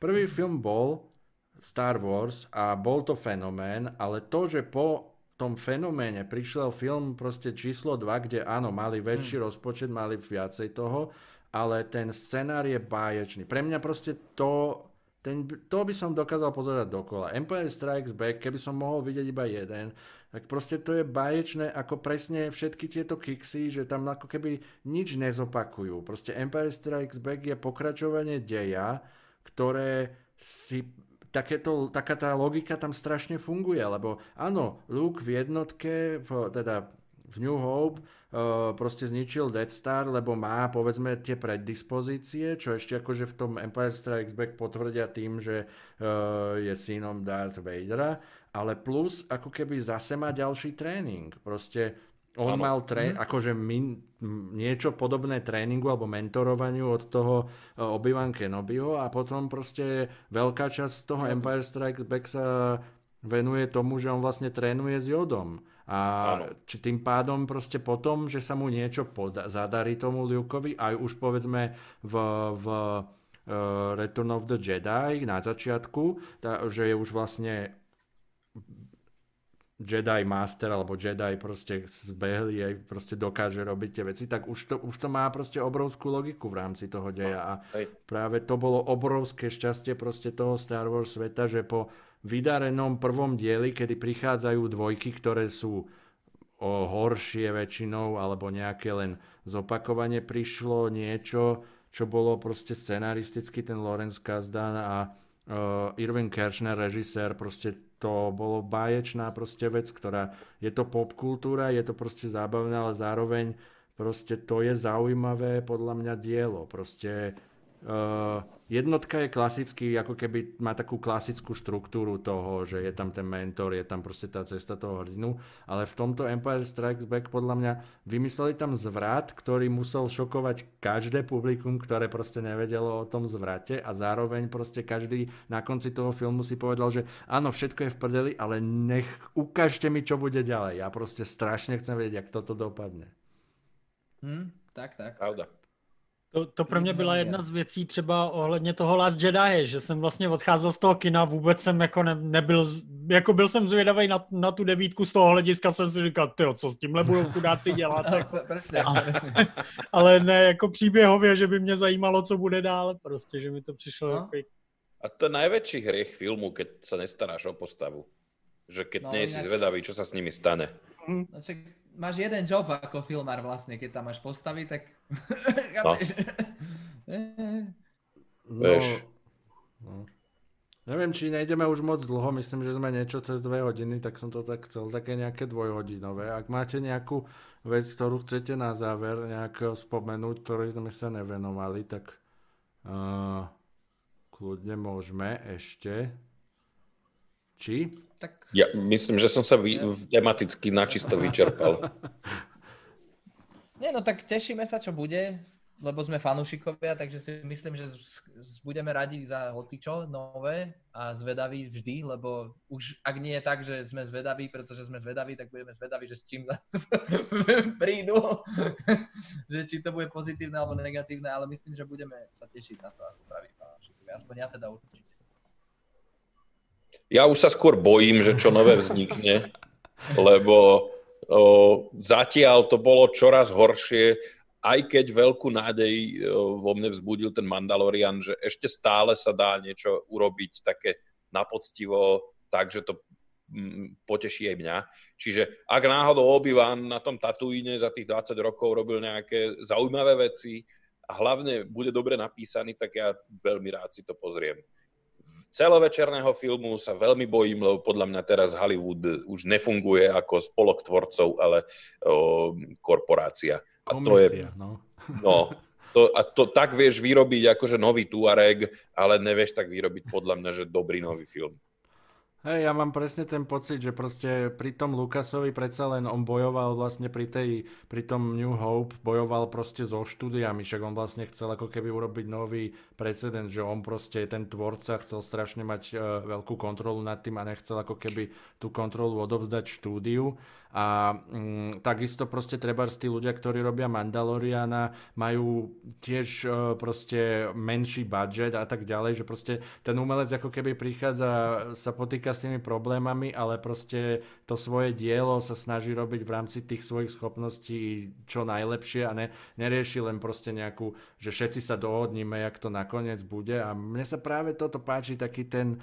prvý film bol Star Wars a bol to fenomén, ale to, že po tom fenoméne prišiel film proste číslo 2, kde áno, mali väčší hmm. rozpočet, mali viacej toho, ale ten scenár je báječný. Pre mňa proste to, ten, to by som dokázal pozerať dokola. Empire Strikes Back, keby som mohol vidieť iba jeden, tak proste to je báječné ako presne všetky tieto kiksy, že tam ako keby nič nezopakujú. Proste Empire Strikes Back je pokračovanie deja, ktoré si takéto, taká tá logika tam strašne funguje, lebo áno, Luke v jednotke, v, teda v New Hope uh, proste zničil Death Star, lebo má povedzme tie predispozície, čo ešte akože v tom Empire Strikes Back potvrdia tým, že uh, je synom Darth Vadera, ale plus ako keby zase má ďalší tréning. Proste on ano. mal tré, mm. akože min, niečo podobné tréningu alebo mentorovaniu od toho uh, Obi-Wan Kenobiho a potom proste veľká časť toho Empire Strikes Back sa venuje tomu, že on vlastne trénuje s Jodom. A ano. či tým pádom proste potom, že sa mu niečo poda- zadarí tomu Lukeovi, aj už povedzme v, v uh, Return of the Jedi na začiatku, tá, že je už vlastne Jedi Master alebo Jedi proste zbehli aj proste dokáže robiť tie veci, tak už to, už to má proste obrovskú logiku v rámci toho deja. A práve to bolo obrovské šťastie proste toho Star Wars sveta, že po vydarenom prvom dieli, kedy prichádzajú dvojky, ktoré sú o horšie väčšinou alebo nejaké len zopakovanie prišlo niečo, čo bolo proste scenaristicky ten Lawrence Kasdan a uh, Irving Kershner, režisér, proste to bolo báječná proste vec, ktorá je to popkultúra, je to proste zábavné, ale zároveň proste to je zaujímavé podľa mňa dielo. Proste Uh, jednotka je klasický, ako keby má takú klasickú štruktúru toho, že je tam ten mentor, je tam proste tá cesta toho hrdinu, ale v tomto Empire Strikes Back podľa mňa vymysleli tam zvrat, ktorý musel šokovať každé publikum, ktoré proste nevedelo o tom zvrate a zároveň proste každý na konci toho filmu si povedal, že áno, všetko je v prdeli, ale nech ukážte mi, čo bude ďalej. Ja proste strašne chcem vedieť, jak toto dopadne. Hmm, tak, tak. Pravda. To, to pro mě byla jedna z věcí třeba ohledně toho Last Jedi, že jsem vlastně odcházel z toho kina, vůbec jsem jako ne, nebyl, jako byl jsem zvědavý na, na tu devítku z toho hlediska, jsem si říkal, tyjo, co s tímhle budou chudáci dělat. (laughs) Jako, ale, (laughs) ale ne jako příběhově, že by mě zajímalo, co bude dál, prostě, že mi to přišlo no. jako... A to je najväčší hriech filmu, keď sa nestaráš o postavu. Že keď no, nie si zvedavý, čo sa s nimi stane. No, máš jeden job ako filmár vlastne, keď tam máš postavy, tak... (laughs) no. (laughs) no, no. Neviem, či nejdeme už moc dlho, myslím, že sme niečo cez dve hodiny, tak som to tak chcel, také nejaké dvojhodinové. Ak máte nejakú vec, ktorú chcete na záver nejak spomenúť, ktorej sme sa nevenovali, tak uh, kľudne môžeme ešte. Či? Tak... Ja myslím, že som sa vy, tematicky načisto vyčerpal. (laughs) Nie, no tak tešíme sa, čo bude, lebo sme fanúšikovia, takže si myslím, že budeme radi za hocičo nové a zvedaví vždy, lebo už ak nie je tak, že sme zvedaví, pretože sme zvedaví, tak budeme zvedaví, že s čím (laughs) prídu, (laughs) že či to bude pozitívne alebo negatívne, ale myslím, že budeme sa tešiť na to, ako praví fanúšikovia. Aspoň ja teda určite. Ja už sa skôr bojím, že čo nové vznikne, lebo o, zatiaľ to bolo čoraz horšie, aj keď veľkú nádej vo mne vzbudil ten Mandalorian, že ešte stále sa dá niečo urobiť také napoctivo, tak, že to mm, poteší aj mňa. Čiže ak náhodou obi na tom Tatooine za tých 20 rokov robil nejaké zaujímavé veci a hlavne bude dobre napísaný, tak ja veľmi rád si to pozriem celovečerného filmu sa veľmi bojím, lebo podľa mňa teraz Hollywood už nefunguje ako spolok tvorcov, ale o, korporácia. A Komisia, to je, no. no to, a to tak vieš vyrobiť akože nový Tuareg, ale nevieš tak vyrobiť podľa mňa, že dobrý nový film. Hej, ja mám presne ten pocit, že proste pri tom Lukasovi predsa len on bojoval vlastne pri, tej, pri tom New Hope, bojoval proste so štúdiami, však on vlastne chcel ako keby urobiť nový precedent, že on proste ten tvorca chcel strašne mať uh, veľkú kontrolu nad tým a nechcel ako keby tú kontrolu odovzdať štúdiu a mm, takisto proste treba tí ľudia, ktorí robia Mandaloriana, majú tiež uh, proste menší budget a tak ďalej, že proste ten umelec ako keby prichádza, sa potýka s tými problémami, ale proste to svoje dielo sa snaží robiť v rámci tých svojich schopností čo najlepšie a ne, nerieši len proste nejakú, že všetci sa dohodníme, jak to nakoniec bude. A mne sa práve toto páči, taký ten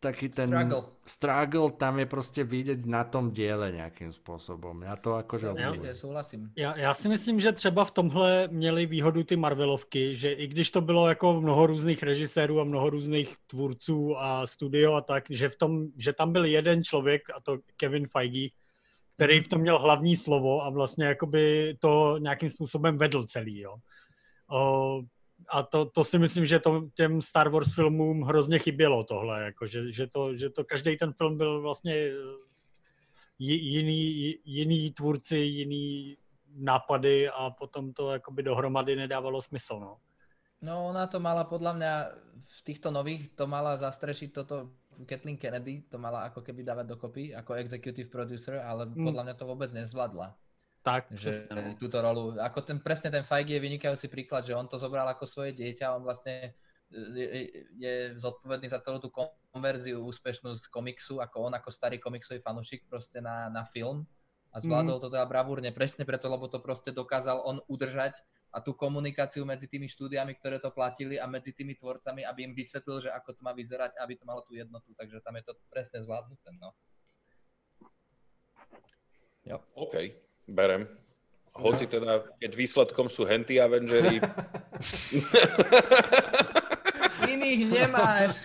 taký ten struggle. struggle tam je prostě vidět na tom diele nějakým způsobem. Já to akože ja, určitě souhlasím. Já, já si myslím, že třeba v tomhle měli výhodu ty Marvelovky, že i když to bylo jako mnoho různých režisérů a mnoho různých tvůrců a studio a tak, že, v tom, že tam byl jeden člověk a to Kevin Feige, který mhm. v tom měl hlavní slovo a vlastně jakoby to nějakým způsobem vedl celý, jo. O, a to, to si myslím, že to těm Star Wars filmům hrozně chybělo tohle, jako že, že, to, že to každý ten film byl vlastně eh, jiný, jiný tvůrci, jiný nápady a potom to jakoby dohromady nedávalo smysl, no. No ona to mala podľa mňa v týchto nových to mala zastrešiť toto Kathleen Kennedy, to mala ako keby dávať dokopy ako executive producer, ale mm. podľa mňa to vôbec nezvládla. Tak, že presne. túto rolu, ako ten, presne ten Feige je vynikajúci príklad, že on to zobral ako svoje dieťa, on vlastne je, je zodpovedný za celú tú konverziu úspešnú z komiksu, ako on ako starý komiksový fanúšik proste na, na film a zvládol mm. to teda bravúrne presne preto, lebo to proste dokázal on udržať a tú komunikáciu medzi tými štúdiami, ktoré to platili a medzi tými tvorcami, aby im vysvetlil, že ako to má vyzerať, aby to malo tú jednotu. Takže tam je to presne zvládnuté. No. Jo. OK berem. Hoci teda, keď výsledkom sú henty Avengery. (laughs) Iných nemáš.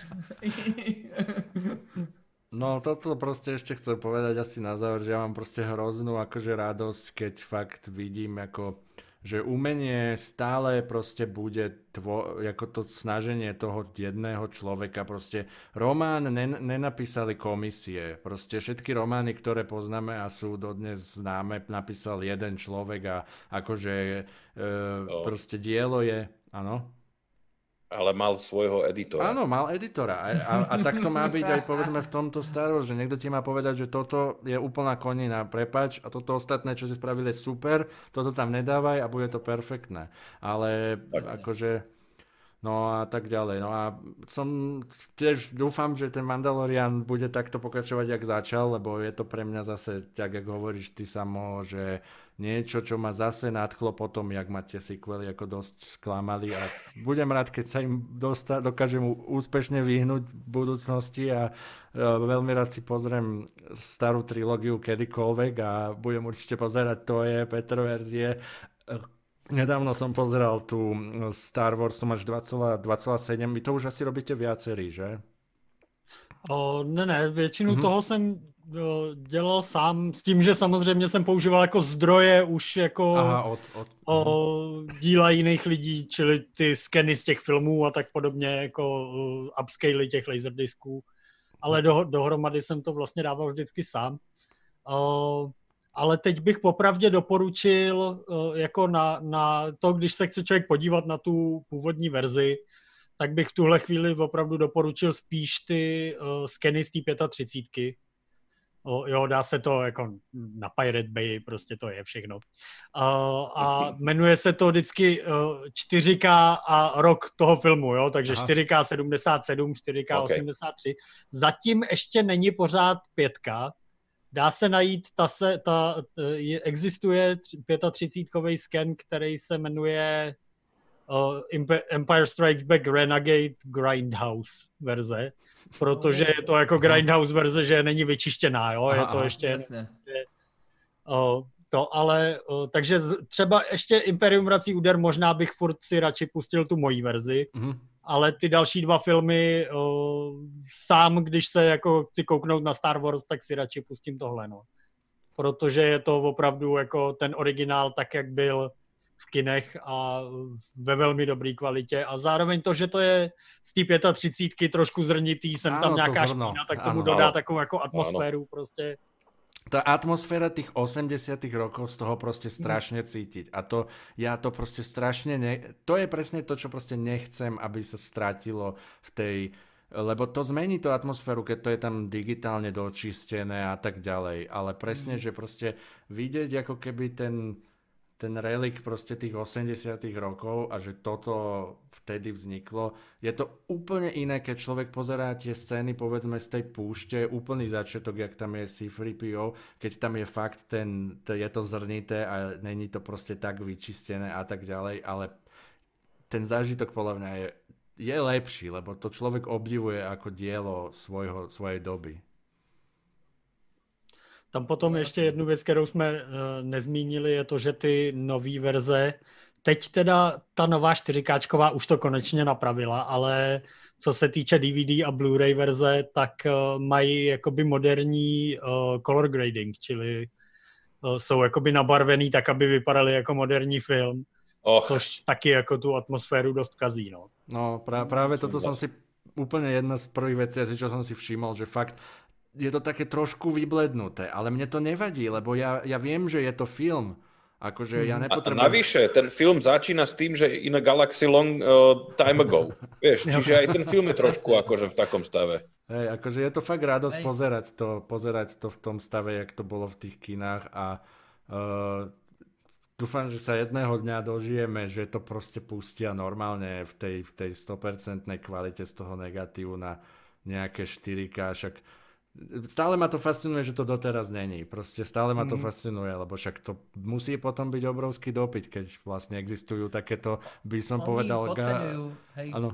No toto proste ešte chcem povedať asi na záver, že ja mám proste hroznú akože radosť, keď fakt vidím ako že umenie stále proste bude tvo, ako to snaženie toho jedného človeka. Proste román nen, nenapísali komisie. Proste všetky romány, ktoré poznáme a sú dodnes známe, napísal jeden človek a akože e, oh. proste dielo je, áno? Ale mal svojho editora. Áno, mal editora. A, a, a tak to má byť aj povedzme v tomto Star Wars, že niekto ti má povedať, že toto je úplná konina, prepač, a toto ostatné, čo si spravili, je super, toto tam nedávaj a bude to perfektné. Ale Vlastne. akože No a tak ďalej. No a som tiež dúfam, že ten Mandalorian bude takto pokračovať, jak začal, lebo je to pre mňa zase, tak jak hovoríš ty samo, že niečo, čo ma zase nadchlo potom, jak ma tie sequely ako dosť sklamali. A budem rád, keď sa im dosta- dokážem úspešne vyhnúť v budúcnosti a uh, veľmi rád si pozriem starú trilógiu kedykoľvek a budem určite pozerať to je Petro verzie. Nedávno som pozeral tu Star Wars, to máš 2,7, vy to už asi robíte viacerí, že? O, ne, ne, většinu mm-hmm. toho jsem o, dělal sám, s tím, že samozřejmě jsem používal jako zdroje už jako Aha, od, od, o, mhm. díla jiných lidí, čili ty skeny z těch filmů a tak podobně, jako upscale těch laserdisků, ale do, dohromady jsem to vlastně dával vždycky sám. O, ale teď bych popravdě doporučil eh, jako na, na to, když se chce člověk podívat na tu původní verzi, tak bych v tuhle chvíli opravdu doporučil spíš ty uh, skeny z té 35. O, jo, dá se to jako na Pirate Bay, prostě to je všechno. Uh, a jmenuje se to vždycky uh, 4K a rok toho filmu, jo, takže Aha. 4K 77, 4K okay. 83. Zatím ještě není pořád 5K, Dá se najít, ta se, ta, je, existuje 35-kový sken, který se jmenuje Empire Strikes Back Renegade Grindhouse verze, protože je to jako Grindhouse verze, že není vyčištěná, jo, je to ještě... Je, to, ale, takže třeba ještě Imperium vrací úder, možná bych furt si radši pustil tu mojí verzi, mm-hmm ale ty další dva filmy sám, když se jako chci kouknout na Star Wars, tak si radši pustím tohle, no. Protože je to opravdu jako ten originál tak, jak byl v kinech a ve velmi dobré kvalitě a zároveň to, že to je z té 35 trošku zrnitý, jsem tam nějaká špína, tak tomu ano, dodá ano. takovou jako atmosféru ano. prostě tá atmosféra tých 80 rokov z toho proste mhm. strašne cítiť. A to, ja to proste strašne, ne, to je presne to, čo proste nechcem, aby sa stratilo v tej, lebo to zmení tú atmosféru, keď to je tam digitálne dočistené a tak ďalej. Ale presne, mm. že proste vidieť ako keby ten, ten relik proste tých 80 rokov a že toto vtedy vzniklo. Je to úplne iné, keď človek pozerá tie scény povedzme z tej púšte, úplný začiatok, jak tam je C-3PO, keď tam je fakt ten, to, je to zrnité a není to proste tak vyčistené a tak ďalej, ale ten zážitok podľa mňa je, je lepší, lebo to človek obdivuje ako dielo svojho, svojej doby. Tam potom ještě jednu věc, kterou jsme uh, nezmínili, je to, že ty nové verze, teď teda ta nová 4K už to konečně napravila, ale co se týče DVD a Blu-ray verze, tak uh, mají jakoby moderní uh, color grading, čili jsou jakoby nabarvený tak, aby vypadaly jako moderní film. Oh. Což taky jako tu atmosféru dost kazí, no. No, práve toto som si úplne jedna z prvých vecí, čo som si všimol, že fakt je to také trošku vyblednuté, ale mne to nevadí, lebo ja, ja viem, že je to film. Akože ja nepotrebujem... A navyše, ten film začína s tým, že in a galaxy long uh, time ago. (laughs) Vieš, čiže aj ten film je trošku (laughs) akože v takom stave. Hej, akože je to fakt radosť pozerať to, pozerať to v tom stave, jak to bolo v tých kinách a uh, dúfam, že sa jedného dňa dožijeme, že to proste pustia normálne v tej, v tej 100% kvalite z toho negatívu na nejaké 4K, však stále ma to fascinuje, že to doteraz není. Proste stále ma to mm. fascinuje, lebo však to musí potom byť obrovský dopyt, keď vlastne existujú takéto, by som Oni povedal... Podceňujú, hej. Ano.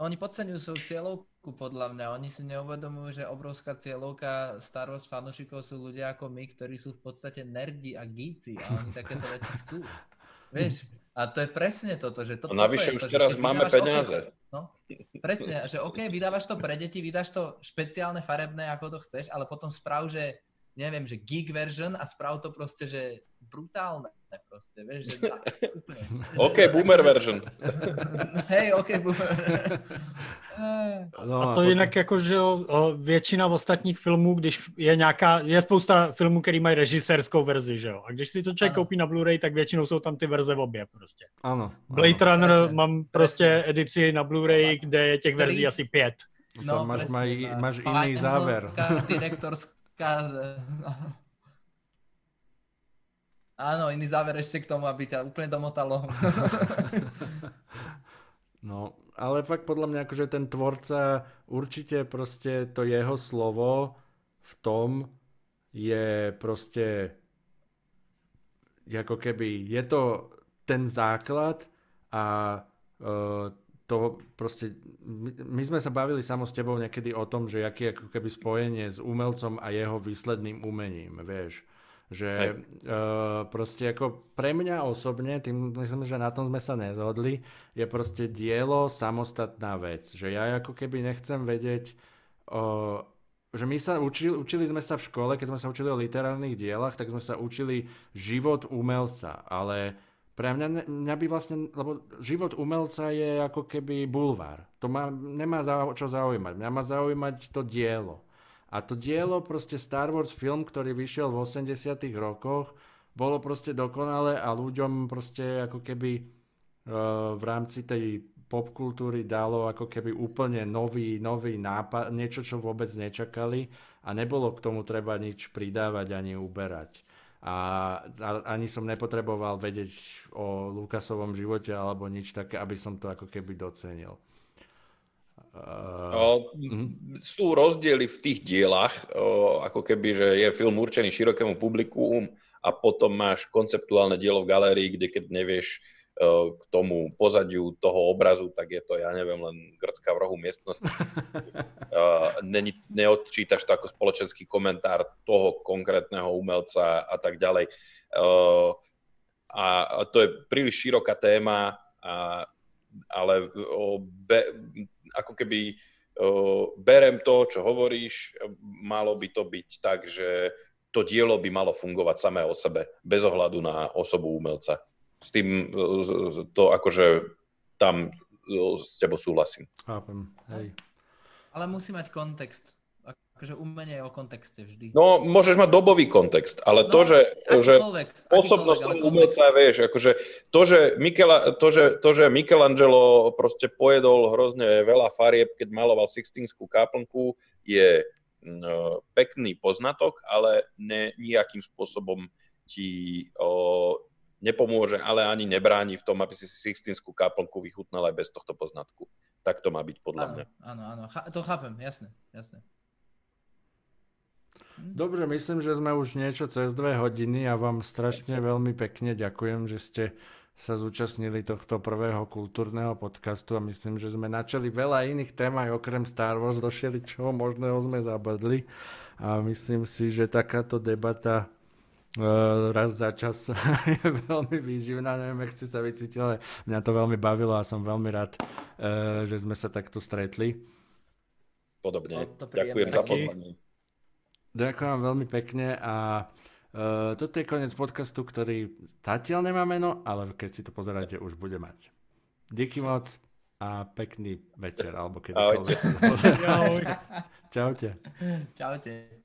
Oni podceňujú svoju cieľovku, podľa mňa. Oni si neuvedomujú, že obrovská cieľovka Star Wars fanúšikov sú ľudia ako my, ktorí sú v podstate nerdi a geeci a oni takéto veci chcú. (laughs) Vieš, a to je presne toto, že to... A navyše už to, teraz máme peniaze. Okay, no, presne, že OK, vydávaš to pre deti, vydáš to špeciálne farebné, ako to chceš, ale potom sprav, že neviem, že geek version a sprav to proste, že brutálne. Proste, vieš, že tak, úplne. (laughs) OK, boomer version. (laughs) Hej, OK, boomer. (laughs) No, a to jinak jako, že o, o, většina ostatních filmů, když je nějaká, je spousta filmů, který mají režisérskou verzi, že jo? A když si to člověk koupí na Blu-ray, tak většinou jsou tam ty verze v obě prostě. Ano. Blade ano. Runner Presne. mám prostě Presne. edici na Blu-ray, kde je těch verzí asi pět. No, to máš, maj, máš iný záver. Direktorská... Áno, iný záver ešte k tomu, aby ťa úplne domotalo. (laughs) no, ale fakt podľa mňa akože ten tvorca určite proste to jeho slovo v tom je proste ako keby je to ten základ a uh, to proste, my, my sme sa bavili samo s tebou niekedy o tom, že aký ako keby spojenie s umelcom a jeho výsledným umením, vieš. Že uh, proste ako pre mňa osobne, tým myslím, že na tom sme sa nezhodli, je proste dielo samostatná vec. Že ja ako keby nechcem vedieť, uh, že my sa učili, učili sme sa v škole, keď sme sa učili o literárnych dielach, tak sme sa učili život umelca, ale pre mňa, mňa by vlastne, lebo život umelca je ako keby bulvár. To ma, nemá za, čo zaujímať. Mňa má zaujímať to dielo. A to dielo, proste Star Wars film, ktorý vyšiel v 80 rokoch, bolo proste dokonalé a ľuďom proste ako keby uh, v rámci tej popkultúry dalo ako keby úplne nový, nový nápad, niečo, čo vôbec nečakali a nebolo k tomu treba nič pridávať ani uberať. A, a ani som nepotreboval vedieť o Lukasovom živote alebo nič také, aby som to ako keby docenil. Uh. Sú rozdiely v tých dielach, ako keby, že je film určený širokému publiku a potom máš konceptuálne dielo v galérii, kde keď nevieš k tomu pozadiu toho obrazu, tak je to, ja neviem, len grcka v rohu miestnosti. (laughs) Není, neodčítaš to ako spoločenský komentár toho konkrétneho umelca a tak ďalej. A, to je príliš široká téma, a, ale be, ako keby uh, berem to, čo hovoríš, malo by to byť tak, že to dielo by malo fungovať samé o sebe, bez ohľadu na osobu umelca. S tým to akože tam s tebou súhlasím. Chápem, hej. Ale musí mať kontext akože umenie je o kontexte vždy. No, môžeš mať dobový kontext, ale no, to, že, že osobnosť umelca, vieš, akože to, že, Michela, to, že, to, že Michelangelo proste pojedol hrozne veľa farieb, keď maloval Sixtinskú kaplnku, je no, pekný poznatok, ale ne, nejakým spôsobom ti o, nepomôže, ale ani nebráni v tom, aby si Sixtinskú kaplnku vychutnal aj bez tohto poznatku. Tak to má byť podľa áno, mňa. Áno, áno, to chápem, jasné, jasné. Dobre, myslím, že sme už niečo cez dve hodiny a vám strašne veľmi pekne ďakujem, že ste sa zúčastnili tohto prvého kultúrneho podcastu a myslím, že sme načali veľa iných tém aj okrem Star Wars, došieli čoho možného sme zabadli. A myslím si, že takáto debata uh, raz za čas (laughs) je veľmi výživná, neviem, jak ste sa vycítili, ale mňa to veľmi bavilo a som veľmi rád, uh, že sme sa takto stretli. Podobne, ďakujem za pozvanie. Ďakujem veľmi pekne a uh, toto je koniec podcastu, ktorý zatiaľ nemá meno, ale keď si to pozeráte, už bude mať. Díky moc a pekný večer, alebo kedykoľvek. (laughs) Čaute. Čaute. Čaute.